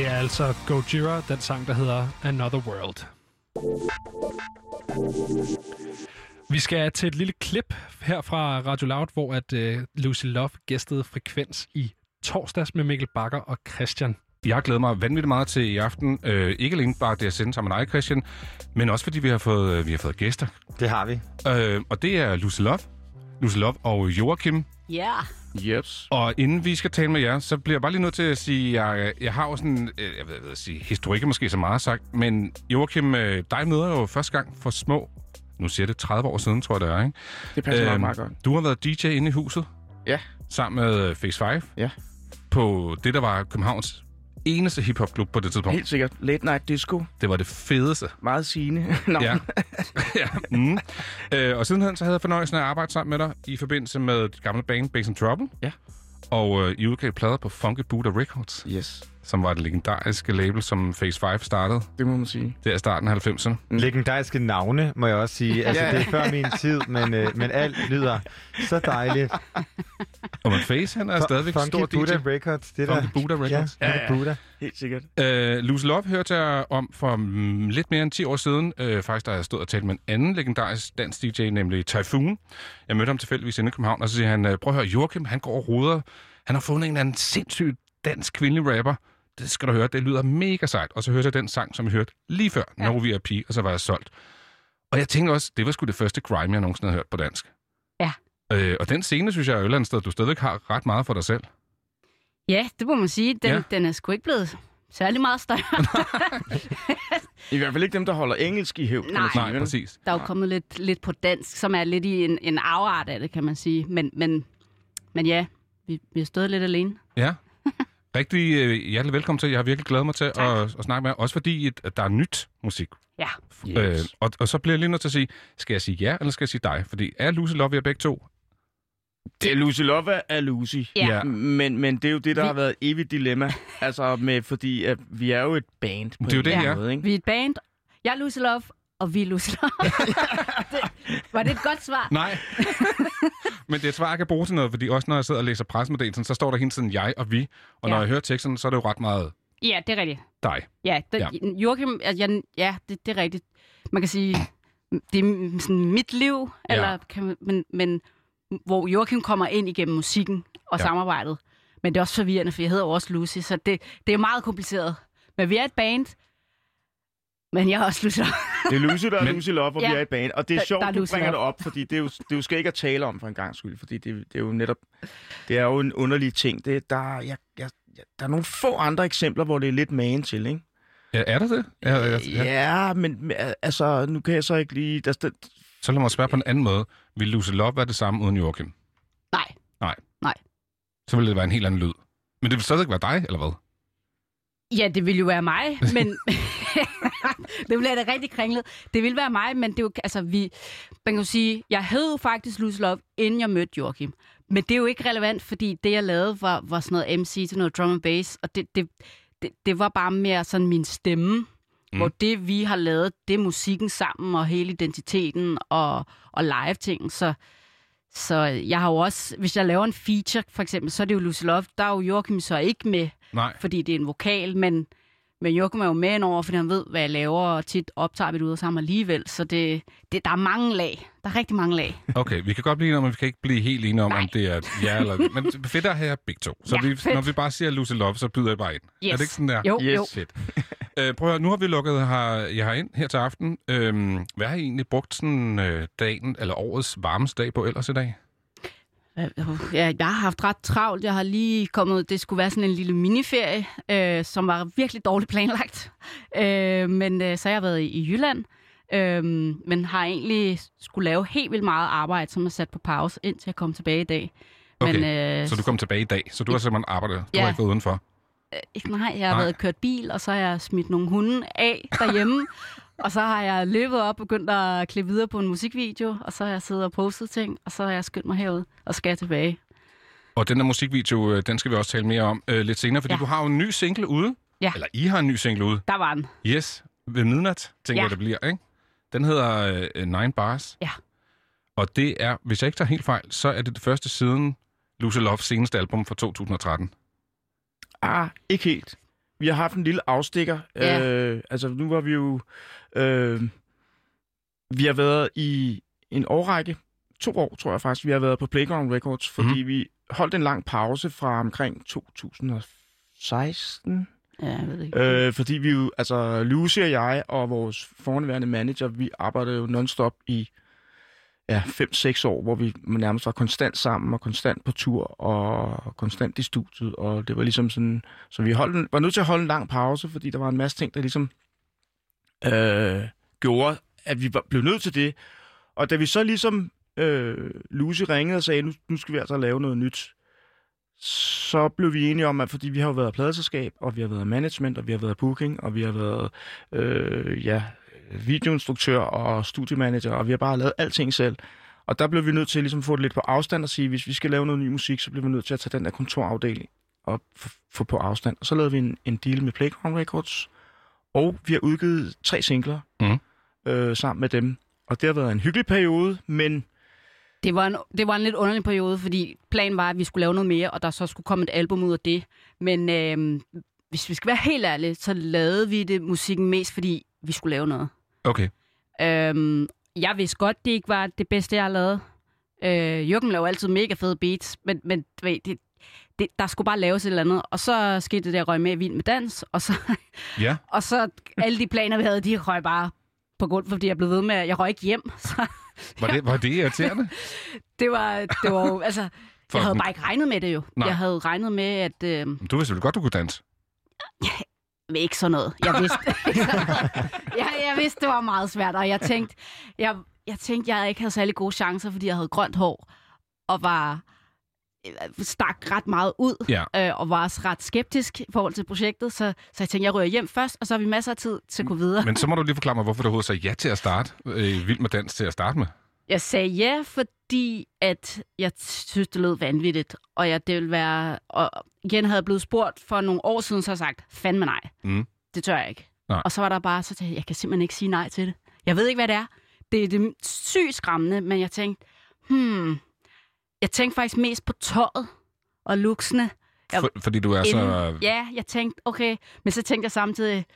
Det er altså Gojira, den sang, der hedder Another World. Vi skal til et lille klip her fra Radio Loud, hvor at uh, Lucy Love gæstede Frekvens i torsdags med Mikkel Bakker og Christian. Jeg har glædet mig vanvittigt meget til i aften. Øh, ikke alene bare det at sende sammen med dig, Christian, men også fordi vi har fået, øh, vi har fået gæster. Det har vi. Øh, og det er Lucy Love, Lucy Love og Joachim. Ja. Yes. Og inden vi skal tale med jer, så bliver jeg bare lige nødt til at sige, at jeg, jeg har jo sådan, øh, jeg ved, jeg ved at sige, historik er måske så meget sagt, men Joachim, øh, dig møder jeg jo første gang for små, nu siger det 30 år siden, tror jeg det er, ikke? Det passer nok meget godt. Du har været DJ inde i huset. Ja. Sammen med øh, Face 5. Ja. På det, der var Københavns eneste hiphop-klub på det tidspunkt. Helt sikkert. Late Night Disco. Det var det fedeste. Meget sigende. Nå. Ja. ja. Mm. Øh, og sidenhen så havde jeg fornøjelsen af at arbejde sammen med dig i forbindelse med det gamle band Bass and Trouble. Ja. Og øh, I udgav plader på Funky Buddha Records. Yes. Som var det legendariske label, som Phase 5 startede. Det må man sige. Det er starten af 90'erne. Mm. Legendariske navne, må jeg også sige. Altså, Ja. det er før min tid, men, øh, men alt lyder så dejligt. Og man Face, han er stadigvæk Funky stor DJ. Buddha Records, det der. Funky Buddha Records. Ja, Funky Buddha. Helt sikkert. Øh, Lucy Love hørte jeg om for mm, lidt mere end 10 år siden. Øh, faktisk, da jeg stod og talte med en anden legendarisk dansk DJ, nemlig Typhoon. Jeg mødte ham tilfældigvis inde i København, og så siger han, øh, prøv at høre, Joachim, han går og ruder. Han har fundet en eller anden sindssyg dansk kvindelig rapper. Det skal du høre, det lyder mega sejt. Og så hørte jeg den sang, som jeg hørte lige før, ja. No VIP, og så var jeg solgt. Og jeg tænkte også, det var sgu det første grime, jeg nogensinde havde hørt på dansk. Øh, og den scene, synes jeg, er et eller andet sted, du stadigvæk har ret meget for dig selv. Ja, det må man sige. Den, Ja. den er sgu ikke blevet særlig meget større. I hvert fald ikke dem, der holder engelsk i hævd. kan man Nej. sige, Nej, præcis. Der er jo kommet lidt, lidt på dansk, som er lidt i en, en afart af det, kan man sige. Men, men, men ja, vi, vi har stået lidt alene. Ja. Rigtig øh, hjertelig velkommen til. Jeg har virkelig glædet mig til at, at snakke med jer. Også fordi, at, der er nyt musik. Ja. Øh, og, og så bliver jeg lige nødt til at sige, skal jeg sige ja, eller skal jeg sige dig? Fordi er Lucy Love jer begge to? Det er Lucy Love er Lucy. Ja. Ja. Men, men det er jo det, der Vi- har været et evigt dilemma. altså, med, fordi at vi er jo et band. På Det er jo det, ja. måde, ikke? Vi er et band. Jeg er Lucy Love, og vi er Lucy Love. det, var det et godt svar? Nej. Men det er et svar, jeg kan bruge til noget, fordi også når jeg sidder og læser pressemeddelelsen, så står der hele tiden jeg og vi. Og når Ja. jeg hører teksten, så er det jo ret meget Ja, det er rigtigt. dig. Ja, det, Ja. Joachim, altså, jeg, ja det, det er rigtigt. Man kan sige, det er sådan mit liv, Ja. eller kan man, men, men hvor Joachim kommer ind igennem musikken og Ja. samarbejdet. Men det er også forvirrende, for jeg hedder jo også Lucy, så det, det er meget kompliceret. Men vi er et band, men jeg er også Lucy. Det er Lucy, der er Men- Lucy Love, og Ja. vi er et band. Og det er Der- sjovt, der er du bringer det op, fordi det er, jo, det er jo skal ikke at tale om for en gang skyld, fordi det, det er jo netop, det er jo en underlig ting. Det, der, jeg, jeg, der er nogle få andre eksempler, hvor det er lidt magen til, ikke? Ja, er der det? Ja, ja, Ja, ja men men, altså, nu kan jeg så ikke lige... Der, der, Så lad mig spørge på en anden måde. Vil Love være det samme uden Joachim? Nej. Nej. Nej. Så ville det være en helt anden lyd. Men det vil stadig være dig, eller hvad? Ja, det ville jo være mig, men... det ville være da rigtig kringlet. Det ville være mig, men det er jo... Altså, vi... Man kan jo sige, jeg hed jo faktisk Love, inden jeg mødte Joachim. Men det er jo ikke relevant, fordi det, jeg lavede, var, var sådan noget MC til noget drum and bass, og det, det, det, det var bare mere sådan min stemme, mm. hvor det, vi har lavet, det er musikken sammen, og hele identiteten, og, og live-ting, så... Så jeg har jo også, hvis jeg laver en feature, for eksempel, så er det jo Lucy Love. Der er jo Joachim så ikke med, Nej. fordi det er en vokal, men, men Joachim er jo med over, fordi han ved, hvad jeg laver, og tit optager vi det ud sammen alligevel. Så det, det, der er mange lag. Der er rigtig mange lag. Okay, vi kan godt blive enige om, men vi kan ikke blive helt enige om, Nej. om det er ja eller... Men fedt at have begge to. Så Ja, vi, fedt. når vi bare siger Lucy Love, så byder jeg bare ind. Yes. Er det ikke sådan der? Jo, yes. jo. Fedt. Øh, prøv at høre, nu har vi lukket her, jeg har ind her til aften. Øhm, hvad har I egentlig brugt sådan øh, dagen, eller årets varmeste dag på ellers i dag? Ja, jeg har haft ret travlt. Jeg har lige kommet... Det skulle være sådan en lille miniferie, øh, som var virkelig dårligt planlagt. Øh, men øh, så har jeg været i, i Jylland, øh, men har egentlig skulle lave helt vildt meget arbejde, som er sat på pause, indtil jeg kom tilbage i dag. Okay, Men, øh, så du kom tilbage i dag, så du har simpelthen arbejdet. Du Ja. har ikke været udenfor. Øh, Nej, jeg har Nej. været kørt bil, og så har jeg smidt nogle hunde af derhjemme. og så har jeg løbet op og begyndt at klippe videre på en musikvideo, og så har jeg siddet og postet ting, og så har jeg skyndt mig herud og skal tilbage. Og den der musikvideo, øh, den skal vi også tale mere om øh, lidt senere, fordi ja. Ja. du har jo en ny single ude. Ja. Eller I har en ny single ude. Der var den. Yes, ved midnat, tænker Ja. jeg, det bliver, ikke? Den hedder øh, Nine Bars. Ja. Og det er, hvis jeg ikke tager helt fejl, så er det det første siden Lucy Loves seneste album fra 2013. Ah, ikke helt. vi har haft en lille afstikker. Ja. Øh, altså, nu var vi jo... Øh, vi har været i en årrække, to år tror jeg faktisk, vi har været på Playground Records, fordi mm. vi holdt en lang pause fra omkring 2016. Ja, jeg ved ikke. Øh, fordi vi jo, altså Lucy og jeg og vores fornærværende manager, vi arbejdede jo non-stop i ja, 5-6 år, hvor vi nærmest var konstant sammen og konstant på tur og konstant i studiet. Og det var ligesom sådan, så vi holdt, en- var nødt til at holde en lang pause, fordi der var en masse ting, der ligesom øh, gjorde, at vi var- blev nødt til det. Og da vi så ligesom, øh, Lucy ringede og sagde, nu, nu skal vi altså lave noget nyt, så blev vi enige om, at fordi vi har jo været pladselskab, og vi har været management, og vi har været booking, og vi har været øh, ja, videoinstruktør og studiemanager, og vi har bare lavet alting selv. Og der blev vi nødt til ligesom at få det lidt på afstand og sige, hvis vi skal lave noget ny musik, så bliver vi nødt til at tage den der kontorafdeling og få på afstand. Og så lavede vi en, en deal med Playground Records, og vi har udgivet tre singler mm. øh, sammen med dem. Og det har været en hyggelig periode, men Det var, en, det var en lidt underlig periode, fordi planen var, at vi skulle lave noget mere, og der så skulle komme et album ud af det. Men øh, hvis vi skal være helt ærlige, så lavede vi det musikken mest, fordi vi skulle lave noget. Okay. Øhm, jeg vidste godt, det ikke var det bedste, jeg har lavet. Øh, Jørgen laver altid mega fede beats, men, men ved, det, det, der skulle bare laves et eller andet. Og så skete det der, jeg røg med Vild med Dans, og så, Ja. og så alle de planer, vi havde, de røg bare på grund, fordi jeg blev ved med, at jeg røg ikke hjem. Så Var det, var det irriterende? det var, det var jo, altså, For- jeg havde bare ikke regnet med det jo. Nej. Jeg havde regnet med, at... Øh, Du vidste vel godt, du kunne danse? Ikke sådan noget. Jeg vidste, jeg, jeg vidste, det var meget svært, og jeg tænkte, jeg, jeg tænkte, jeg ikke havde særlig gode chancer, fordi jeg havde grønt hår, og var øh, stak ret meget ud, Ja. øh, og var også ret skeptisk i forhold til projektet, så, så jeg tænkte, jeg ryger hjem først, og så har vi masser af tid til at gå videre. Men så må du lige forklare mig, hvorfor du overhovedet sagde ja til at starte øh, Vild med Dans til at starte med. Jeg sagde ja, fordi at jeg synes, det lød vanvittigt, og jeg det ville være... Og igen havde blevet spurgt for nogle år siden, så har sagt, fandme nej, Mm. det tør jeg ikke. Nej. Og så var der bare, så tænkte jeg, jeg kan simpelthen ikke sige nej til det. Jeg ved ikke, hvad det er. Det er det sygt skræmmende, men jeg tænkte, hmm, jeg tænkte faktisk mest på tøjet og looksene. Jeg, For, fordi du er så... inden- Ja, jeg tænkte, okay. Men så tænkte jeg samtidig,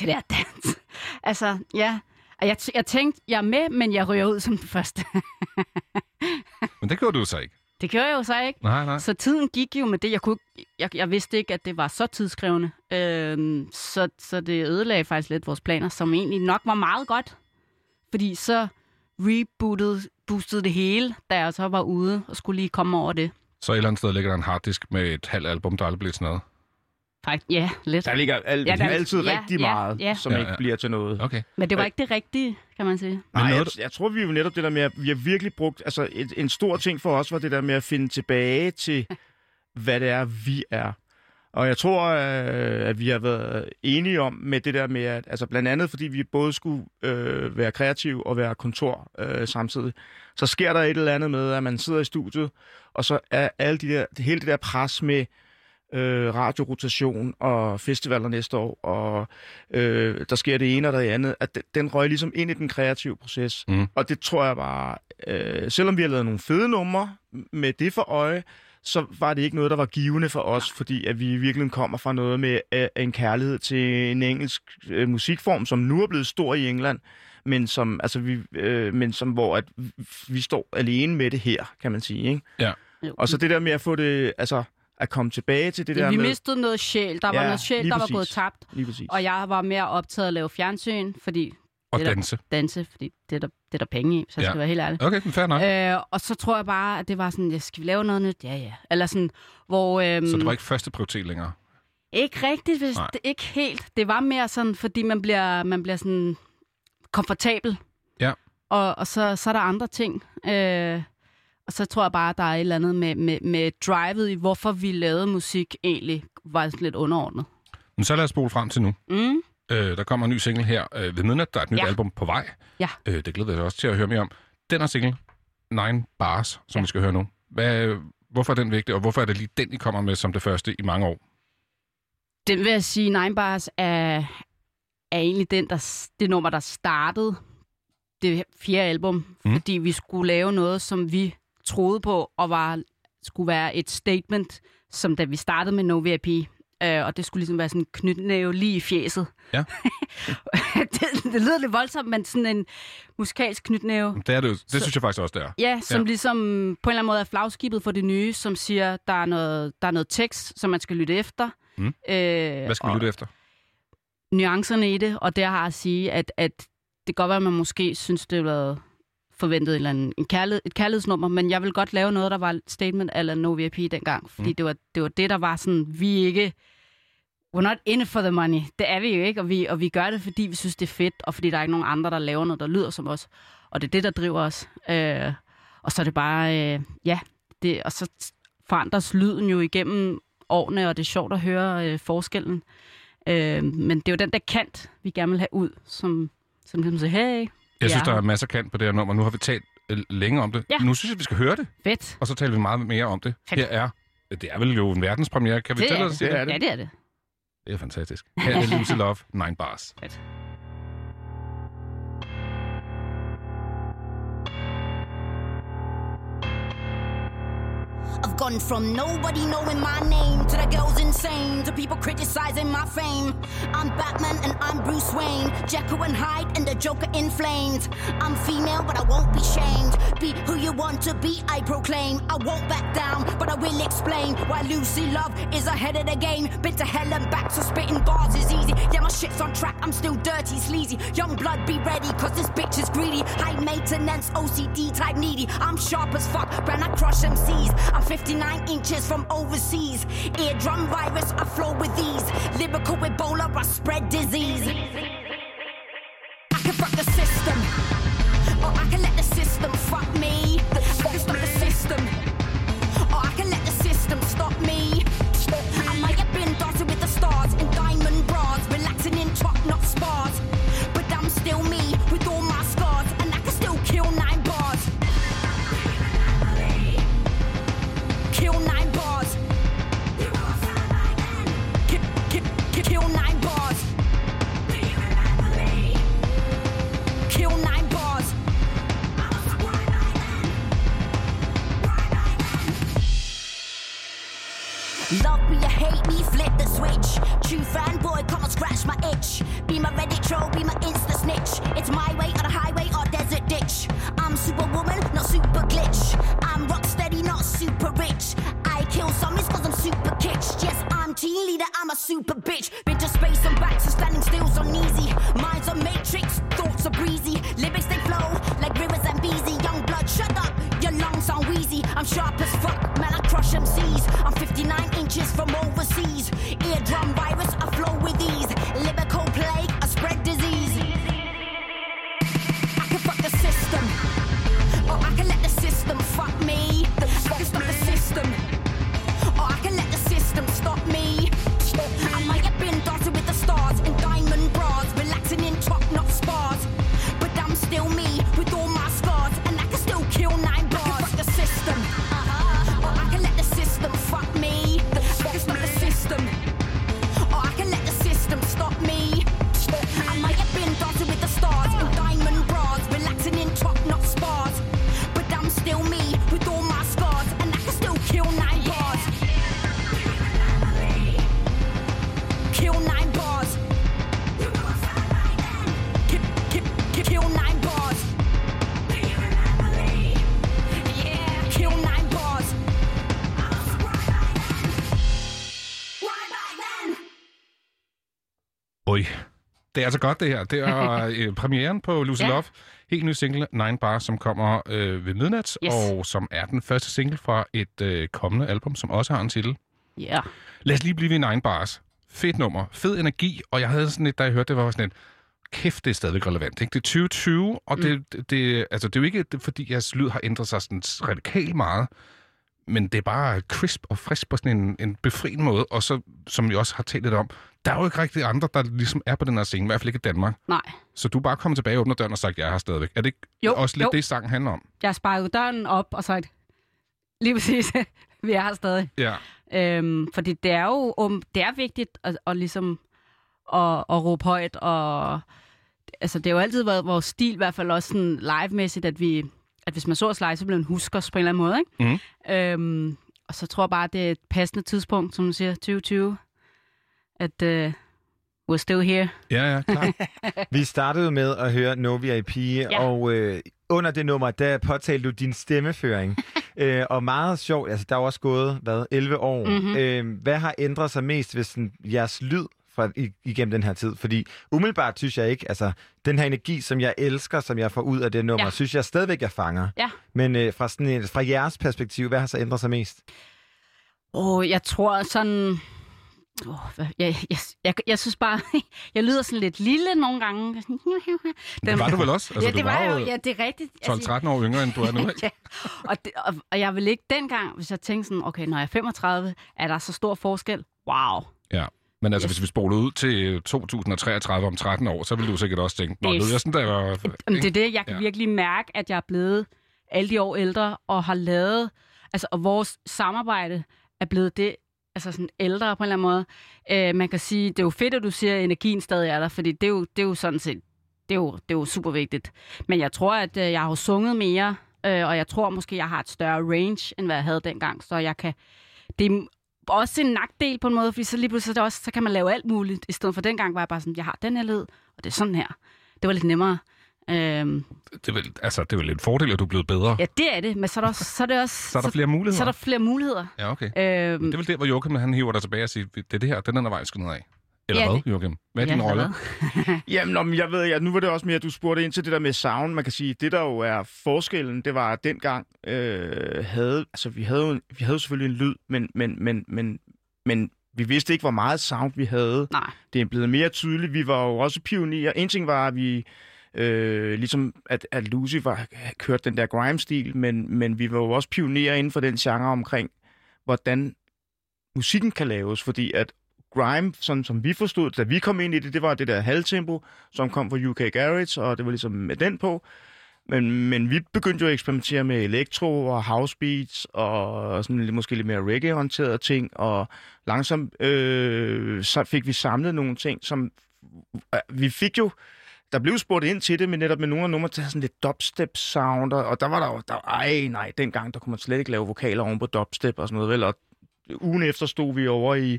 det der dans. altså, ja. Og Jeg, jeg tænkte, jeg er med, men jeg ryger ud som den første. Men det gjorde du så ikke. Det gjorde jeg jo så ikke. Nej, nej. Så tiden gik jo med det. Jeg, kunne, jeg, jeg vidste ikke, at det var så tidskrævende. Øhm, så, så det ødelagde faktisk lidt vores planer, som egentlig nok var meget godt. Fordi så rebootede boostede det hele, da jeg så var ude og skulle lige komme over det. Så et eller andet sted ligger der en harddisk med et halvt album, der aldrig bliver til noget. Faktisk, ja, lidt. der ligger al- Ja, der- altid ja, rigtig ja, meget, ja. som Ja, ikke ja. bliver til noget. Okay. Men det var ikke det rigtige, kan man sige. Nej, jeg, noget, jeg tror, vi er jo netop det der med, at vi har virkelig brugt... Altså, et, en stor ting for os var det der med at finde tilbage til, hvad det er, vi er. Og jeg tror, øh, at vi har været enige om med det der med, at altså blandt andet fordi vi både skulle øh, være kreative og være kontor øh, samtidig, så sker der et eller andet med, at man sidder i studiet, og så er alle de der, hele det der pres med øh, radiorotation og festivaler næste år, og øh, der sker det ene og det andet, at den, den røg ligesom ind i den kreative proces. Mm. Og det tror jeg bare, øh, selvom vi har lavet nogle fede numre med det for øje, så var det ikke noget, der var givende for os, fordi at vi virkelig kommer fra noget med øh, en kærlighed til en engelsk øh, musikform, som nu er blevet stor i England, men som, altså vi, øh, men som hvor at vi står alene med det her, kan man sige. Ikke? Ja. Og så det der med at få det, altså at komme tilbage til det der vi med... mistede noget sjæl. Der var Ja, noget sjæl, der var gået tabt. Lige præcis. Og jeg var mere optaget af at lave fjernsyn, fordi... Og det er der- danse. Danse, fordi det er der, det er der penge i, så jeg Ja. skal være helt ærlig. Okay, men fair nok. Øh, og så tror jeg bare, at det var sådan, ja, skal vi lave noget nyt? Ja, ja. Eller sådan, hvor... Øhm, Så det var ikke første prioritet længere? Ikke rigtigt, hvis Nej. det ikke helt. Det var mere sådan, fordi man bliver, man bliver sådan komfortabel. Ja. Og, og så, så er der andre ting. Øh, og så tror jeg bare, at der er et eller andet med, med, med drivet i, hvorfor vi lavede musik egentlig, var sådan lidt underordnet. Men så lad os spole frem til nu. Mm. Øh, der kommer en ny single her øh, ved midnat. Der er et nyt Ja. album på vej. Ja. Øh, det glæder jeg også til at høre mere om. Den her single, Nine Bars, som ja. vi skal høre nu. Hvad, hvorfor er den vigtig, og hvorfor er det lige den, I kommer med som det første i mange år? Den vil jeg sige, Nine Bars er, er egentlig den, der, det nummer, der startede det fjerde album, mm. fordi vi skulle lave noget, som vi troede på, og var, skulle være et statement, som da vi startede med No VIP. øh, og det skulle ligesom være sådan en knytnæve lige i fjeset. Ja. det, det lyder lidt voldsomt, men sådan en musikalsk knytnæve. Det, er det, jo- det Så- synes jeg faktisk også, det er. Ja, som ja. ligesom på en eller anden måde er flagskibet for det nye, som siger, der er noget, der er noget tekst, som man skal lytte efter. Mm. Øh, Hvad skal og lytte efter? Nuancerne i det, og det har at sige, at, at det kan godt være, at man måske synes, det har været forventet en, eller anden, en kærlighed, et kærlighedsnummer, men jeg vil godt lave noget, der var et statement eller No VIP dengang, fordi mm. det, var, det var det, der var sådan, vi er ikke, we're not in for the money. Det er vi jo ikke, og vi, og vi gør det, fordi vi synes, det er fedt, og fordi der er ikke nogen andre, der laver noget, der lyder som os. Og det er det, der driver os. Øh, og så er det bare, øh, ja, det, og så forandres lyden jo igennem årene, og det er sjovt at høre øh, forskellen. Øh, men det er jo den der kant, vi gerne vil have ud, som, som ligesom siger, hey, Jeg synes, ja. der er masser af kant på det her nummer. Nu har vi talt øh, længe om det. Ja. Nu synes jeg, vi skal høre det. Fedt. Og så taler vi meget mere om det. Fedt. Her er, det er vel jo en verdenspremiere. Kan vi Det tælle os det. til Ja, det er det. Det er fantastisk. Her er Lucy Love, 9 bars. Fedt. I've gone from nobody knowing my name to the girls insane to people criticizing my fame. I'm Batman and I'm Bruce Wayne, Jekyll and Hyde and the Joker in flames. I'm female, but I won't be shamed. Be who you want to be, I proclaim. I won't back down, but I will explain why Lucy Love is ahead of the game. Been to hell and back, so spitting bars is easy. Yeah, my shit's on track, I'm still dirty, sleazy. Young blood, be ready, cause this bitch is greedy. High maintenance, OCD type needy. I'm sharp as fuck, when I crush MCs. I'm 59 inches from overseas. Eardrum virus, I flow with ease. Lyrical Ebola, I spread disease. Reddit be my Insta snitch. It's my way or the highway or desert ditch. I'm superwoman, not super glitch. I'm rock steady, not super rich. I kill zombies cause I'm super kitsch. Yes, I'm team leader, I'm a super bitch. Been to space and back, so standing still's uneasy. Minds are matrix, thoughts are breezy. Lyrics they flow like rivers and beezy. Young blood, shut up, your lungs sound wheezy. I'm sharp as fuck, man, I crush MCs. I'm 59 inches from overseas. Er altså godt, det her. Det er øh, premieren på Lucy Ja. Love. Helt ny single, Nine Bars, som kommer øh, ved midnat, Yes. og som er den første single fra et øh, kommende album, som også har en titel. Ja. Lad os lige blive ved Nine Bars. Fedt nummer, fed energi, og jeg havde sådan lidt, da jeg hørte det, var sådan lidt, kæft, det er stadigvæk relevant. Ikke? Det er 2020, og det, det, det, altså, det er jo ikke det, fordi jeres lyd har ændret sig sådan radikalt meget, men det er bare crisp og frisk på sådan en, en befriende måde, og så, som vi også har talt lidt om, der er jo ikke rigtig andre, der ligesom er på den her scene, i hvert fald ikke i Danmark. Nej. Så du er bare kommet tilbage og åbner døren og sagt, jeg er her stadigvæk. Er det ikke Jo, også lidt jo. det, sangen handler om? Jeg har sparket døren op og sagt, lige præcis, vi er her stadig. Ja. Øhm, fordi det er jo um, det er vigtigt at, at ligesom at, at råbe højt, og altså, det har jo altid været vores stil, i hvert fald også sådan live-mæssigt, at vi at hvis man så os live, så blev man husker på en eller anden måde. Ikke? Mm. Øhm, og så tror jeg bare, det er et passende tidspunkt, som du siger, 2020. at uh, we're still here. Ja, ja, klar. Vi startede med at høre No VIP, ja. og øh, under det nummer, der påtalte du din stemmeføring. øh, og meget sjovt, altså der er jo også gået, hvad, 11 år. Mhm. Øh, hvad har ændret sig mest ved sådan, jeres lyd fra, igennem den her tid? Fordi umiddelbart synes jeg ikke, altså den her energi, som jeg elsker, som jeg får ud af det nummer, Ja. synes jeg stadigvæk, jeg fanger. Ja. Men øh, fra, sådan, en- fra jeres perspektiv, hvad har så ændret sig mest? Åh, jeg tror sådan... Oh, jeg, jeg, jeg, jeg synes bare, jeg lyder sådan lidt lille nogle gange. Det var du vel også? Altså, ja, det var var jo ja, det er rigtigt. Altså, 12-13 år yngre, end du er nu, ikke? ja. og, det, og, og jeg vil ikke dengang, hvis jeg tænkte sådan, okay, når jeg er 35, er der så stor forskel? Wow. Ja. Men altså, Yes. hvis vi spoler ud til 2033 om 13 år, så vil du sikkert også tænke, Nå, lød jeg sådan der? Jamen, det er det, jeg kan ja. virkelig mærke, at jeg er blevet alle de år ældre, og har lavet, altså, og vores samarbejde er blevet det, altså sådan ældre på en eller anden måde. Øh, man kan sige, det er jo fedt, at du siger, at energien stadig er der, fordi det er jo, det er jo sådan set, det er jo, det er jo super vigtigt. Men jeg tror, at øh, jeg har sunget mere, øh, og jeg tror måske, jeg har et større range, end hvad jeg havde dengang, så jeg kan, det er også en nagdel på en måde, fordi så lige pludselig så, det også, så kan man lave alt muligt, i stedet for dengang var jeg bare sådan, jeg har den her led, og det er sådan her. Det var lidt nemmere. Øhm, Det er, vel, altså, det er vel en fordel, at du er blevet bedre. ja, det er det, men så er der, også, så er det også... Så er der flere muligheder. Så er der flere muligheder. Ja, okay. Øhm, Det er vel der, hvor Joachim han hiver dig tilbage og siger, det er det her, den er der vej, skal ned af. Eller Ja, hvad, Joachim? Hvad er Ja, din rolle? Jamen, om jeg ved at nu var det også mere, at du spurgte ind til det der med sound. Man kan sige, det der jo er forskellen, det var, at dengang øh, havde, altså vi havde, jo- vi havde selvfølgelig en lyd, men, men, men, men, men vi vidste ikke, hvor meget sound vi havde. Nej. Det er blevet mere tydeligt. Vi var jo også pionerer. En ting var, at vi øh, ligesom at, at Lucy var kørt den der grime-stil, men, men vi var jo også pionerer inden for den genre omkring, hvordan musikken kan laves, fordi at grime, sådan som vi forstod, da vi kom ind i det, det var det der halvtempo, som kom fra UK Garage, og det var ligesom med den på. Men, men vi begyndte jo at eksperimentere med elektro og house beats og sådan lidt, måske lidt mere reggae-orienterede ting, og langsomt øh, så fik vi samlet nogle ting, som øh, vi fik jo der blev spurgt ind til det, men netop med nogle af numre til sådan lidt dubstep sound, og, der var der jo, der, ej nej, dengang der kunne man slet ikke lave vokaler oven på dubstep og sådan noget, vel, og ugen efter stod vi over i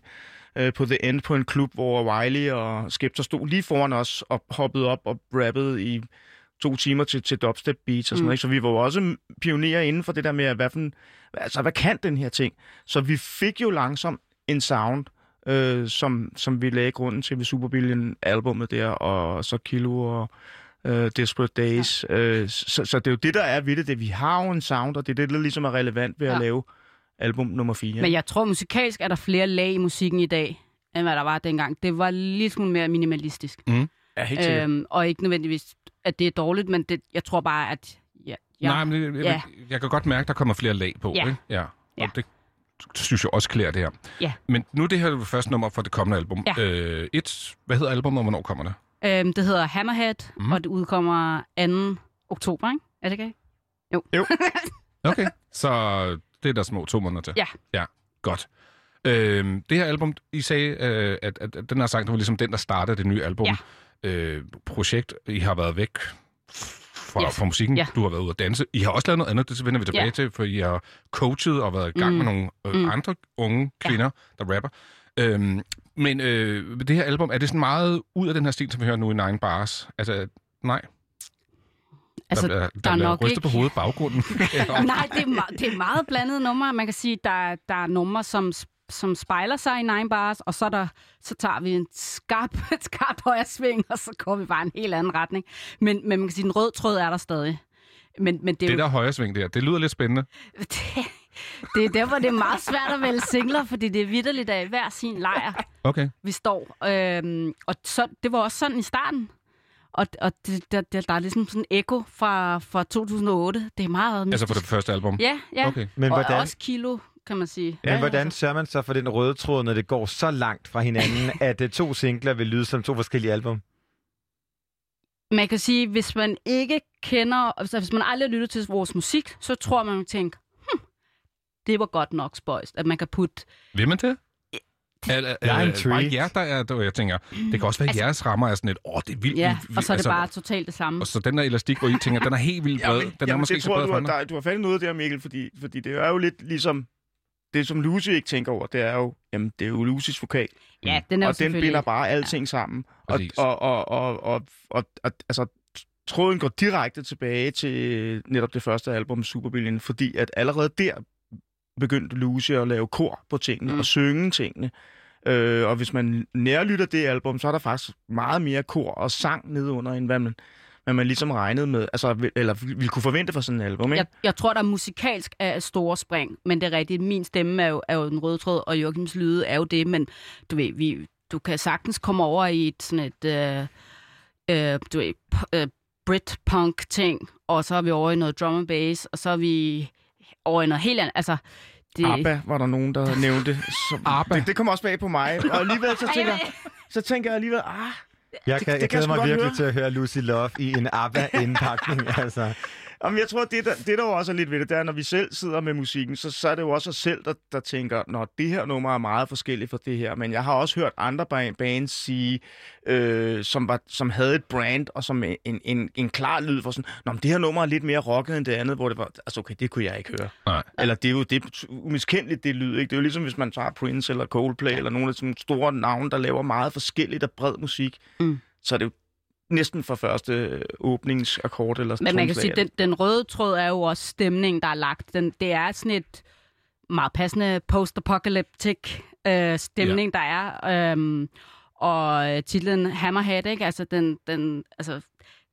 øh, på The End på en klub, hvor Wiley og Skepta stod lige foran os og hoppede op og rappede i to timer til, til dubstep beats og sådan Mm. noget. ikke? Så vi var jo også pionerer inden for det der med, hvad, for, altså, hvad kan den her ting? Så vi fik jo langsomt en sound, øh, som, som vi lagde grunden til ved Superbillion albumet der, og så Kilo og øh, Desperate Days. Ja. Øh, så, så det er jo det, der er ved det. det. Vi har jo en sound, og det er det, der ligesom er relevant ved ja. At lave album nummer 4. Men jeg tror, musikalsk er der flere lag i musikken i dag, end hvad der var dengang. Det var lidt smule mere minimalistisk. Mm. Ja, helt sikkert. Øhm, og ikke nødvendigvis, at det er dårligt, men det, jeg tror bare, at... Ja, ja, Nej, men det, jeg, ja, ja. jeg kan godt mærke, der kommer flere lag på. Ja. Ikke? ja. Og Ja. det synes jeg også klæder det her. Ja. Men nu er det her det første nummer for det kommende album. Ja. Øh, et, hvad hedder albumet, og hvornår kommer det? øhm, det hedder Hammerhead, mm. og det udkommer 2. oktober, ikke? Er det ikke? Jo. Jo. Okay, så det er der små to måneder til. Ja. Ja, godt. Øhm, det her album, I sagde, øh, at, at, at den her sang, det var ligesom den, der startede det nye album. Ja. Øh, projekt, I har været væk fra, Ja. fra musikken. Ja. Du har været ude at danse. I har også lavet noget andet, det vender vi tilbage Ja. til, for I har coachet og været i gang Mm. med nogle øh, Mm. andre unge kvinder, der rapper. Øhm, men øh, det her album, er det sådan meget ud af den her stil, som vi hører nu i Nine Bars? Altså, nej. Altså, der, bliver- der der, er nok ikke- på hovedet baggrunden. Nej, det er, det er meget blandet numre. Man kan sige, der, der er numre, som, som spejler sig i Nine Bars, og så, er der, så tager vi en skarp, et skarpt højre sving, og så går vi bare en helt anden retning. Men, men man kan sige, den røde tråd er der stadig. Men, men det, er Det jo, der højre sving der, det lyder lidt spændende. det er derfor, det er meget svært at vælge singler, fordi det er vidderligt af hver sin lejr, Okay. vi står. Øhm, og så, det var også sådan i starten. Og, og det, der, der, der er ligesom sådan en ekko fra, fra 2008. Det er meget Altså for det første album? Ja, ja. Okay. Men og hvordan- også kilo, kan man sige. Men hvordan sørger man så for den røde tråd, når det går så langt fra hinanden, at uh, to singler vil lyde som to forskellige album? Man kan sige, hvis man ikke kender, altså hvis man aldrig har lyttet til vores musik, så tror man, man tænker, hm, det var godt nok spøjst, at man kan putte... Vil man det? Er, er, Jeg er er, er intrigued. bare jer, der er, jeg tænker, det kan også være, at Altså- jeres rammer er sådan et, åh, det er vildt. Ja, vildt, og så er det altså, bare totalt det samme. Og så den der elastik, hvor I tænker, den er helt vildt bred. Ja, men, den er jamen, måske det ikke så tror bred du, andre. har, der, du har fat i noget der, Mikkel, fordi, fordi det er jo lidt ligesom det, som Lucy ikke tænker over, det er jo, jamen, det er jo Lucys vokal. Ja, den er jo Og den binder bare alting ja. sammen. Og, og, og, og, og, og, og, altså, tråden går direkte tilbage til netop det første album, Superbillion, fordi at allerede der begyndte Lucy at lave kor på tingene mm. og synge tingene. Øh, og hvis man nærlytter det album, så er der faktisk meget mere kor og sang nedunder, end hvad man, hvad man ligesom regnede med, altså, eller ville kunne forvente for sådan et album, ikke? Jeg, jeg tror, der musikalsk er store spring, men det er rigtigt. Min stemme er jo, er jo den røde tråd, og Joachims lyde er jo det, men du ved, vi, du kan sagtens komme over i et sådan et, øh, øh, du ved, p- øh, Brit-punk-ting, og så er vi over i noget drum and bass, og så er vi over i noget helt andet. Altså, det, ABBA var der nogen, der nævnte. Så, ABBA. Det, det kom også bag på mig. Og alligevel så tænker, så tænker jeg alligevel, ah, Jeg, Det- kan, det jeg kan jeg glæder mig virkelig høre. til at høre Lucy Love i en ABBA-indpakning. altså. Jamen, jeg tror, det der, det der jo også er lidt ved det, det er, når vi selv sidder med musikken, så, så er det jo også os selv, der, der tænker, når det her nummer er meget forskelligt fra det her. Men jeg har også hørt andre ba- bands sige, øh, som, var, som havde et brand, og som en, en, en klar lyd for sådan, Nå, men det her nummer er lidt mere rocket end det andet, hvor det var, altså okay, det kunne jeg ikke høre. Nej. Eller det er jo det er umiskendeligt, det lyd, ikke? Det er jo ligesom, hvis man tager Prince eller Coldplay, eller nogle af sådan store navne, der laver meget forskelligt og bred musik, Mm. så er det jo næsten fra første åbningsakkord eller Men man kan sige, den, den røde tråd er jo også stemningen, der er lagt. Den, det er sådan et meget passende post-apocalyptic øh, stemning, ja. der er. Øhm, og øh, titlen Hammerhead, ikke? Altså, den, den, altså,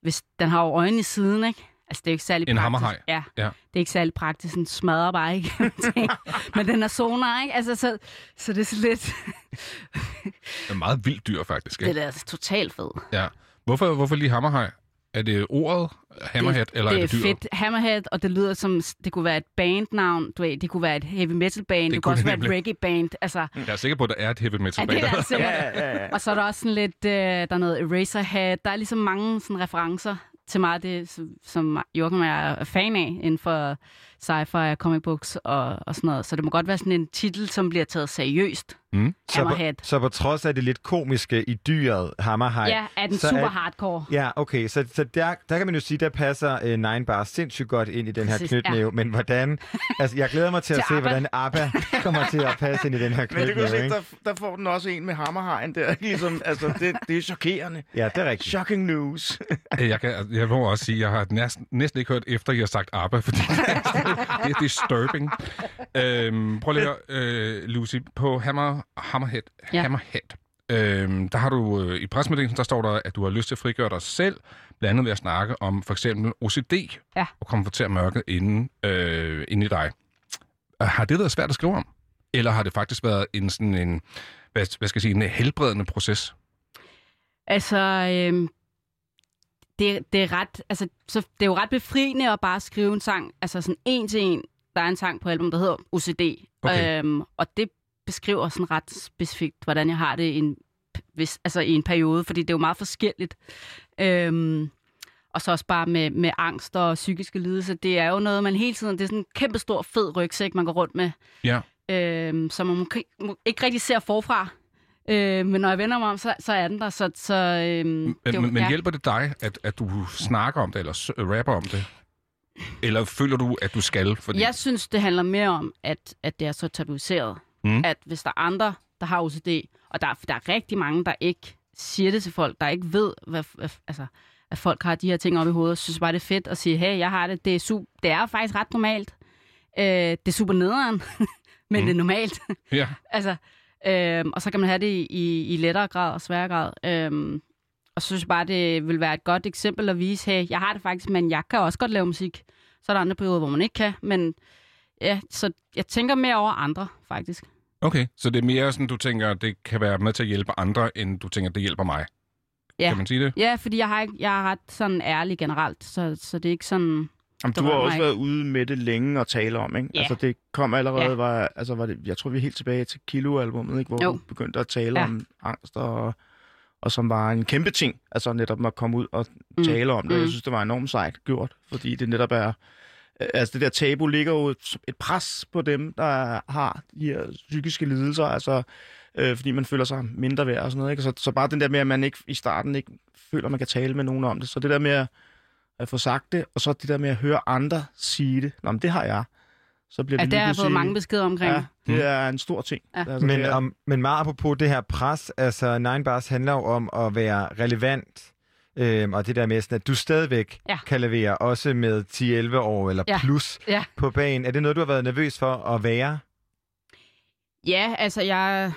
hvis, den har jo øjne i siden, ikke? Altså, det er ikke særlig En praktisk. hammerhaj. Ja, Ja. det er ikke særlig praktisk. Den smadrer bare ikke. Men den er sonar, ikke? Altså, så, så det er sådan lidt... Det er meget vildt dyr, faktisk. det Ikke? er altså totalt fed. Ja. Hvorfor, hvorfor lige hammerhaj? Er det ordet hammerhead, eller det er det dyret? fedt Hammerhead, og det lyder som, det kunne være et bandnavn, du ved, det kunne være et heavy metal band, det, det kunne også det være et nemlig. reggae band, altså, Jeg er sikker på, at der er et heavy metal Ja, band. det er der- der sikkert. Og så er der også sådan lidt, øh, der er noget Eraserhead. Der er ligesom mange sådan referencer til meget af det, som- som Jørgen og jeg er fan af inden for sci-fi og comic books og, og sådan noget. Så det må godt være sådan en titel, som bliver taget seriøst. Mm. Så, på, Hammerhead. så på trods af det lidt komiske i dyret Hammerhaj... Ja, er den så super hardcore. Ja, okay. Så, så der, der kan man jo sige, der passer uh, Nine Bar sindssygt godt ind i den her knytnæve. ja. Men hvordan... Altså, jeg glæder mig til at se, ABBA. hvordan ABBA kommer til at passe ind i den her Men det kan du knytnæve, se, ikke? der, der får den også en med hammerhajen der. Ligesom, altså, det, det er chokerende. Ja, det er rigtigt. Shocking news. Jeg, kan, jeg må også sige, at jeg har næsten, næsten ikke hørt efter, at I har sagt ABBA, fordi det er, disturbing. Øhm, prøv lige at høre, øh, Lucy, på Hammer, Hammerhead, Ja. Hammerhead øhm, der har du øh, i pressemeddelelsen, der står der, at du har lyst til at frigøre dig selv, blandt andet ved at snakke om for eksempel OCD, Ja. og konfrontere mørket inde, øh, inde i dig. Øh, Har det været svært at skrive om? Eller har det faktisk været en sådan en, hvad, hvad skal jeg sige, en helbredende proces? Altså, øhm, det, det, er ret, altså så det er jo ret befriende at bare skrive en sang, altså sådan en til en. Der er en sang på album, der hedder OCD, Okay. øhm, og det beskriver sådan ret specifikt, hvordan jeg har det i en, hvis, altså i en periode, fordi det er jo meget forskelligt. Øhm, og så også bare med, med angst og psykiske lidelser. Det er jo noget, man hele tiden... Det er sådan en kæmpe stor, fed rygsæk, man går rundt med. Ja. Øhm, som man måske, må, ikke rigtig ser forfra. Øh, men når jeg vender mig om, så, så er den der. Så, så, øhm, Men, det jo- men, ja. hjælper det dig, at, at du snakker om det, eller rapper om det? Eller føler du, at du skal? Fordi... Jeg synes, det handler mere om, at, at det er så tabuiseret. Mm. At hvis der er andre, der har OCD, og der, er- der er rigtig mange, der ikke siger det til folk, der ikke ved, hvad, hvad, altså, at folk har de her ting op i hovedet, synes bare, det er fedt at sige, hey, jeg har det, det er, super, det er faktisk ret normalt. Øh, det er super nederen, men Mm. det er normalt. Ja. altså, øhm, og så kan man have det i, i, i lettere grad og sværere grad. Øhm, og så synes jeg bare, det vil være et godt eksempel at vise, hey, jeg har det faktisk, men jeg kan også godt lave musik. Så er der andre perioder, hvor man ikke kan, men ja, så jeg tænker mere over andre, faktisk. Okay, så det er mere sådan, du tænker, det kan være med til at hjælpe andre, end du tænker, det hjælper mig. Ja. Kan man sige det? Ja, fordi jeg, har ikke, jeg er ret sådan ærlig generelt, så, så det er ikke sådan... Jamen, du har også mig været ude med det længe og tale om, ikke? Ja. Altså, det kom allerede, Ja. var, altså, var det, jeg tror, vi er helt tilbage til Kilo-albummet, ikke? Hvor Jo. du begyndte at tale Ja. om angst, og, og som var en kæmpe ting, altså netop at komme ud og Mm. tale om det. Mm. Jeg synes, det var enormt sejt gjort, fordi det netop er, altså det der tabu ligger jo et, pres på dem, der har de her psykiske lidelser, altså øh, fordi man føler sig mindre værd og sådan noget, ikke? Så, så bare den der med, at man ikke i starten ikke føler, man kan tale med nogen om det. Så det der med at, at få sagt det, og så det der med at høre andre sige det, Nå, men det har jeg. så bliver Ja, det lige har jeg fået mange beskeder omkring. Ja, det er en stor ting. Ja. Altså, Men, det er- om, men meget apropos det her pres, altså Nine Bars handler jo om at være relevant, øhm, og det der med, sådan, at du stadigvæk Ja. kan levere, også med 10-11 år eller Ja. plus Ja. på banen. Er det noget, du har været nervøs for at være? Ja, altså jeg,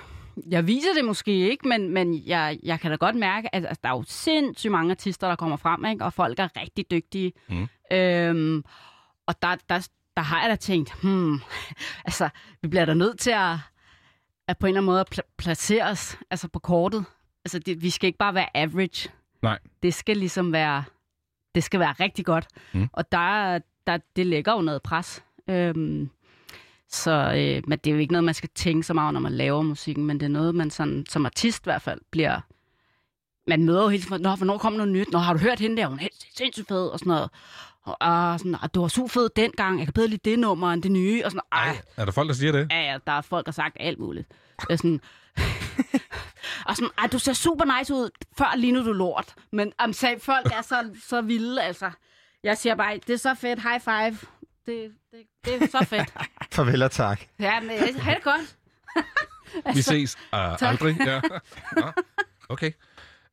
jeg viser det måske ikke, men, men jeg, jeg kan da godt mærke, at altså, der er jo sindssygt mange artister, der kommer frem, ikke? og folk er rigtig dygtige. Mm. Øhm, og der, der, der har jeg da tænkt, hmm, altså, vi bliver da nødt til at, at på en eller anden måde at pla- placere os altså på kortet. Altså, det, vi skal ikke bare være average. Nej. Det skal ligesom være, det skal være rigtig godt. Mm. Og der, der, det lægger jo noget pres. Øhm, så øh, men det er jo ikke noget, man skal tænke så meget, når man laver musikken, men det er noget, man sådan, som artist i hvert fald bliver... Man møder jo hele tiden, Nå, hvornår kommer noget nyt? Nå, har du hørt hende der? Hun er sindssygt fed, og sådan noget. Og, og sådan, og du var super fed dengang, jeg kan bedre lide det nummer end det nye, og sådan, ej, Er der folk, der siger det? Ja, ja, der er folk, der har sagt alt muligt. Jeg er sådan, og sådan, ej, du ser super nice ud, før lignede du lort. Men um, sag, folk er så, så vilde, altså. Jeg siger bare, det er så fedt, high five. Det, det, det er så fedt. Farvel og tak. Ja, men øh, ha' det godt. Vi ses uh, aldrig. Ja. Nå, okay.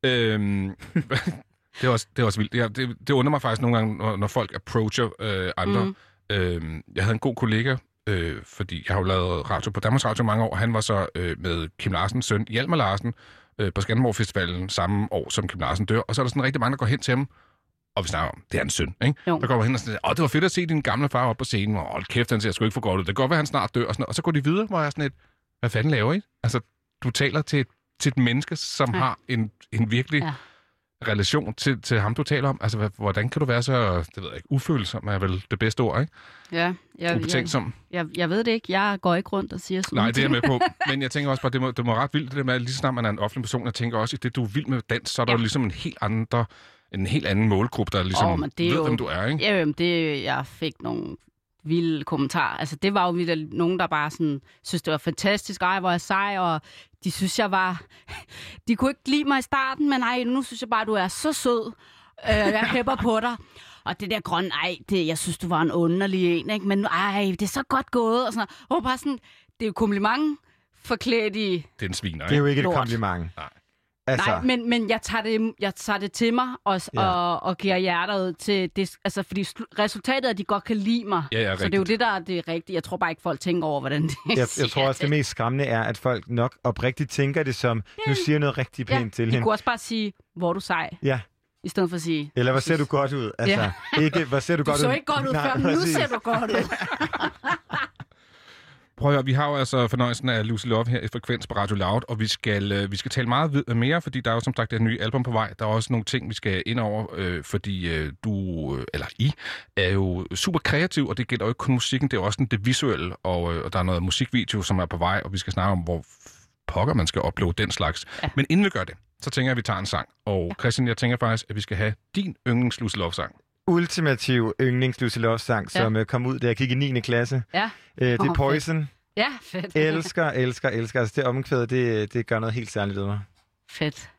Øhm, det, er også, det er også vildt. Ja, det, det undrer mig faktisk nogle gange, når, når folk approacher øh, andre. Mm. Øhm, jeg havde en god kollega, øh, fordi jeg har jo lavet radio på Danmarks Radio mange år. Han var så øh, med Kim Larsens søn, Hjalmar Larsen, øh, på Skanderborg Festivalen samme år, som Kim Larsen dør. Og så er der sådan rigtig mange, der går hen til ham, og vi snakker om, det er hans søn, ikke? Jo. Der kommer hen og siger, åh, det var fedt at se din gamle far op på scenen, og hold kæft, han ser sgu ikke for godt ud. Det kan godt være, han snart dør, og, sådan noget. og så går de videre, hvor jeg er sådan et, hvad fanden laver I? Altså, du taler til et, til et menneske, som Ja. har en, en virkelig Ja. relation til, til ham, du taler om. Altså, hvad- hvordan kan du være så, det ved jeg ikke, ufølsom er vel det bedste ord, ikke? Ja, jeg, jeg, Ubetænksom. jeg, jeg ved det ikke. Jeg går ikke rundt og siger sådan Nej, det er jeg med på. Men jeg tænker også bare, det må, det må ret vildt, det der med, at lige snart man er en offentlig person, jeg tænker også, at det, du er vild med dans, så er der Ja. jo ligesom en helt andre, en helt anden målgruppe, der ligesom men det er ved, jo, hvem du er, ikke? Ja, jamen, det, jeg fik nogle vilde kommentarer. Altså, det var jo vildt, nogen, der bare sådan, synes, det var fantastisk, ej, hvor er jeg sej, og de synes, jeg var... De kunne ikke lide mig i starten, men ej, nu synes jeg bare, du er så sød. Øh, jeg hæpper på dig. Og det der grønne, ej, det, jeg synes, du var en underlig en, ikke? Men ej, det er så godt gået, og sådan noget. Og bare sådan, det er jo kompliment forklædt i... Det er en sviner, Det er jo ikke et kompliment. Nej. Altså, Nej, men, men jeg, tager det, jeg tager det til mig og, Ja. og, og giver hjertet ud til det. Altså, fordi resultatet er, at de godt kan lide mig. Ja, ja, så det er jo det, der er det rigtige. Jeg tror bare ikke, folk tænker over, hvordan det jeg, jeg tror også, det mest skræmmende er, at folk nok oprigtigt tænker det som, nu siger jeg noget rigtig pænt ja, til de hende. kunne også bare sige, hvor er du sej, Ja, i stedet for at sige, eller hvor ser du godt ud? Altså, Ja. ikke, hvor ser du, du godt så ud? ikke godt ud Nej, før, men nu ser du godt ud. Prøv at høre, vi har jo altså fornøjelsen af Lucy Love her i Frekvens på Radio Loud, og vi skal, øh, vi skal tale meget vid- mere, fordi der er jo som sagt det nye album på vej. Der er også nogle ting, vi skal ind over, øh, fordi øh, du, øh, eller I, er jo super kreativ, og det gælder jo ikke kun musikken, det er også det visuelle, og, øh, og der er noget musikvideo, som er på vej, og vi skal snakke om, hvor pokker man skal uploade den slags. Ja. Men inden vi gør det, så tænker jeg, at vi tager en sang. Og Christian, jeg tænker faktisk, at vi skal have din yndlings Lucy Love-sang. Ultimativ yndlings Lucy Love-sang, Ja. som øh, kom ud, da jeg gik i 9. klasse. Ja. Øh, det er fedt. Poison. Ja, fedt. Elsker, elsker, elsker. Altså, det omkvæd, det, det gør noget helt særligt ved mig. Fedt.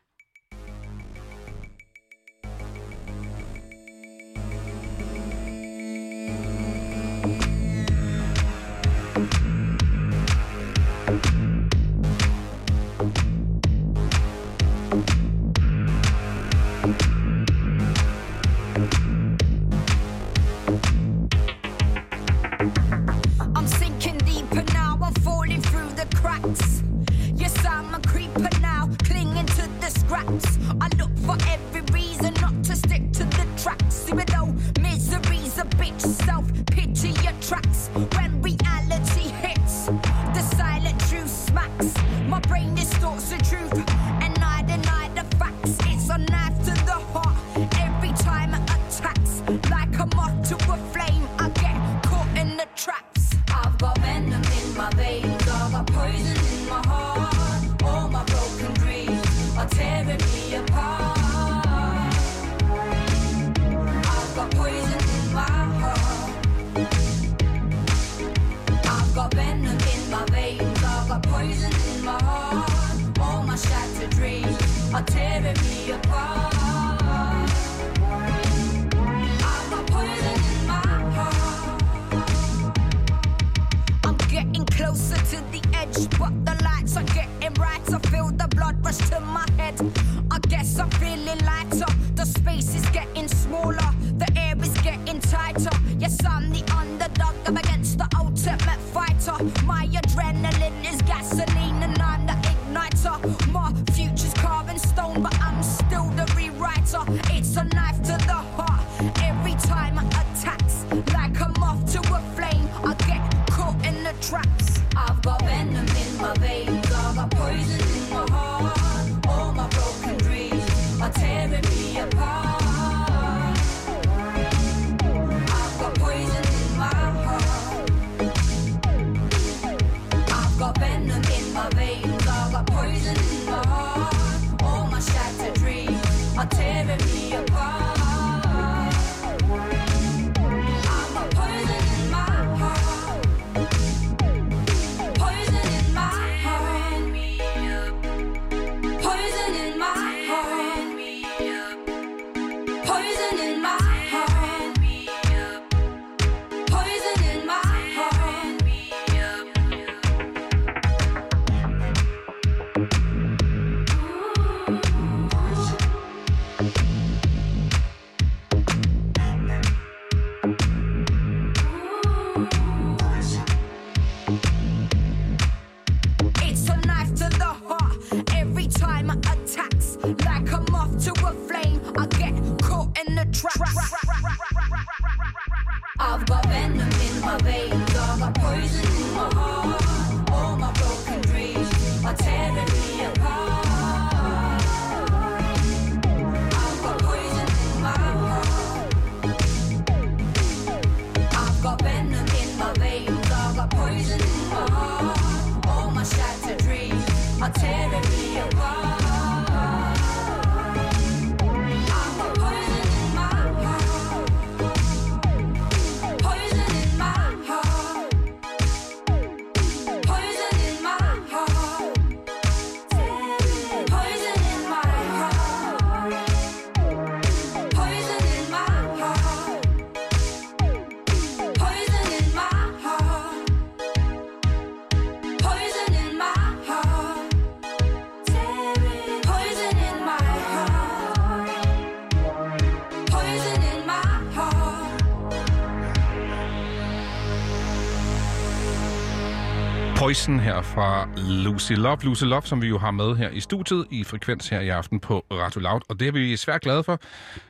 Poison her fra Lucy Love. Lucy Love, som vi jo har med her i studiet i Frekvens her i aften på Radio Loud. Og det er vi svært glade for.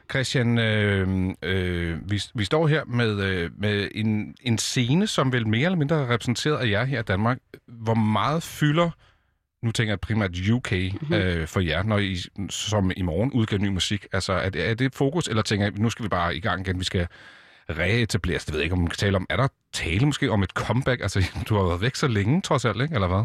Christian, øh, øh, vi, vi står her med, øh, med en, en scene, som vel mere eller mindre er repræsenteret af jer her i Danmark. Hvor meget fylder, nu tænker jeg primært UK mm-hmm. øh, for jer, når I som i morgen udgiver ny musik? Altså, er det, er det et fokus, eller tænker I, nu skal vi bare i gang igen, vi skal reetableres? Det ved jeg ikke, om man kan tale om. Er der tale måske om et comeback? Altså, du har været væk så længe, trods alt, ikke? Eller hvad?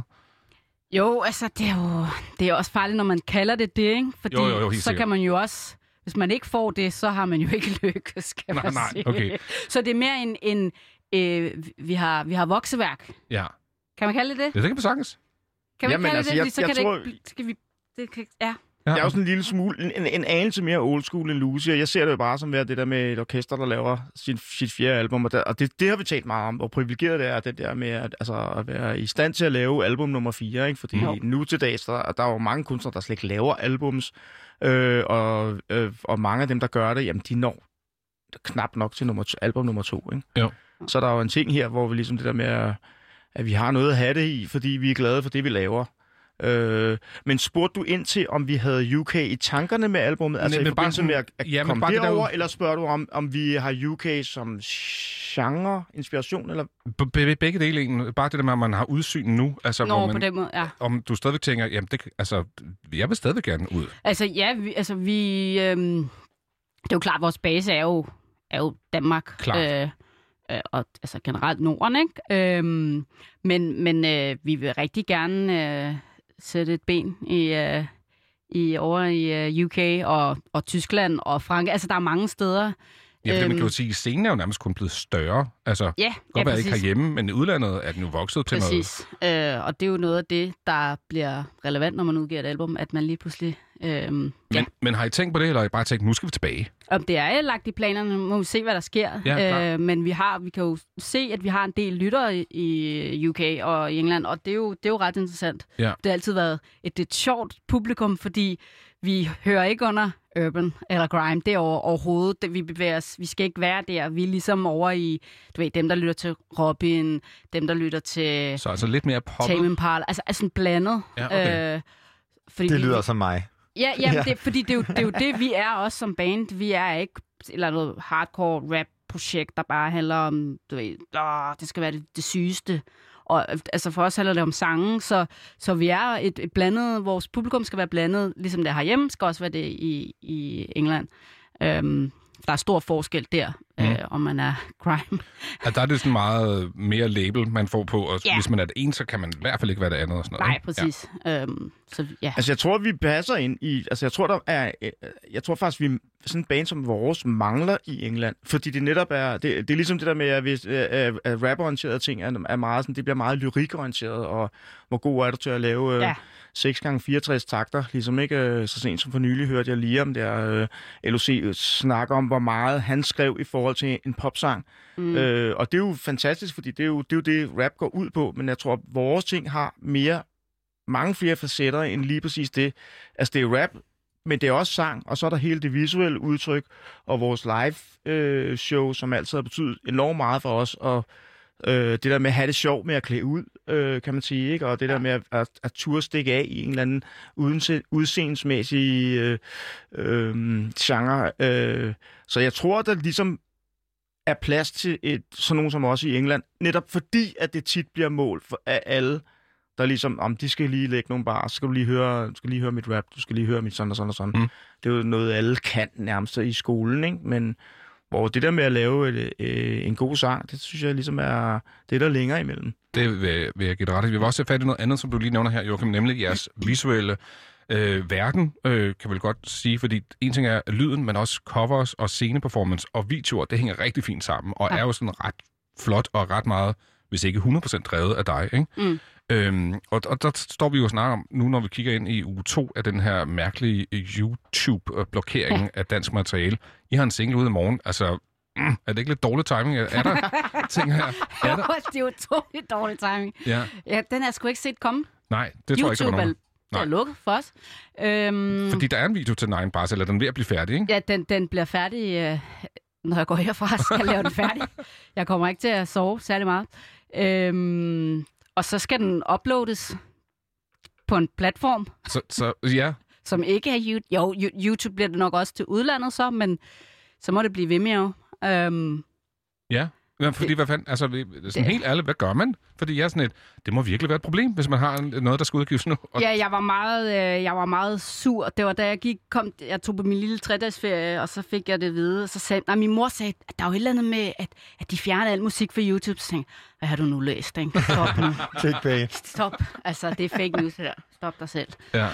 Jo, altså, det er jo det er også farligt, når man kalder det det, ikke? Fordi Jo, jo, jo, så kan man jo også... Hvis man ikke får det, så har man jo ikke lykkes, kan Nej, man nej, sige. okay. Så det er mere en... en øh, vi, har, vi har vokseværk. Ja. Kan man kalde det det? Det kan man sagtens. Kan man Jamen, kalde altså, det jeg- det? Så jeg kan tror- det ikke... Skal vi... Det kan, ja. Ja. Jeg er jo sådan en lille smule, en, en anelse mere old school end Lucy, og jeg ser det jo bare som være det der med et orkester, der laver sin, sit fjerde album, og, der, og det, det har vi talt meget om, hvor privilegeret det er, det der med at, altså, at være i stand til at lave album nummer 4, ikke? fordi Jo. nu til dags, der, der er jo mange kunstnere, der slet ikke laver albums, øh, og, øh, og mange af dem, der gør det, jamen de når knap nok til nummer, album nummer 2. Ikke? Jo. Så er der jo en ting her, hvor vi ligesom det der med, at, at vi har noget at have det i, fordi vi er glade for det, vi laver. Øh, men spurgte du ind til, om vi havde UK i tankerne med albumet? Altså i men bare forbindelse med at, at ja, komme derover, jo- eller spørger du om, om vi har UK som genre, inspiration? Eller? Be- begge dele egentlig. Bare det der med, at man har udsyn nu. Altså, Nå, hvor man, på den måde, ja. Om du stadigvæk tænker, jamen, det, altså, jeg vil stadigvæk gerne ud. Altså, ja, vi, altså, vi... Øhm, det er jo klart, at vores base er jo, er jo Danmark. Klart. Øh, øh, og altså generelt Norden, ikke? Øhm, men men øh, vi vil rigtig gerne øh, sætte et ben i, øh, i over i øh, UK og, og Tyskland og Frankrig. Altså, der er mange steder. Ja, fordi man kan jo Øhm, sige, at scenen er jo nærmest kun blevet større. Altså, Ja, godt ja, være ikke præcis. herhjemme, men i udlandet er den jo vokset til noget. Præcis. Øh, og det er jo noget af det, der bliver relevant, når man udgiver et album, at man lige pludselig... Øh, Men, men har I tænkt på det, eller har I bare tænkt, nu skal vi tilbage? Om det er lagt i planerne, må vi se, hvad der sker. Ja, øh, men vi har, vi kan jo se, at vi har en del lyttere i, i UK og i England, og det er jo, det er jo ret interessant. Ja. Det har altid været et lidt sjovt publikum, fordi vi hører ikke under urban eller grime derovre overhovedet. Det, vi bevæger os, vi skal ikke være der. Vi er ligesom over i, du ved, dem, der lytter til Robin, dem, der lytter til Så altså lidt mere poppet. Tame Impala. Altså, altså blandet. Ja, okay. øh, fordi Det vi- lyder som mig. Ja, ja, Ja. Det, fordi det er, jo, det er jo det, vi er også som band. Vi er ikke et eller noget hardcore rap projekt, der bare handler om, du ved, åh, det skal være det, det sygeste. Og øh, altså for os handler det om sange, så, så vi er et, et blandet, vores publikum skal være blandet, ligesom det er herhjemme, skal også være det i, i England. Øhm, der er stor forskel der. mm. Øh, om man er crime. At der er det sådan meget mere label, man får på, og Ja. hvis man er det ene, så kan man i hvert fald ikke være det andet og sådan noget. Nej, ikke? præcis. Ja. Øhm, så ja. Altså, jeg tror, vi passer ind i... Altså, jeg tror, der er... øh, Jeg tror faktisk, vi sådan en band som vores mangler i England. Fordi det netop er... Det, det er ligesom det der med, at, hvis, øh, at, at raporienterede ting er, er meget sådan... Det bliver meget lyrikorienteret, og hvor god er du til at lave... Øh, Ja. 6 gange 64 takter, ligesom ikke øh, så sent som for nylig hørte jeg lige om der øh, LOC snakke om, hvor meget han skrev i forhold til en popsang. Mm. Øh, og det er jo fantastisk, fordi det er jo, det er jo det, rap går ud på, men jeg tror, at vores ting har mere, mange flere facetter end lige præcis det. Altså det er rap, men det er også sang, og så er der hele det visuelle udtryk, og vores live øh, show, som altid har betydet enormt meget for os, og øh, det der med at have det sjovt med at klæde ud, øh, kan man sige, ikke? og det der med at, at, at turde stikke af i en eller anden udense, udseendemæssig øh, øh, genre. Øh. Så jeg tror, der ligesom er plads til et, sådan nogen som os i England, netop fordi, at det tit bliver mål for af alle, der ligesom, om de skal lige lægge nogle bar, så skal du lige høre, du skal lige høre mit rap, du skal lige høre mit sådan og sådan og sådan. Mm. Det er jo noget, alle kan nærmest i skolen, ikke? Men hvor det der med at lave et, øh, en god sang, det synes jeg ligesom er det, er der længere imellem. Det vil, vil jeg give dig ret i. Vi vil også have fat i noget andet, som du lige nævner her, Joachim, nemlig jeres visuelle øh, verden, øh, kan vel godt sige, fordi en ting er lyden, men også covers og sceneperformance og videoer, det hænger rigtig fint sammen, og Ja. er jo sådan ret flot og ret meget, hvis ikke 100% drevet af dig, ikke? Mm. Øhm, og, og der står vi jo og snakker om, nu når vi kigger ind i uge 2 af den her mærkelige YouTube-blokering Ja. af dansk materiale. I har en single ud i morgen, altså, mm, er det ikke lidt dårlig timing? Er er der ting her? Er der? det er jo utroligt dårlig timing. Ja. Ja, den har jeg sgu ikke set komme. Nej, det tror jeg ikke, der YouTube var er, nogen. er lukket for os. Øhm, Fordi der er en video til Nine Bars, eller den er ved at blive færdig, ikke? Ja, den, den bliver færdig, øh, når jeg går herfra, skal jeg lave den færdig. Jeg kommer ikke til at sove særlig meget. Øhm, og så skal den uploades på en platform, Så, så ja, som ikke er YouTube. Jo, Yo- YouTube bliver det nok også til udlandet så, men så må det blive Vimeo. Øhm, ja. Ja, fordi hvad fanden, altså, vi- sådan helt ærligt, hvad gør man? Fordi jeg er sådan et, det må virkelig være et problem, hvis man har noget, der skal udgives nu. Og, Ja, jeg var meget, øh, jeg var meget sur. Det var da jeg gik, kom, jeg tog på min lille tredagsferie, og så fik jeg det at vide. Og så sagde, nej, min mor sagde, at der er jo et eller andet med, at, at de fjerner al musik fra YouTube. Så tænkte jeg, hvad har du nu læst, ikke? Stop nu. Clickbait. Stop. Altså, det er fake news, det der. Stop dig selv. Ja.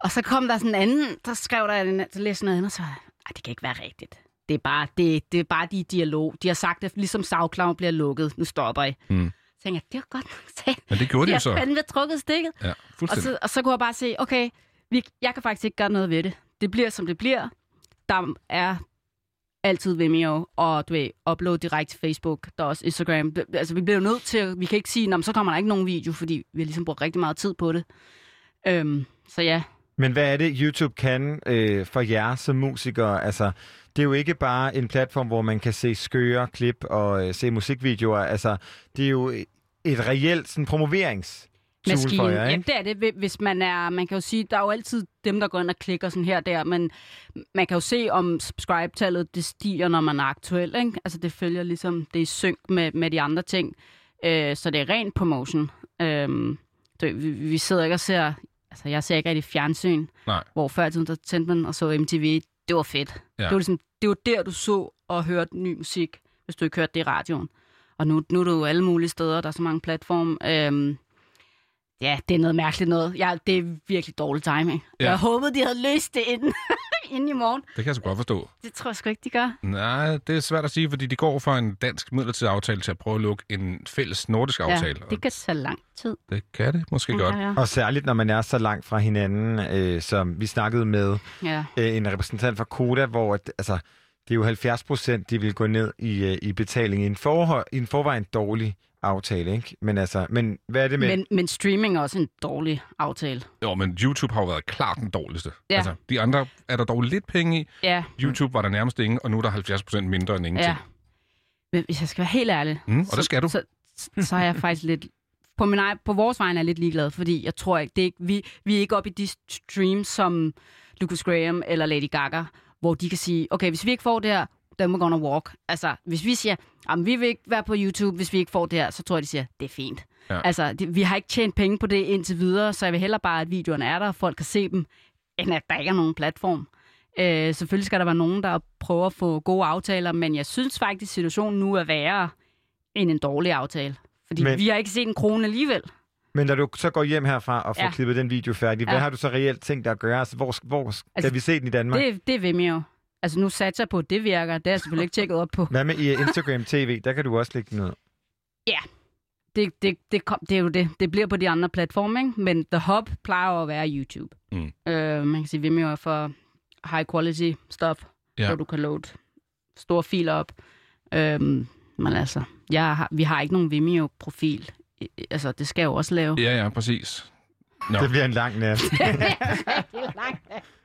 Og så kom der sådan en anden, der skrev der, en- så læste noget andet, og så var jeg, "Ej, det kan ikke være rigtigt. Det er bare, det, det er bare de dialog. De har sagt, at ligesom SoundCloud bliver lukket. Nu stopper I. Mm. Så tænkte jeg, det var godt nok sagt. Men det gjorde de jo så. fandme trukket stikket. Ja, Og så, og så kunne jeg bare se, okay, vi, jeg kan faktisk ikke gøre noget ved det. Det bliver, som det bliver. Der er altid Vimeo, og du ved, upload direkte til Facebook. Der er også Instagram. Altså, vi bliver jo nødt til, at- vi kan ikke sige, "Nå, men så kommer der ikke nogen video, fordi vi har ligesom brugt rigtig meget tid på det. Øhm, så ja, Men hvad er det, YouTube kan øh, for jer som musikere? Altså, det er jo ikke bare en platform, hvor man kan se skøre klip og øh, se musikvideoer. Altså, det er jo et reelt sådan, promoverings maskine. for jer, ja, ikke? det er det. Hvi- Hvis man er, man kan jo sige, der er jo altid dem, der går ind og klikker sådan her og der, men man kan jo se, om subscribe-tallet det stiger, når man er aktuel. Ikke? Altså det følger ligesom, det er synk med, med de andre ting. Øh, så det er ren promotion. Øh, det, vi, vi sidder ikke og ser, altså jeg ser ikke rigtig fjernsyn, Nej. hvor før i tiden, der tændte man og så MTV. Det var fedt. Ja. Det, var ligesom, det var der, du så og hørte ny musik, hvis du ikke hørte det i radioen. Og nu, nu er du jo alle mulige steder, der er så mange platforme. Øhm, ja, det er noget mærkeligt noget. Ja, det er virkelig dårlig timing. Ja. Jeg håbede, de havde løst det inden, inden i morgen. Det kan jeg så godt forstå. Det tror jeg sgu ikke, de gør. Nej, det er svært at sige, fordi de går fra en dansk midlertidig aftale til at prøve at lukke en fælles nordisk aftale. Ja, det kan tage lang tid. Det kan det måske Ja, godt. ja. Og særligt, når man er så langt fra hinanden, øh, som vi snakkede med Ja. øh, en repræsentant fra Koda, hvor at, altså, det er jo 70 procent, de vil gå ned i, øh, i betaling i en, forhold, i en forvejen dårlig aftale, ikke? Men altså, men hvad er det med... Men, men streaming er også en dårlig aftale. Jo, men YouTube har jo været klart den dårligste. Ja. Altså, de andre er der dog lidt penge i. Ja. YouTube var der nærmest ingen, og nu er der 70% mindre end ingenting. Ja. Men hvis jeg skal være helt ærlig... Mm, og det skal du. Så, så, så er jeg faktisk lidt... På, min egen, på vores vegne er jeg lidt ligeglad, fordi jeg tror ikke, det er ikke vi, vi er ikke oppe i de streams som Lucas Graham eller Lady Gaga, hvor de kan sige, okay, hvis vi ikke får det her, then we're gonna walk. Altså, hvis vi siger, jamen, vi vil ikke være på YouTube, hvis vi ikke får det her, så tror jeg, de siger, det er fint. Ja. Altså, det, vi har ikke tjent penge på det indtil videre, så jeg vil hellere bare, at videoerne er der, og folk kan se dem, end at der ikke er nogen platform. Øh, selvfølgelig skal der være nogen, der prøver at få gode aftaler, men jeg synes faktisk, situationen nu er værre end en dårlig aftale. Fordi Men- vi har ikke set en krone alligevel. Men når du så går hjem herfra og får ja. Klippet den video færdig, hvad Ja. har du så reelt tænkt dig at gøre? Altså, hvor, hvor skal Altså, vi se den i Danmark? Det, det vil jo. Altså nu satser jeg på, at det virker. Det har jeg selvfølgelig ikke tjekket op på. Hvad med i Instagram TV? Der kan du også lægge noget. Ja, det, det, det, kom, det er jo det. Det bliver på de andre platforme, ikke? Men The Hub plejer jo at være YouTube. Mm. Øh, man kan sige, Vimeo er for high quality stuff, Ja. hvor du kan load store filer op. Øhm, men altså, jeg har, vi har ikke nogen Vimeo-profil. Altså, det skal jeg jo også lave. Ja, ja, præcis. Nå. Det bliver en lang nat.